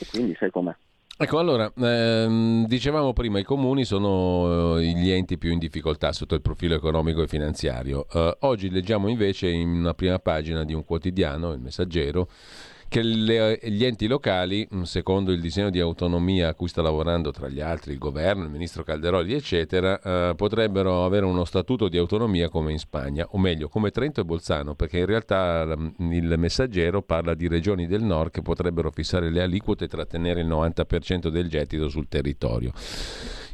E quindi sai com'è. Ecco, allora, ehm, dicevamo prima, i comuni sono eh, gli enti più in difficoltà sotto il profilo economico e finanziario. Eh, oggi leggiamo invece in una prima pagina di un quotidiano, il Messaggero, che le, gli enti locali, mm, secondo il disegno di autonomia a cui sta lavorando tra gli altri il governo, il ministro Calderoli, eccetera, eh, potrebbero avere uno statuto di autonomia come in Spagna, o meglio, come Trento e Bolzano, perché in realtà mm, il messaggero parla di regioni del nord che potrebbero fissare le aliquote e trattenere il 90% del gettito sul territorio.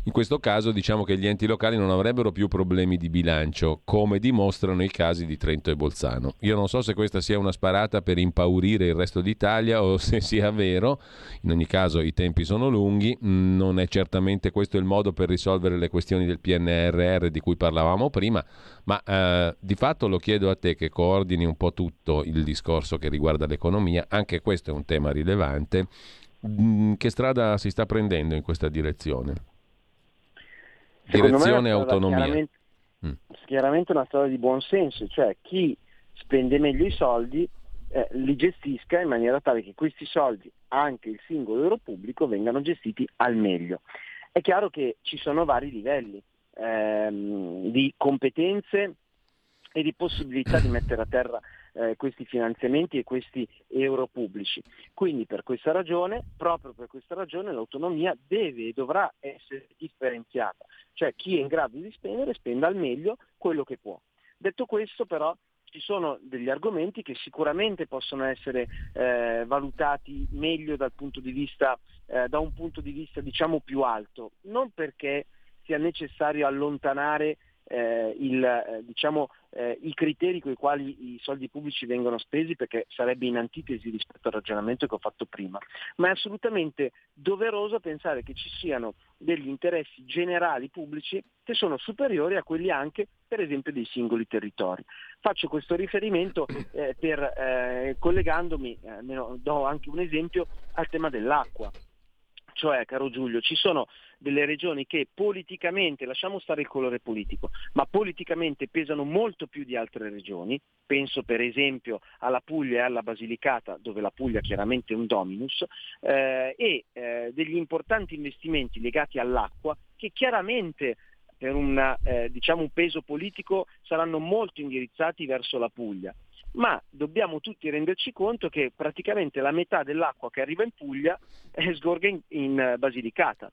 In questo caso diciamo che gli enti locali non avrebbero più problemi di bilancio, come dimostrano i casi di Trento e Bolzano. Io non so se questa sia una sparata per impaurire il resto d'Italia o se sia vero, in ogni caso i tempi sono lunghi, non è certamente questo il modo per risolvere le questioni del PNRR di cui parlavamo prima, ma eh, di fatto lo chiedo a te che coordini un po' tutto il discorso che riguarda l'economia, anche questo è un tema rilevante. Mm, che strada si sta prendendo in questa direzione? Direzione autonomia. Chiaramente, mm. chiaramente una storia di buon senso, cioè chi spende meglio i soldi eh, li gestisca in maniera tale che questi soldi, anche il singolo euro pubblico, vengano gestiti al meglio. È chiaro che ci sono vari livelli ehm, di competenze e di possibilità di mettere a terra eh, questi finanziamenti e questi euro pubblici. Quindi per questa ragione, proprio per questa ragione, l'autonomia deve e dovrà essere differenziata, cioè chi è in grado di spendere spenda al meglio quello che può. Detto questo però ci sono degli argomenti che sicuramente possono essere eh, valutati meglio dal punto di vista, eh, da un punto di vista diciamo più alto, non perché sia necessario allontanare eh, il, eh, diciamo, eh, i criteri con i quali i soldi pubblici vengono spesi perché sarebbe in antitesi rispetto al ragionamento che ho fatto prima, ma è assolutamente doveroso pensare che ci siano degli interessi generali pubblici che sono superiori a quelli anche per esempio dei singoli territori. Faccio questo riferimento eh, per, eh, collegandomi, eh, almeno do anche un esempio, al tema dell'acqua. Cioè, caro Giulio, ci sono delle regioni che politicamente, lasciamo stare il colore politico, ma politicamente pesano molto più di altre regioni, penso per esempio alla Puglia e alla Basilicata, dove la Puglia chiaramente è un dominus, eh, e eh, degli importanti investimenti legati all'acqua che chiaramente per una, eh, diciamo un peso politico saranno molto indirizzati verso la Puglia ma dobbiamo tutti renderci conto che praticamente la metà dell'acqua che arriva in Puglia eh, sgorga in, in eh, Basilicata.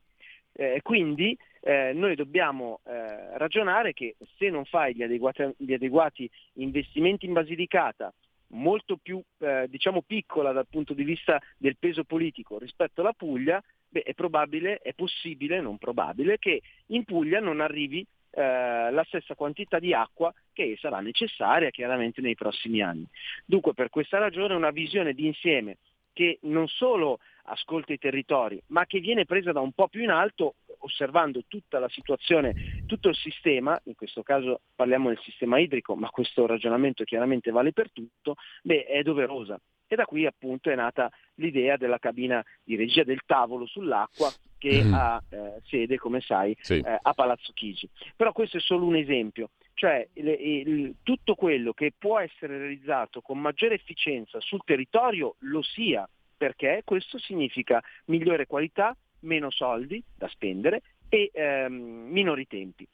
Eh, quindi eh, noi dobbiamo eh, ragionare che se non fai gli adeguati, gli adeguati investimenti in Basilicata, molto più eh, diciamo piccola dal punto di vista del peso politico rispetto alla Puglia, beh, è probabile, è possibile, non probabile, che in Puglia non arrivi eh, la stessa quantità di acqua che sarà necessaria chiaramente nei prossimi anni. Dunque per questa ragione una visione d'insieme che non solo ascolta i territori, ma che viene presa da un po' più in alto, osservando tutta la situazione, tutto il sistema, in questo caso parliamo del sistema idrico, ma questo ragionamento chiaramente vale per tutto, beh, è doverosa. E da qui appunto è nata l'idea della cabina di regia del tavolo sull'acqua che mm. ha eh, sede, come sai, sì. eh, a Palazzo Chigi. Però questo è solo un esempio, cioè il, il, tutto quello che può essere realizzato con maggiore efficienza sul territorio lo sia, perché questo significa migliore qualità, meno soldi da spendere e ehm, minori tempi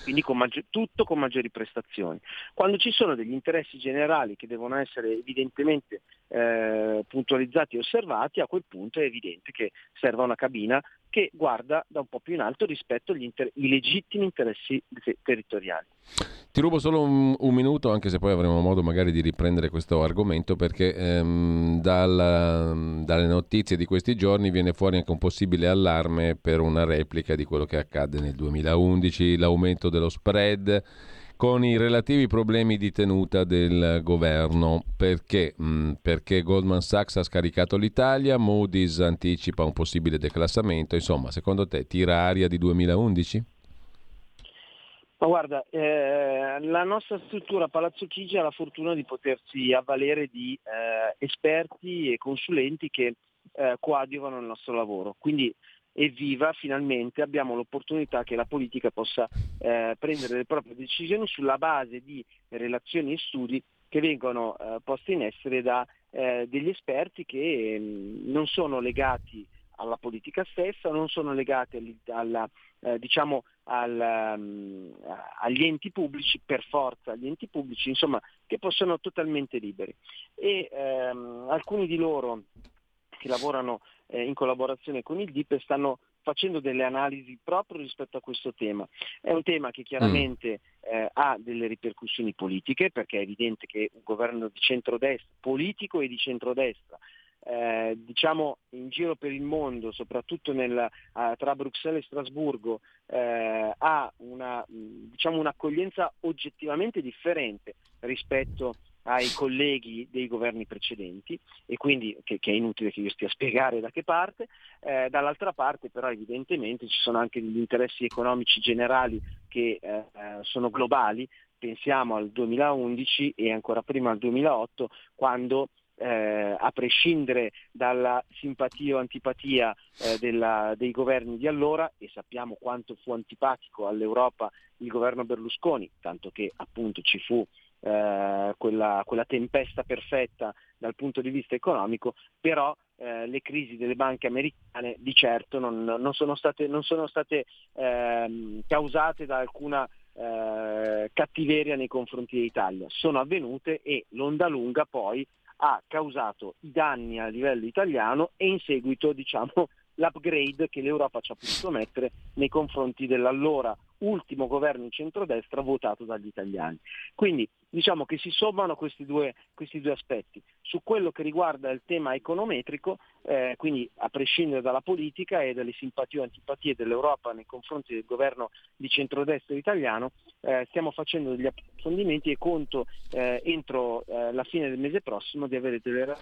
quindi con maggi- tutto con maggiori prestazioni. Quando ci sono degli interessi generali che devono essere evidentemente eh, puntualizzati e osservati, a quel punto è evidente che serva una cabina che guarda da un po' più in alto rispetto agli inter- legittimi interessi territoriali. Ti rubo solo un, un, minuto, anche se poi avremo modo magari di riprendere questo argomento, perché ehm, dal, dalle notizie di questi giorni viene fuori anche un possibile allarme per una replica di quello che accadde nel 2011, l'aumento dello spread con i relativi problemi di tenuta del governo. Perché? Mm, perché Goldman Sachs ha scaricato l'Italia, Moody's anticipa un possibile declassamento, insomma, secondo te tira aria di 2011? Ma guarda, eh, la nostra struttura Palazzo Chigi ha la fortuna di potersi avvalere di eh, esperti e consulenti che eh, coadiuvano il nostro lavoro. Quindi evviva, finalmente abbiamo l'opportunità che la politica possa eh, prendere le proprie decisioni sulla base di relazioni e studi che vengono eh, posti in essere da eh, degli esperti che mh, non sono legati alla politica stessa, non sono legati alla, eh, diciamo al, um, agli enti pubblici, per forza agli enti pubblici, insomma, che possono totalmente liberi. E ehm, alcuni di loro che lavorano eh, in collaborazione con il DIP stanno facendo delle analisi proprio rispetto a questo tema. È un tema che chiaramente eh, ha delle ripercussioni politiche, perché è evidente che un governo di centrodestra, politico e di centrodestra, eh, diciamo in giro per il mondo, soprattutto nel, uh, tra Bruxelles e Strasburgo, eh, ha una, diciamo, un'accoglienza oggettivamente differente rispetto ai colleghi dei governi precedenti e quindi che, che, è inutile che io stia a spiegare da che parte, eh, dall'altra parte però evidentemente ci sono anche gli interessi economici generali che eh, sono globali, pensiamo al 2011 e ancora prima al 2008 quando eh, a prescindere dalla simpatia o antipatia eh, della, dei governi di allora, e sappiamo quanto fu antipatico all'Europa il governo Berlusconi, tanto che appunto ci fu eh, quella, quella, tempesta perfetta dal punto di vista economico, però eh, le crisi delle banche americane di certo non, non sono state, non sono state ehm, causate da alcuna eh, cattiveria nei confronti dell'Italia, sono avvenute e l'onda lunga poi ha causato i danni a livello italiano e in seguito diciamo, l'upgrade che l'Europa ci ha potuto mettere nei confronti dell'allora ultimo governo in centrodestra votato dagli italiani. Quindi diciamo che si sommano questi due, questi due aspetti. Su quello che riguarda il tema econometrico, eh, quindi a prescindere dalla politica e dalle simpatie o antipatie dell'Europa nei confronti del governo di centrodestra italiano, eh, stiamo facendo degli approfondimenti e conto eh, entro eh, la fine del mese prossimo di avere delle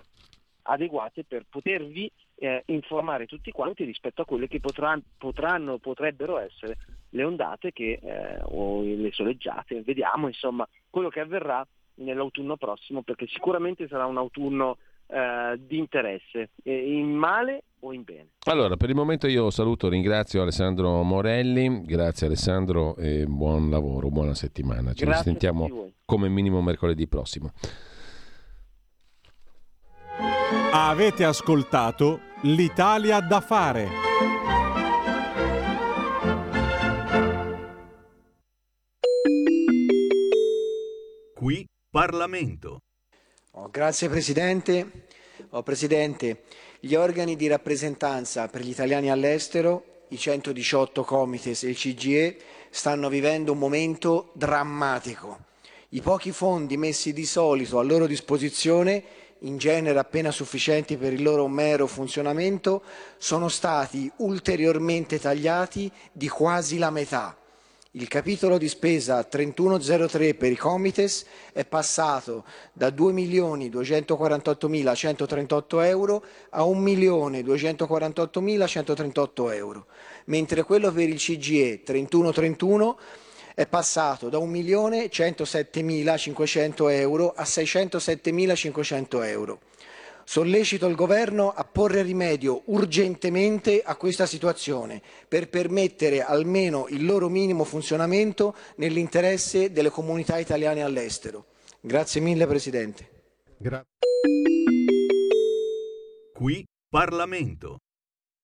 adeguate per potervi eh, informare tutti quanti rispetto a quelle che potranno, potranno potrebbero essere le ondate che, eh, o le soleggiate, vediamo insomma quello che avverrà nell'autunno prossimo perché sicuramente sarà un autunno eh, di interesse, in male o in bene. Allora, per il momento io saluto, ringrazio Alessandro Morelli, grazie Alessandro e buon lavoro, buona settimana. Ci grazie risentiamo come minimo mercoledì prossimo. Avete ascoltato l'Italia da fare. Qui Parlamento. Oh, grazie Presidente. Oh, Presidente, gli organi di rappresentanza per gli italiani all'estero, i 118 Comites e il CGE, stanno vivendo un momento drammatico. I pochi fondi messi di solito a loro disposizione in genere appena sufficienti per il loro mero funzionamento, sono stati ulteriormente tagliati di quasi la metà. Il capitolo di spesa 3103 per i Comites è passato da 2.248.138 euro a 1.248.138 euro, mentre quello per il CGE 3131 è passato da 1.107.500 euro a 607.500 euro. Sollecito il Governo a porre rimedio urgentemente a questa situazione per permettere almeno il loro minimo funzionamento nell'interesse delle comunità italiane all'estero. Grazie mille Presidente. Gra- Qui Parlamento.